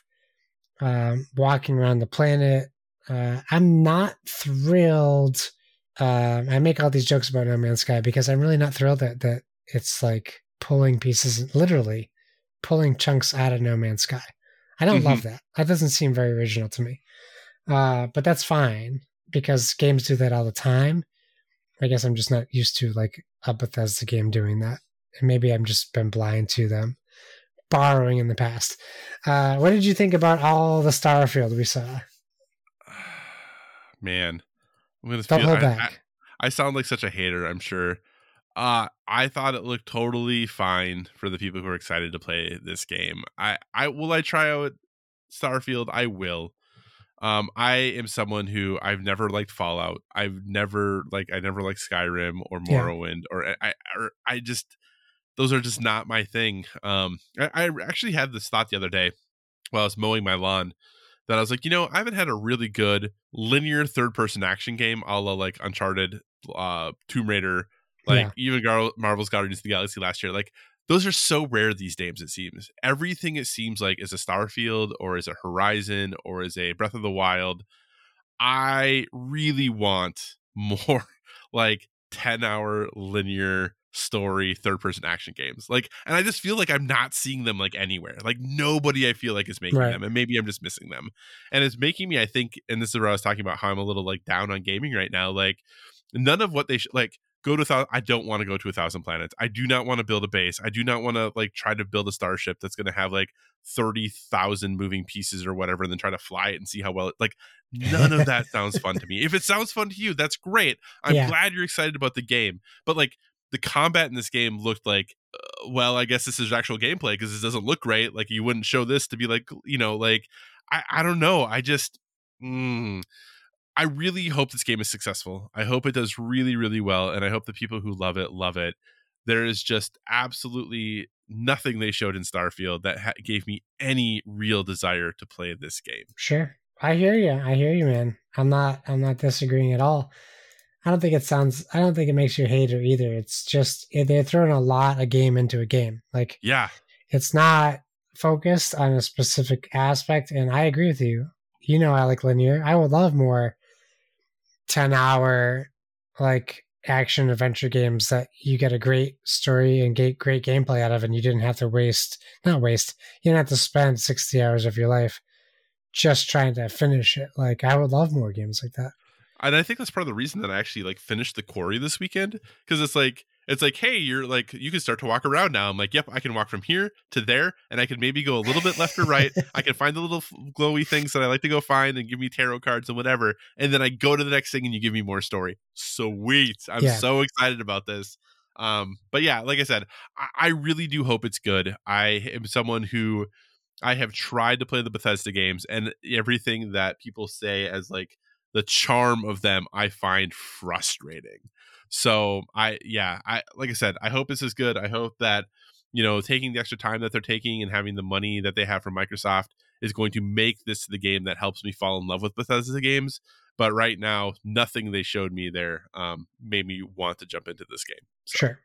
um walking around the planet. Uh I'm not thrilled um, I make all these jokes about No Man's Sky because I'm really not thrilled that that it's like pulling pieces, literally pulling chunks out of No Man's Sky. I don't Mhm. love that. That doesn't seem very original to me. Uh, but that's fine because games do that all the time. I guess I'm just not used to like a Bethesda game doing that, and maybe I'm just been blind to them borrowing in the past. Uh, what did you think about all the Starfield we saw? Man, I'm gonna Don't feel. hold I, I, back. I sound like such a hater. I'm sure. Uh, I thought it looked totally fine for the people who are excited to play this game. I, I will I try out Starfield. I will. Um, I am someone who I've never liked Fallout. I've never like I never liked Skyrim or Yeah. Morrowind or I, I or I just those are just not my thing. Um, I, I actually had this thought the other day while I was mowing my lawn that I was like, you know, I haven't had a really good linear third person action game a la like Uncharted, uh, Tomb Raider, like Yeah. even Gar- Marvel's Guardians of the Galaxy last year. Like those are so rare these days, it seems. Everything it seems like is a Starfield or is a Horizon or is a Breath of the Wild. I really want more like 10 hour linear story third person action games like and i just feel like i'm not seeing them like anywhere like nobody i feel like is making Right. them and maybe i'm just missing them and it's making me i think and this is where i was talking about how i'm a little like down on gaming right now like none of what they sh- like go to thou- i don't want to go to a thousand planets i do not want to build a base i do not want to like try to build a starship that's going to have like 30,000 moving pieces or whatever and then try to fly it and see how well it like none of that sounds fun to me if it sounds fun to you that's great i'm Yeah. glad you're excited about the game but like the combat in this game looked like uh, well i guess this is actual gameplay because this doesn't look great like you wouldn't show this to be like you know like i i don't know i just mm, i really hope this game is successful i hope it does really really well and i hope the people who love it love it there is just absolutely nothing they showed in starfield that ha- gave me any real desire to play this game Sure. I hear you. I hear you, man. I'm not I'm not disagreeing at all. I don't think it sounds I don't think it makes you a hater either. It's just they're throwing a lot of game into a game. Like yeah it's not focused on a specific aspect and I agree with you. You know I like linear. I would love more 10 hour like action adventure games that you get a great story and get great gameplay out of and you didn't have to waste not waste you didn't have to spend 60 hours of your life just trying to finish it like i would love more games like that and I think that's part of the reason that I actually like finished the quarry this weekend because it's like it's like hey you're like you can start to walk around now. I'm like yep I can walk from here to there and I can maybe go a little bit left or right. I can find the little glowy things that I like to go find and give me tarot cards and whatever and then I go to the next thing and you give me more story. Sweet. I'm Yeah. so excited about this. Um but yeah like I said I, I really do hope it's good. I am someone who I have tried to play the Bethesda games and everything that people say as like the charm of them I find frustrating. So I yeah, I like I said, I hope this is good. I hope that you know, taking the extra time that they're taking and having the money that they have from Microsoft is going to make this the game that helps me fall in love with Bethesda games. But right now, nothing they showed me there um, made me want to jump into this game. So. sure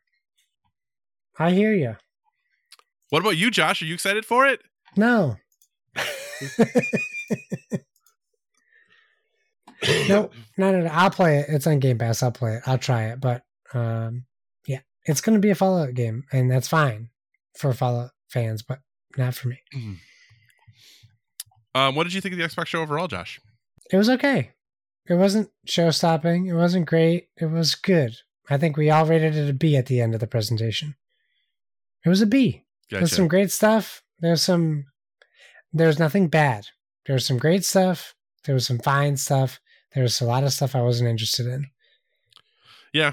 i hear you What about you, Josh? Are you excited for it? no Nope. No, no, no. I'll play it. It's on Game Pass. I'll play it. I'll try it. But um, yeah, it's going to be a Fallout game, and that's fine for Fallout fans, but not for me. Um, what did you think of the Xbox show overall, Josh? It was okay. It wasn't show stopping. It wasn't great. It was good. I think we all rated it a B at the end of the presentation. It was a B. There's some great stuff. There's some. There's nothing bad. There's some great stuff. There was some fine stuff. There was a lot of stuff I wasn't interested in. yeah,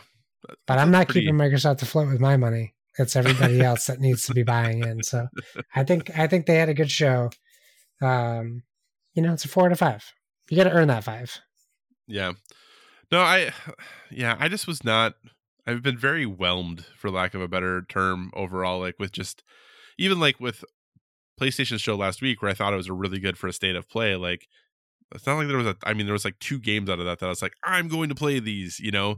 But I'm not Pretty- keeping Microsoft afloat with my money. It's everybody else that needs to be buying in. So I think I think they had a good show. Um, you know, it's a four out of five. You got to earn that five. Yeah. No, I yeah, I just was not I've been very whelmed, for lack of a better term, overall. Like with just even like with PlayStation show last week, where I thought it was a really good for a state of play. Like it's not like there was a. I mean, there was like two games out of that that I was like, I'm going to play these, you know.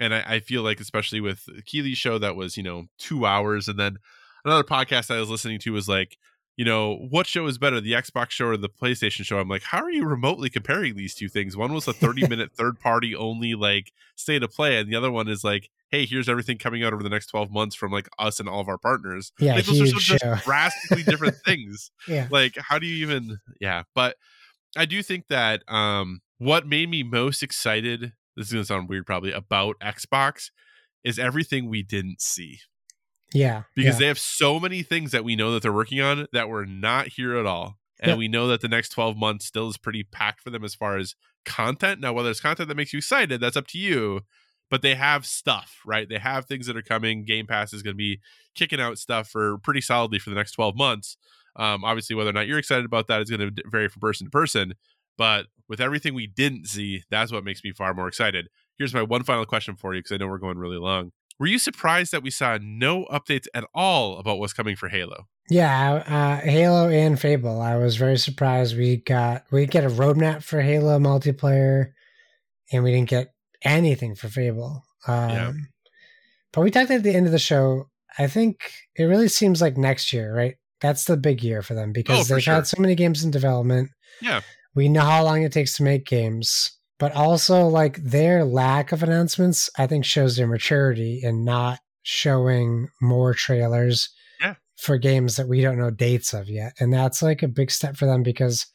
And I, I feel like, especially with Keighley's show, that was you know two hours, and then another podcast I was listening to was like you know, what show is better, the Xbox show or the PlayStation show? I'm like, how are you remotely comparing these two things? One was a 30 minute third party only like state of play, and the other one is like, hey, here's everything coming out over the next 12 months from like us and all of our partners. Yeah, like, those are so just drastically different things. Yeah. Like, how do you even yeah, but I do think that um what made me most excited, this is gonna sound weird probably, about Xbox is everything we didn't see Yeah. because yeah. they have so many things that we know that they're working on that were not here at all. And Yep. we know that the next 12 months still is pretty packed for them as far as content. Now, whether it's content that makes you excited, that's up to you. But they have stuff, right? They have things that are coming. Game Pass is going to be kicking out stuff for pretty solidly for the next 12 months. Um, obviously, whether or not you're excited about that is going to vary from person to person. But with everything we didn't see, that's what makes me far more excited. Here's my one final question for you because I know we're going really long. Were you surprised that we saw no updates at all about what's coming for Halo? Yeah, uh, Halo and Fable. I was very surprised. We got we get a roadmap for Halo multiplayer, and we didn't get anything for Fable. Um, Yeah. But we talked at the end of the show. I think it really seems like next year, right? That's the big year for them because Oh, they've sure. had so many games in development. Yeah. We know how long it takes to make games, but also like their lack of announcements, I think shows their maturity in not showing more trailers Yeah. for games that we don't know dates of yet. And that's like a big step for them because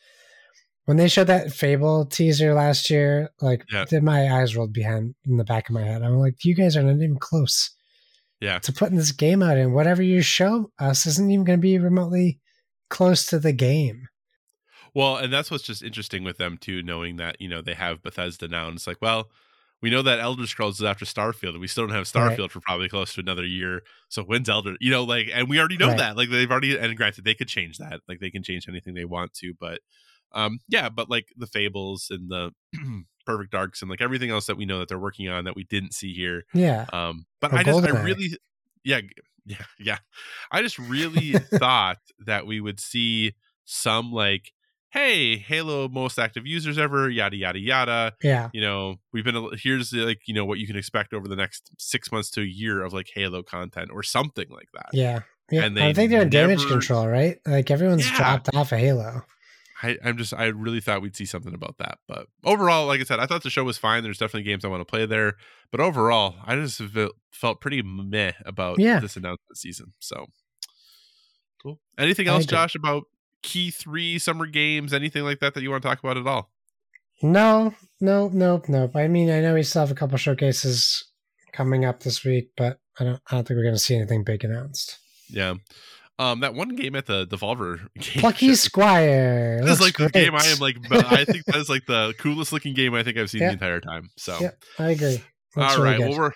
when they showed that Fable teaser last year, like Yeah. my eyes rolled behind in the back of my head. I'm like, you guys are not even close Yeah. to putting this game out and whatever you show us isn't even going to be remotely close to the game. Well, and that's what's just interesting with them too, knowing that you know they have Bethesda now, and it's like, well, we know that Elder Scrolls is after Starfield, and we still don't have Starfield Right. for probably close to another year. So when's Elder? You know, like, and we already know Right. that. Like, they've already, and granted, they could change that. Like, they can change anything they want to, but um, yeah, but like the Fables and the Perfect Darks and like everything else that we know that they're working on that we didn't see here. Yeah. Um, but Or I just, I really, yeah, yeah, yeah. I just really thought that we would see some like, hey, Halo most active users ever, yada yada yada. Yeah. You know, we've been here's the, like you know what you can expect over the next six months to a year of like Halo content or something like that. Yeah. Yeah. And I think they're in damage control, right? Like everyone's Yeah. dropped off of Halo. I, I'm just I really thought we'd see something about that, but overall, like I said, I thought the show was fine. There's definitely games I want to play there, but overall, I just felt, pretty meh about Yeah. this announcement season. So cool. Anything else. Josh, about key three summer games? Anything like that that you want to talk about at all? No, no, nope, nope. I mean, I know we still have a couple showcases coming up this week, but I don't I don't think we're gonna see anything big announced. Yeah. Um, that one game at the Devolver game Plucky show- Squire. This is like the game I am like. I think that is like the coolest looking game I think I've seen Yeah. the entire time. So Yeah, I agree. Looks All really right. Well,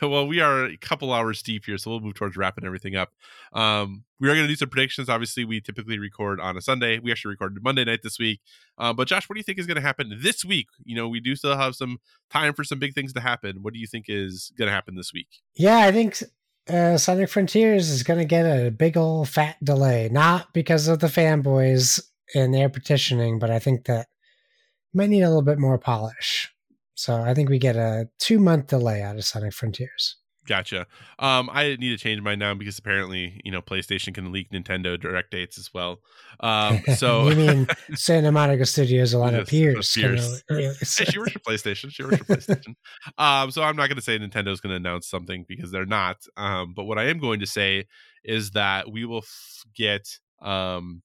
we're well, we are a couple hours deep here, so we'll move towards wrapping everything up. Um, we are going to do some predictions. Obviously, we typically record on a Sunday. We actually recorded Monday night this week. Uh, but Josh, what do you think is going to happen this week? You know, we do still have some time for some big things to happen. What do you think is going to happen this week? Yeah, I think uh, Sonic Frontiers is going to get a big old fat delay, not because of the fanboys and their petitioning, but I think that might need a little bit more polish. So I think we get a two month delay out of Sonic Frontiers. Gotcha. Um, I need to change mine now because apparently, you know, PlayStation can leak Nintendo direct dates as well. Um, so you mean Santa Monica Studios, Alanah Yes, Pearce? Pearce. gonna release hey, she works for PlayStation. She works for PlayStation. Um, so I'm not going to say Nintendo's going to announce something because they're not. Um, but what I am going to say is that we will f- get. Um,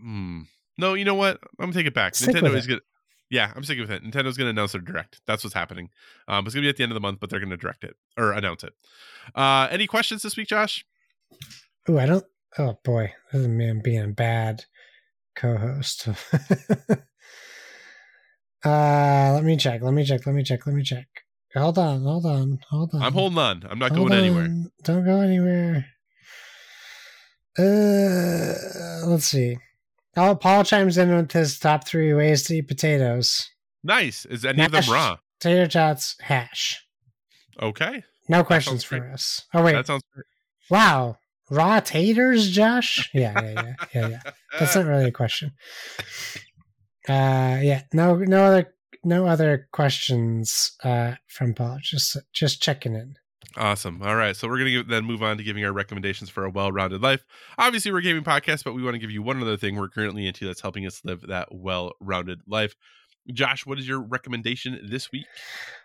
hmm, no, you know what? I'm gonna take it back. Stick Nintendo is it. Yeah, I'm sticking with it. Nintendo's going to announce their direct. That's what's happening. Um, it's going to be at the end of the month, but they're going to direct it or announce it. Uh, any questions this week, Josh? Oh, I don't. Oh boy, this is me being a bad co-host. uh, let me check. Let me check. Let me check. Let me check. Hold on. Hold on. Hold on. I'm holding on. I'm not Hold going anywhere. Don't go anywhere. Uh, let's see. Oh, Paul chimes in with his top three ways to eat potatoes: Nice. Is any of them raw? tater tots, hash. Okay. no questions for us. Oh wait, That sounds great. wow, raw taters, Josh? Yeah, yeah, yeah, yeah, yeah. That's not really a question. Uh, yeah, no, no other, no other questions uh from Paul. Just, just checking in. Awesome. All right. So we're going to then move on to giving our recommendations for a well rounded life. Obviously, we're a gaming podcast, but we want to give you one other thing we're currently into that's helping us live that well rounded life. Josh, what is your recommendation this week?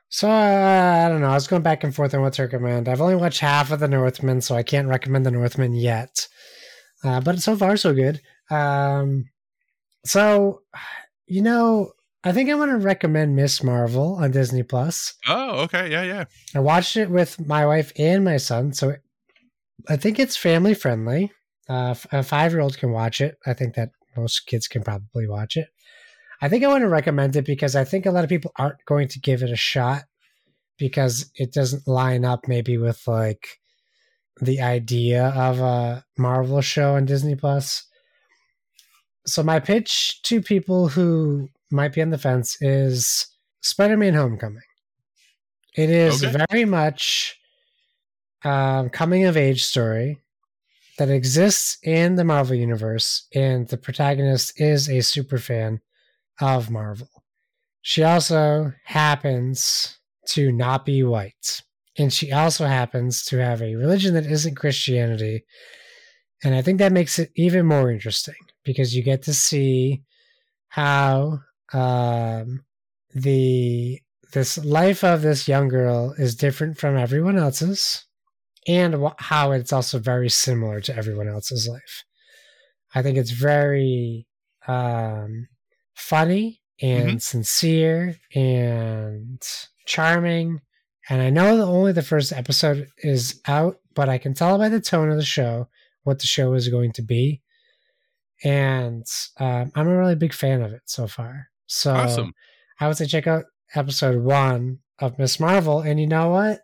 So uh, I don't know. I was going back and forth on what to recommend. I've only watched half of the Northman, so I can't recommend the Northman yet. Uh, but so far, so good. Um, so you know, I think I want to recommend Miss Marvel on Disney Plus. Oh, okay. Yeah, yeah. I watched it with my wife and my son, so it, I think it's family friendly. Uh, a five year old can watch it. I think that most kids can probably watch it. I think I want to recommend it because I think a lot of people aren't going to give it a shot because it doesn't line up maybe with like the idea of a Marvel show on Disney Plus. So my pitch to people who might be on the fence is Spider-Man Homecoming. It is Okay. very much um, coming of age story that exists in the Marvel universe, and the protagonist is a super fan of Marvel. She also happens to not be white, and she also happens to have a religion that isn't Christianity. And I think that makes it even more interesting because you get to see how um, the this life of this young girl is different from everyone else's and wh- how it's also very similar to everyone else's life. I think it's very um, funny and sincere and charming. And i know that only the first episode is out but i can tell by the tone of the show what the show is going to be. And um, i'm a really big fan of it so far so Awesome. I would say check out episode one of Miss Marvel. And you know what?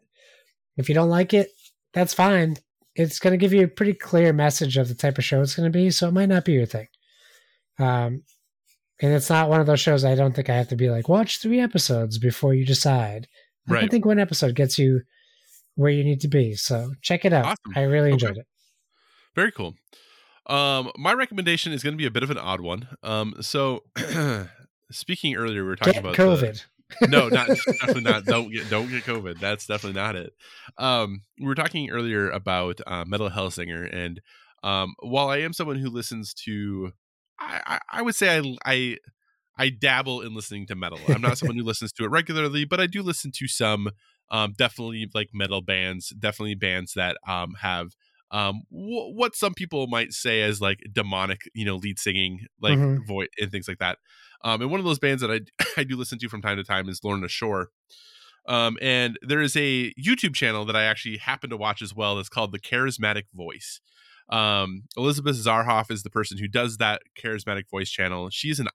If you don't like it, that's fine. It's going to give you a pretty clear message of the type of show it's going to be. So it might not be your thing. Um, and it's not one of those shows I don't think I have to be like, watch three episodes before you decide. I Right. don't think one episode gets you where you need to be. So check it out. Awesome. I really Okay. enjoyed it. Very cool. Um, my recommendation is going to be a bit of an odd one. Um, so speaking earlier, we were talking Get about the- COVID. no, not definitely not. Don't get don't get COVID. That's definitely not it. Um, we were talking earlier about uh, Metal Hellsinger, and um, while I am someone who listens to, I, I, I would say I, I I dabble in listening to metal. I'm not someone who listens to it regularly, but I do listen to some. Um, definitely like metal bands, definitely bands that um have um w- what some people might say as like demonic, you know, lead singing like Mhm. voice and things like that. Um, and one of those bands that I I do listen to from time to time is Lorna Shore. Um, and there is a YouTube channel that I actually happen to watch as well. That's called The Charismatic Voice. Um, Elizabeth Zharoff is the person who does that charismatic voice channel. She's an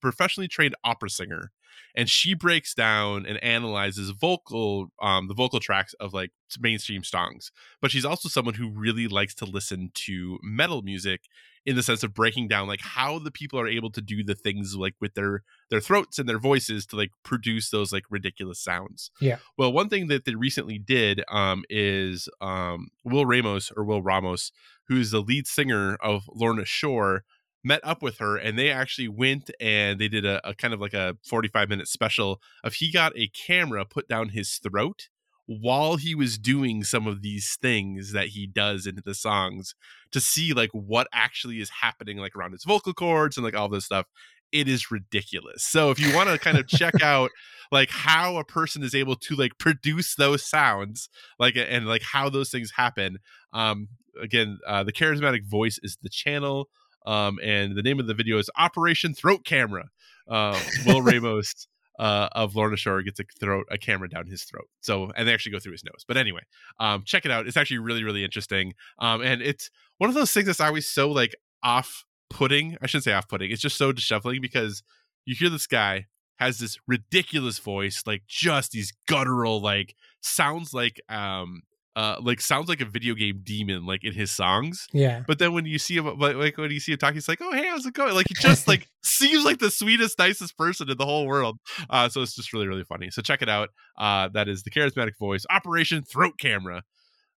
professionally trained opera singer, and she breaks down and analyzes vocal, um, the vocal tracks of like mainstream songs. But she's also someone who really likes to listen to metal music in the sense of breaking down like how the people are able to do the things like with their their throats and their voices to like produce those like ridiculous sounds. Yeah. Well, one thing that they recently did um is um Will Ramos or Will Ramos, who's the lead singer of Lorna Shore, met up with her and they actually went and they did a, a kind of like a 45 minute special of he got a camera put down his throat while he was doing some of these things that he does into the songs to see like what actually is happening like around his vocal cords and like all this stuff it is ridiculous. So if you want to kind of check out like how a person is able to like produce those sounds like and like how those things happen um again uh the charismatic voice is the channel um and the name of the video is operation throat camera uh will ramos uh, of Lorna Shore gets a throat a camera down his throat. So and they actually go through his nose. But anyway, um, check it out. It's actually really really interesting. Um, and it's one of those things that's always so like off putting. I shouldn't say off putting. It's just so disheveling because you hear this guy has this ridiculous voice, like just these guttural, like sounds like um uh like sounds like a video game demon like in his songs. Yeah. But then when you see him like, like when you see him talking, he's like, "Oh hey, how's it going?" Like he just like seems like the sweetest, nicest person in the whole world. Uh, so it's just really, really funny. So check it out. Uh, that is the charismatic voice, Operation Throat Camera.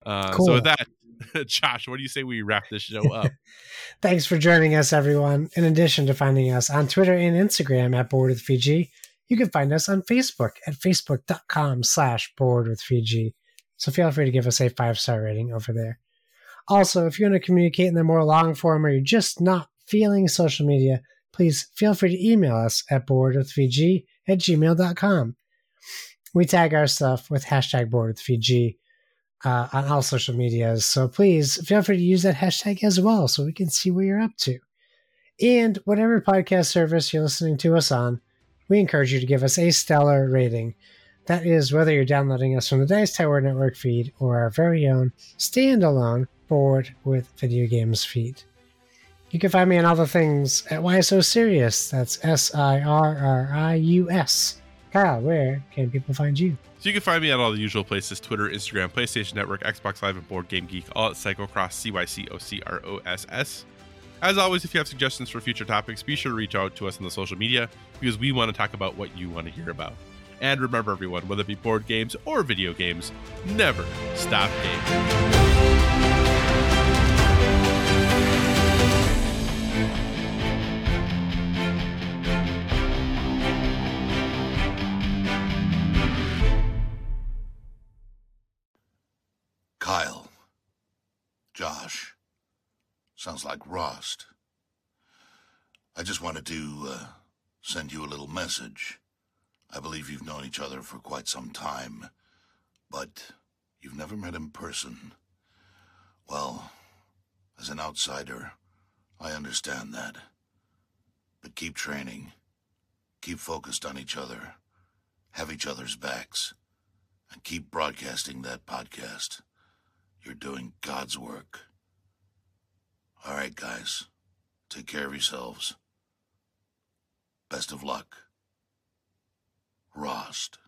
Uh, Cool. So with that, Josh, what do you say we wrap this show up? Thanks for joining us, everyone. In addition to finding us on Twitter and Instagram at Board with FG, you can find us on Facebook at facebook.com slash board with FG. So feel free to give us a five star rating over there. Also, if you want to communicate in the more long form or you're just not feeling social media, please feel free to email us at boardwithfg at gmail.com. We tag our stuff with hashtag boardwithfg uh, on all social medias. So please feel free to use that hashtag as well so we can see what you're up to. And whatever podcast service you're listening to us on, we encourage you to give us a stellar rating. That is whether you're downloading us from the Dice Tower Network feed or our very own standalone Board with Video Games feed. You can find me on all the things at Why So Serious. That's S I R R I U S. Kyle, where can people find you? So you can find me at all the usual places Twitter, Instagram, PlayStation Network, Xbox Live, and Board Game Geek, all at Cyclocross, C Y C O C R O S S. As always, if you have suggestions for future topics, be sure to reach out to us on the social media because we want to talk about what you want to hear about. And remember, everyone, whether it be board games or video games, never stop gaming. Kyle. Josh. Sounds like Rost. I just wanted to uh, send you a little message. I believe you've known each other for quite some time, but you've never met in person. Well, as an outsider, I understand that. But keep training. Keep focused on each other. Have each other's backs. And keep broadcasting that podcast. You're doing God's work. All right, guys. Take care of yourselves. Best of luck. Rost.